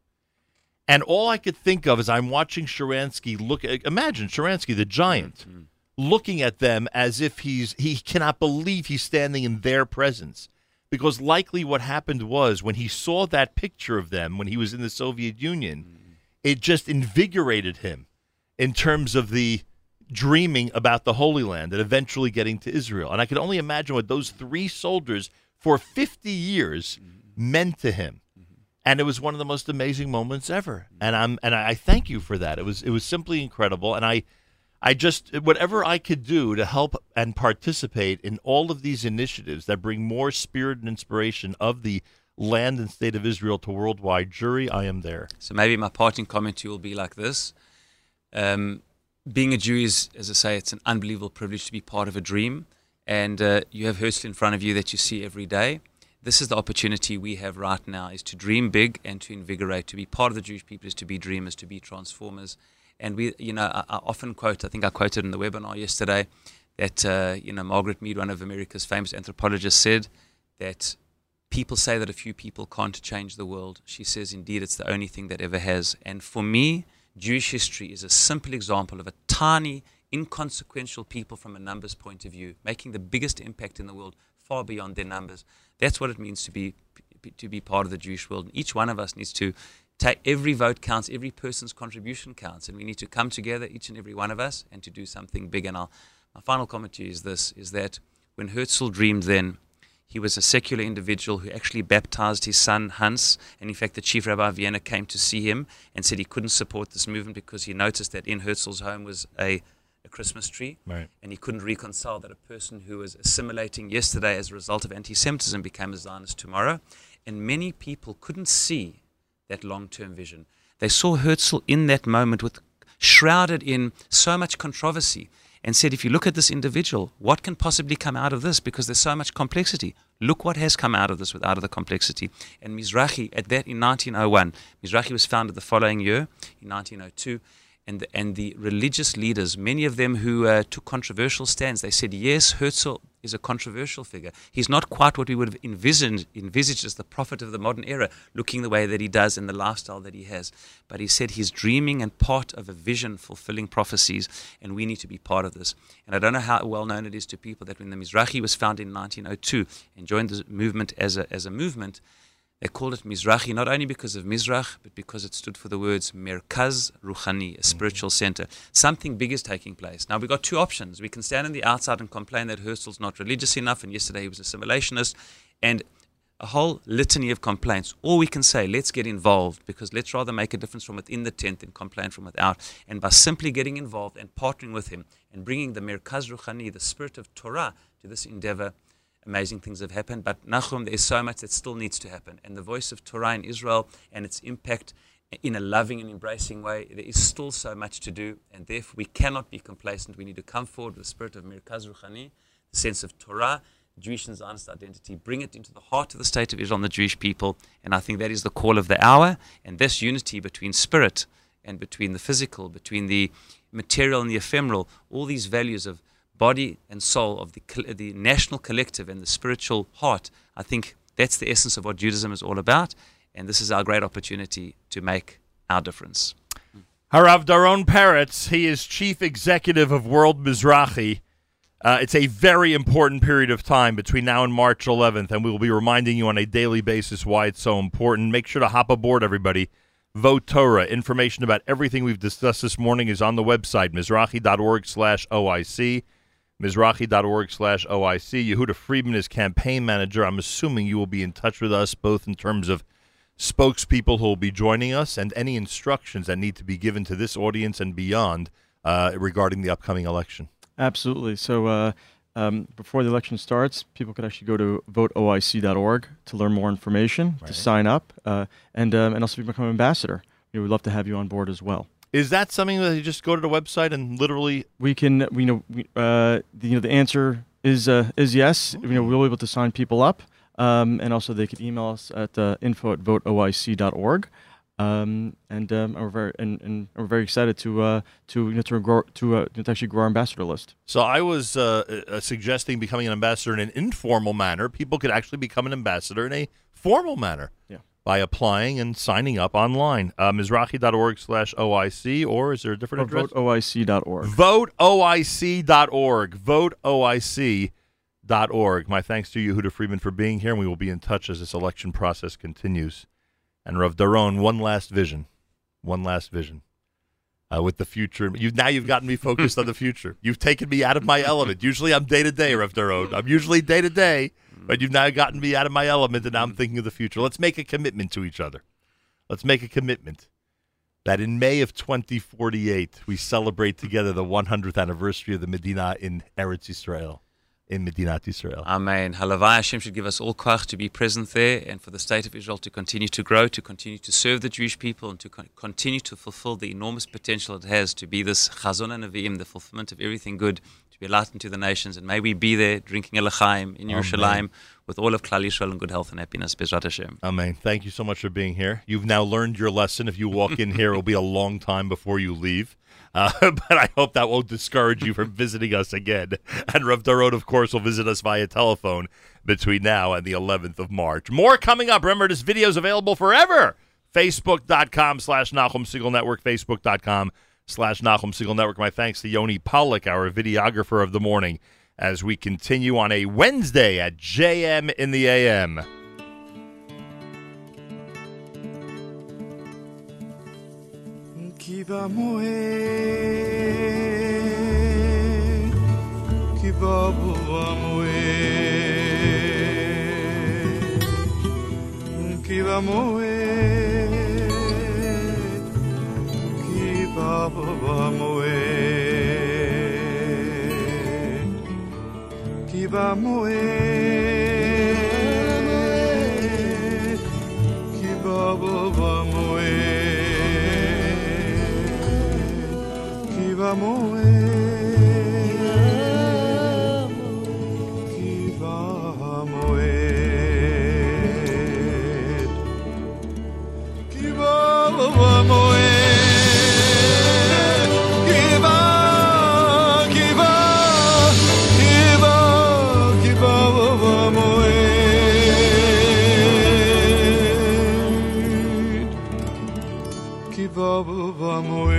And all I could think of as I'm watching Sharansky look imagine Sharansky, the giant, mm, mm. looking at them as if he's he cannot believe he's standing in their presence. Because likely what happened was when he saw that picture of them when he was in the Soviet Union, mm. it just invigorated him in terms of the dreaming about the Holy Land and eventually getting to Israel. And I could only imagine what those three soldiers for 50 years meant to him. And it was one of the most amazing moments ever. And I'm and I thank you for that. It was it was simply incredible. And I I just whatever I could do to help and participate in all of these initiatives that bring more spirit and inspiration of the land and state of Israel to worldwide Jewry, I am there. So maybe my parting comment to you will be like this. Um, being a Jew is, as I say, it's an unbelievable privilege to be part of a dream. And uh, you have Herzl in front of you that you see every day. This is the opportunity we have right now is to dream big and to invigorate. To be part of the Jewish people is to be dreamers, to be transformers. And we, you know, I, I often quote, I think I quoted in the webinar yesterday, that, uh, you know, Margaret Mead, one of America's famous anthropologists, said that people say that a few people can't change the world. She says, indeed, it's the only thing that ever has. And for me, Jewish history is a simple example of a tiny, inconsequential people from a numbers point of view, making the biggest impact in the world far beyond their numbers. That's what it means to be to be part of the Jewish world. And each one of us needs to take every vote counts, every person's contribution counts, and we need to come together, each and every one of us, and to do something big. And I'll, my final comment to you is this: is that when Herzl dreamed then, He was a secular individual who actually baptized his son Hans. And in fact, the chief rabbi of Vienna came to see him and said he couldn't support this movement because he noticed that in Herzl's home was a, a Christmas tree. Right. And he couldn't reconcile that a person who was assimilating yesterday as a result of anti Semitism became a Zionist tomorrow. And many people couldn't see that long term vision. They saw Herzl in that moment with shrouded in so much controversy and said, if you look at this individual, what can possibly come out of this? Because there's so much complexity. Look what has come out of this without of the complexity. And Mizrahi, at that in 1901, Mizrahi was founded the following year, in 1902, and the, and the religious leaders, many of them who uh, took controversial stands, they said, yes, Herzl is a controversial figure. He's not quite what we would have envisioned, envisaged as the prophet of the modern era, looking the way that he does and the lifestyle that he has. But he said he's dreaming and part of a vision fulfilling prophecies, and we need to be part of this. And I don't know how well known it is to people that when the Mizrahi was founded in 1902 and joined the movement as a, as a movement, they called it Mizrahi not only because of Mizrach, but because it stood for the words Merkaz Ruchani, a mm-hmm. spiritual center. Something big is taking place. Now, we've got two options. We can stand on the outside and complain that Herzl's not religious enough, and yesterday he was assimilationist, and a whole litany of complaints. Or we can say, let's get involved, because let's rather make a difference from within the tent than complain from without. And by simply getting involved and partnering with him and bringing the Merkaz Ruchani, the spirit of Torah, to this endeavor, amazing things have happened. But Nachum, there is so much that still needs to happen. And the voice of Torah in Israel and its impact in a loving and embracing way, there is still so much to do. And therefore, we cannot be complacent. We need to come forward with the spirit of Merkaz Ruchani, the sense of Torah, Jewish and Zionist identity, bring it into the heart of the state of Israel and the Jewish people. And I think that is the call of the hour. And this unity between spirit and between the physical, between the material and the ephemeral, all these values of body and soul of the, the national collective and the spiritual heart. I think that's the essence of what Judaism is all about, and this is our great opportunity to make our difference. Harav Doron Peretz, he is chief executive of World Mizrahi. Uh, it's a very important period of time between now and March 11th, and we will be reminding you on a daily basis why it's so important. Make sure to hop aboard, everybody. Vote Torah. Information about everything we've discussed this morning is on the website, mizrahi.org slash OIC mizrahi.org slash OIC. Yehuda Friedman is campaign manager. I'm assuming you will be in touch with us both in terms of spokespeople who will be joining us and any instructions that need to be given to this audience and beyond uh, regarding the upcoming election. Absolutely. So uh, um, before the election starts, people could actually go to voteoic.org to learn more information, to sign up, uh, and um, and also become an ambassador. You know, we'd love to have you on board as well. Is that something that you just go to the website and literally? We can, we know, we, uh, the, you know, the answer is uh, is yes. You know, we'll be able to sign people up, um, and also they could email us at uh, info at voteoic.org. Um, and um, we're very and, and we're very excited to uh, to you know, to grow to, uh, to actually grow our ambassador list. So I was uh, uh, suggesting becoming an ambassador in an informal manner. People could actually become an ambassador in a formal manner. Yeah. By applying and signing up online. Uh, Mizrahi.org slash OIC, or is there a different Or address? voteoic.org. VoteOIC.org. VoteOIC.org. My thanks to you, Huda Friedman, for being here, and we will be in touch as this election process continues. And Rav Doron, one last vision. One last vision. Uh, with the future. You now you've gotten me focused on the future. You've taken me out of my element. Usually I'm day to day, Rav Doron. I'm usually day to day, but you've now gotten me out of my element, and now I'm mm. thinking of the future. Let's make a commitment to each other. Let's make a commitment that in May of 2048 we celebrate together the 100th anniversary of the Medina in Eretz Israel, in Medinat Israel. Amen. Halavai Hashem should give us all koach to be present there and for the state of Israel to continue to grow, to continue to serve the Jewish people, and to con- continue to fulfill the enormous potential it has to be this chazon and the fulfillment of everything good, to be a light unto the nations. And may we be there drinking a l'chaim in. Yerushalayim with all of Klal Yisrael in good health and happiness. Bezrat Hashem. Amen. Thank you so much for being here. You've now learned your lesson. If you walk in here, it will be a long time before you leave. Uh, but I hope that won't discourage you from visiting us again. And Rav Doron, of course, will visit us via telephone between now and the 11th of March. More coming up. Remember, this video is available forever. Facebook.com slash Nachum Segal Network. Facebook.com slash Nachum Segal Network. My thanks to Yoni Pollock, our videographer of the morning, as we continue on a Wednesday at JM in the AM. va moer qui va va moer qui va moe. vamos.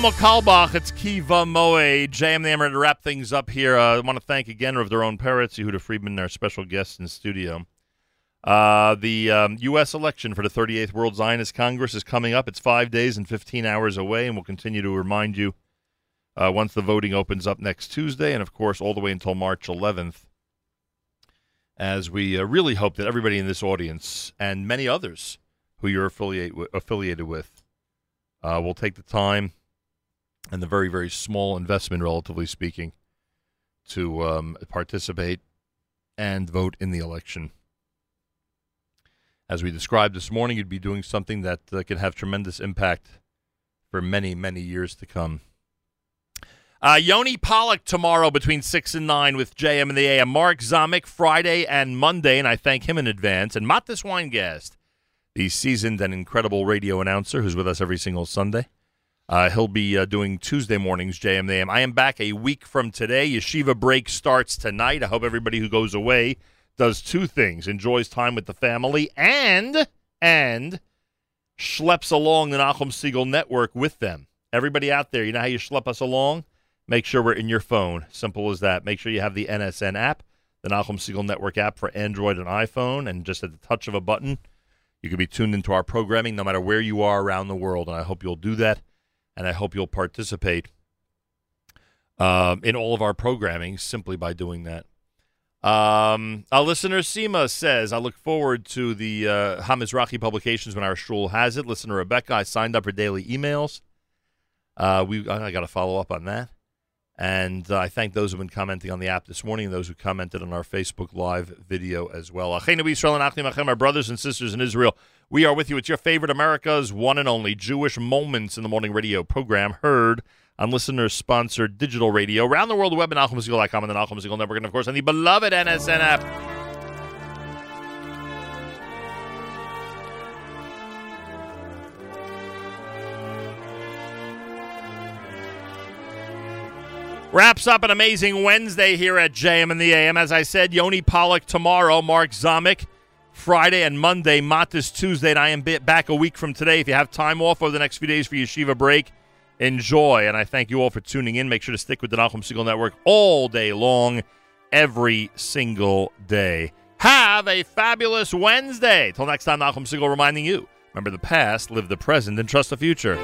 Shlomo Carlebach. It's Kiva Moe. In the ready to wrap things up here. Uh, I want to thank again Rav Doron Peretz, Yehuda Friedman, our special guest in studio. Uh, the um, U.S. election for the 38th World Zionist Congress is coming up. It's five days and 15 hours away, and we'll continue to remind you uh, once the voting opens up next Tuesday, and of course, all the way until March 11th, as we uh, really hope that everybody in this audience and many others who you're affiliate w- affiliated with uh, will take the time and the very, very small investment, relatively speaking, to um, participate and vote in the election. As we described this morning, you'd be doing something that uh, can have tremendous impact for many, many years to come. Uh, Yoni Pollock tomorrow between 6 and 9 with JM and the AM. Mark Zomick Friday and Monday, and I thank him in advance. And Mattes Weingast, the seasoned and incredible radio announcer who's with us every single Sunday. Uh, he'll be uh, doing Tuesday mornings, JM the AM. I am back a week from today. Yeshiva break starts tonight. I hope everybody who goes away does two things enjoys time with the family and and schleps along the Nachum Segal network with them. Everybody out there, you know how you schlep us along? Make sure we're in your phone. Simple as that. Make sure you have the NSN app, the Nachum Segal Network app for Android and iPhone, and just at the touch of a button, you can be tuned into our programming no matter where you are around the world. And I hope you'll do that, and I hope you'll participate um, in all of our programming simply by doing that. Um, our listener Seema says, I look forward to the uh, Hamizrachi publications when our shul has it. Listener Rebecca, I signed up for daily emails. Uh, we I got to follow up on that. And uh, I thank those who have been commenting on the app this morning and those who commented on our Facebook Live video as well. Our brothers and sisters in Israel. We are with you. It's your favorite America's one and only Jewish Moments in the Morning radio program heard on listener-sponsored digital radio around the world, web at NachumSegal.com and the Segal Network, and of course on the beloved NSN app. Wraps up an amazing Wednesday here at JM and the AM. As I said, Yoni Pollock tomorrow, Mark Zomick Friday and Monday, Matis Tuesday, and I am back a week from today. If you have time off over the next few days for yeshiva break, enjoy. And I thank you all for tuning in. Make sure to stick with the Nachum Segal Network all day long, every single day. Have a fabulous Wednesday. Till next time, Nachum Segal reminding you remember the past, live the present, and trust the future.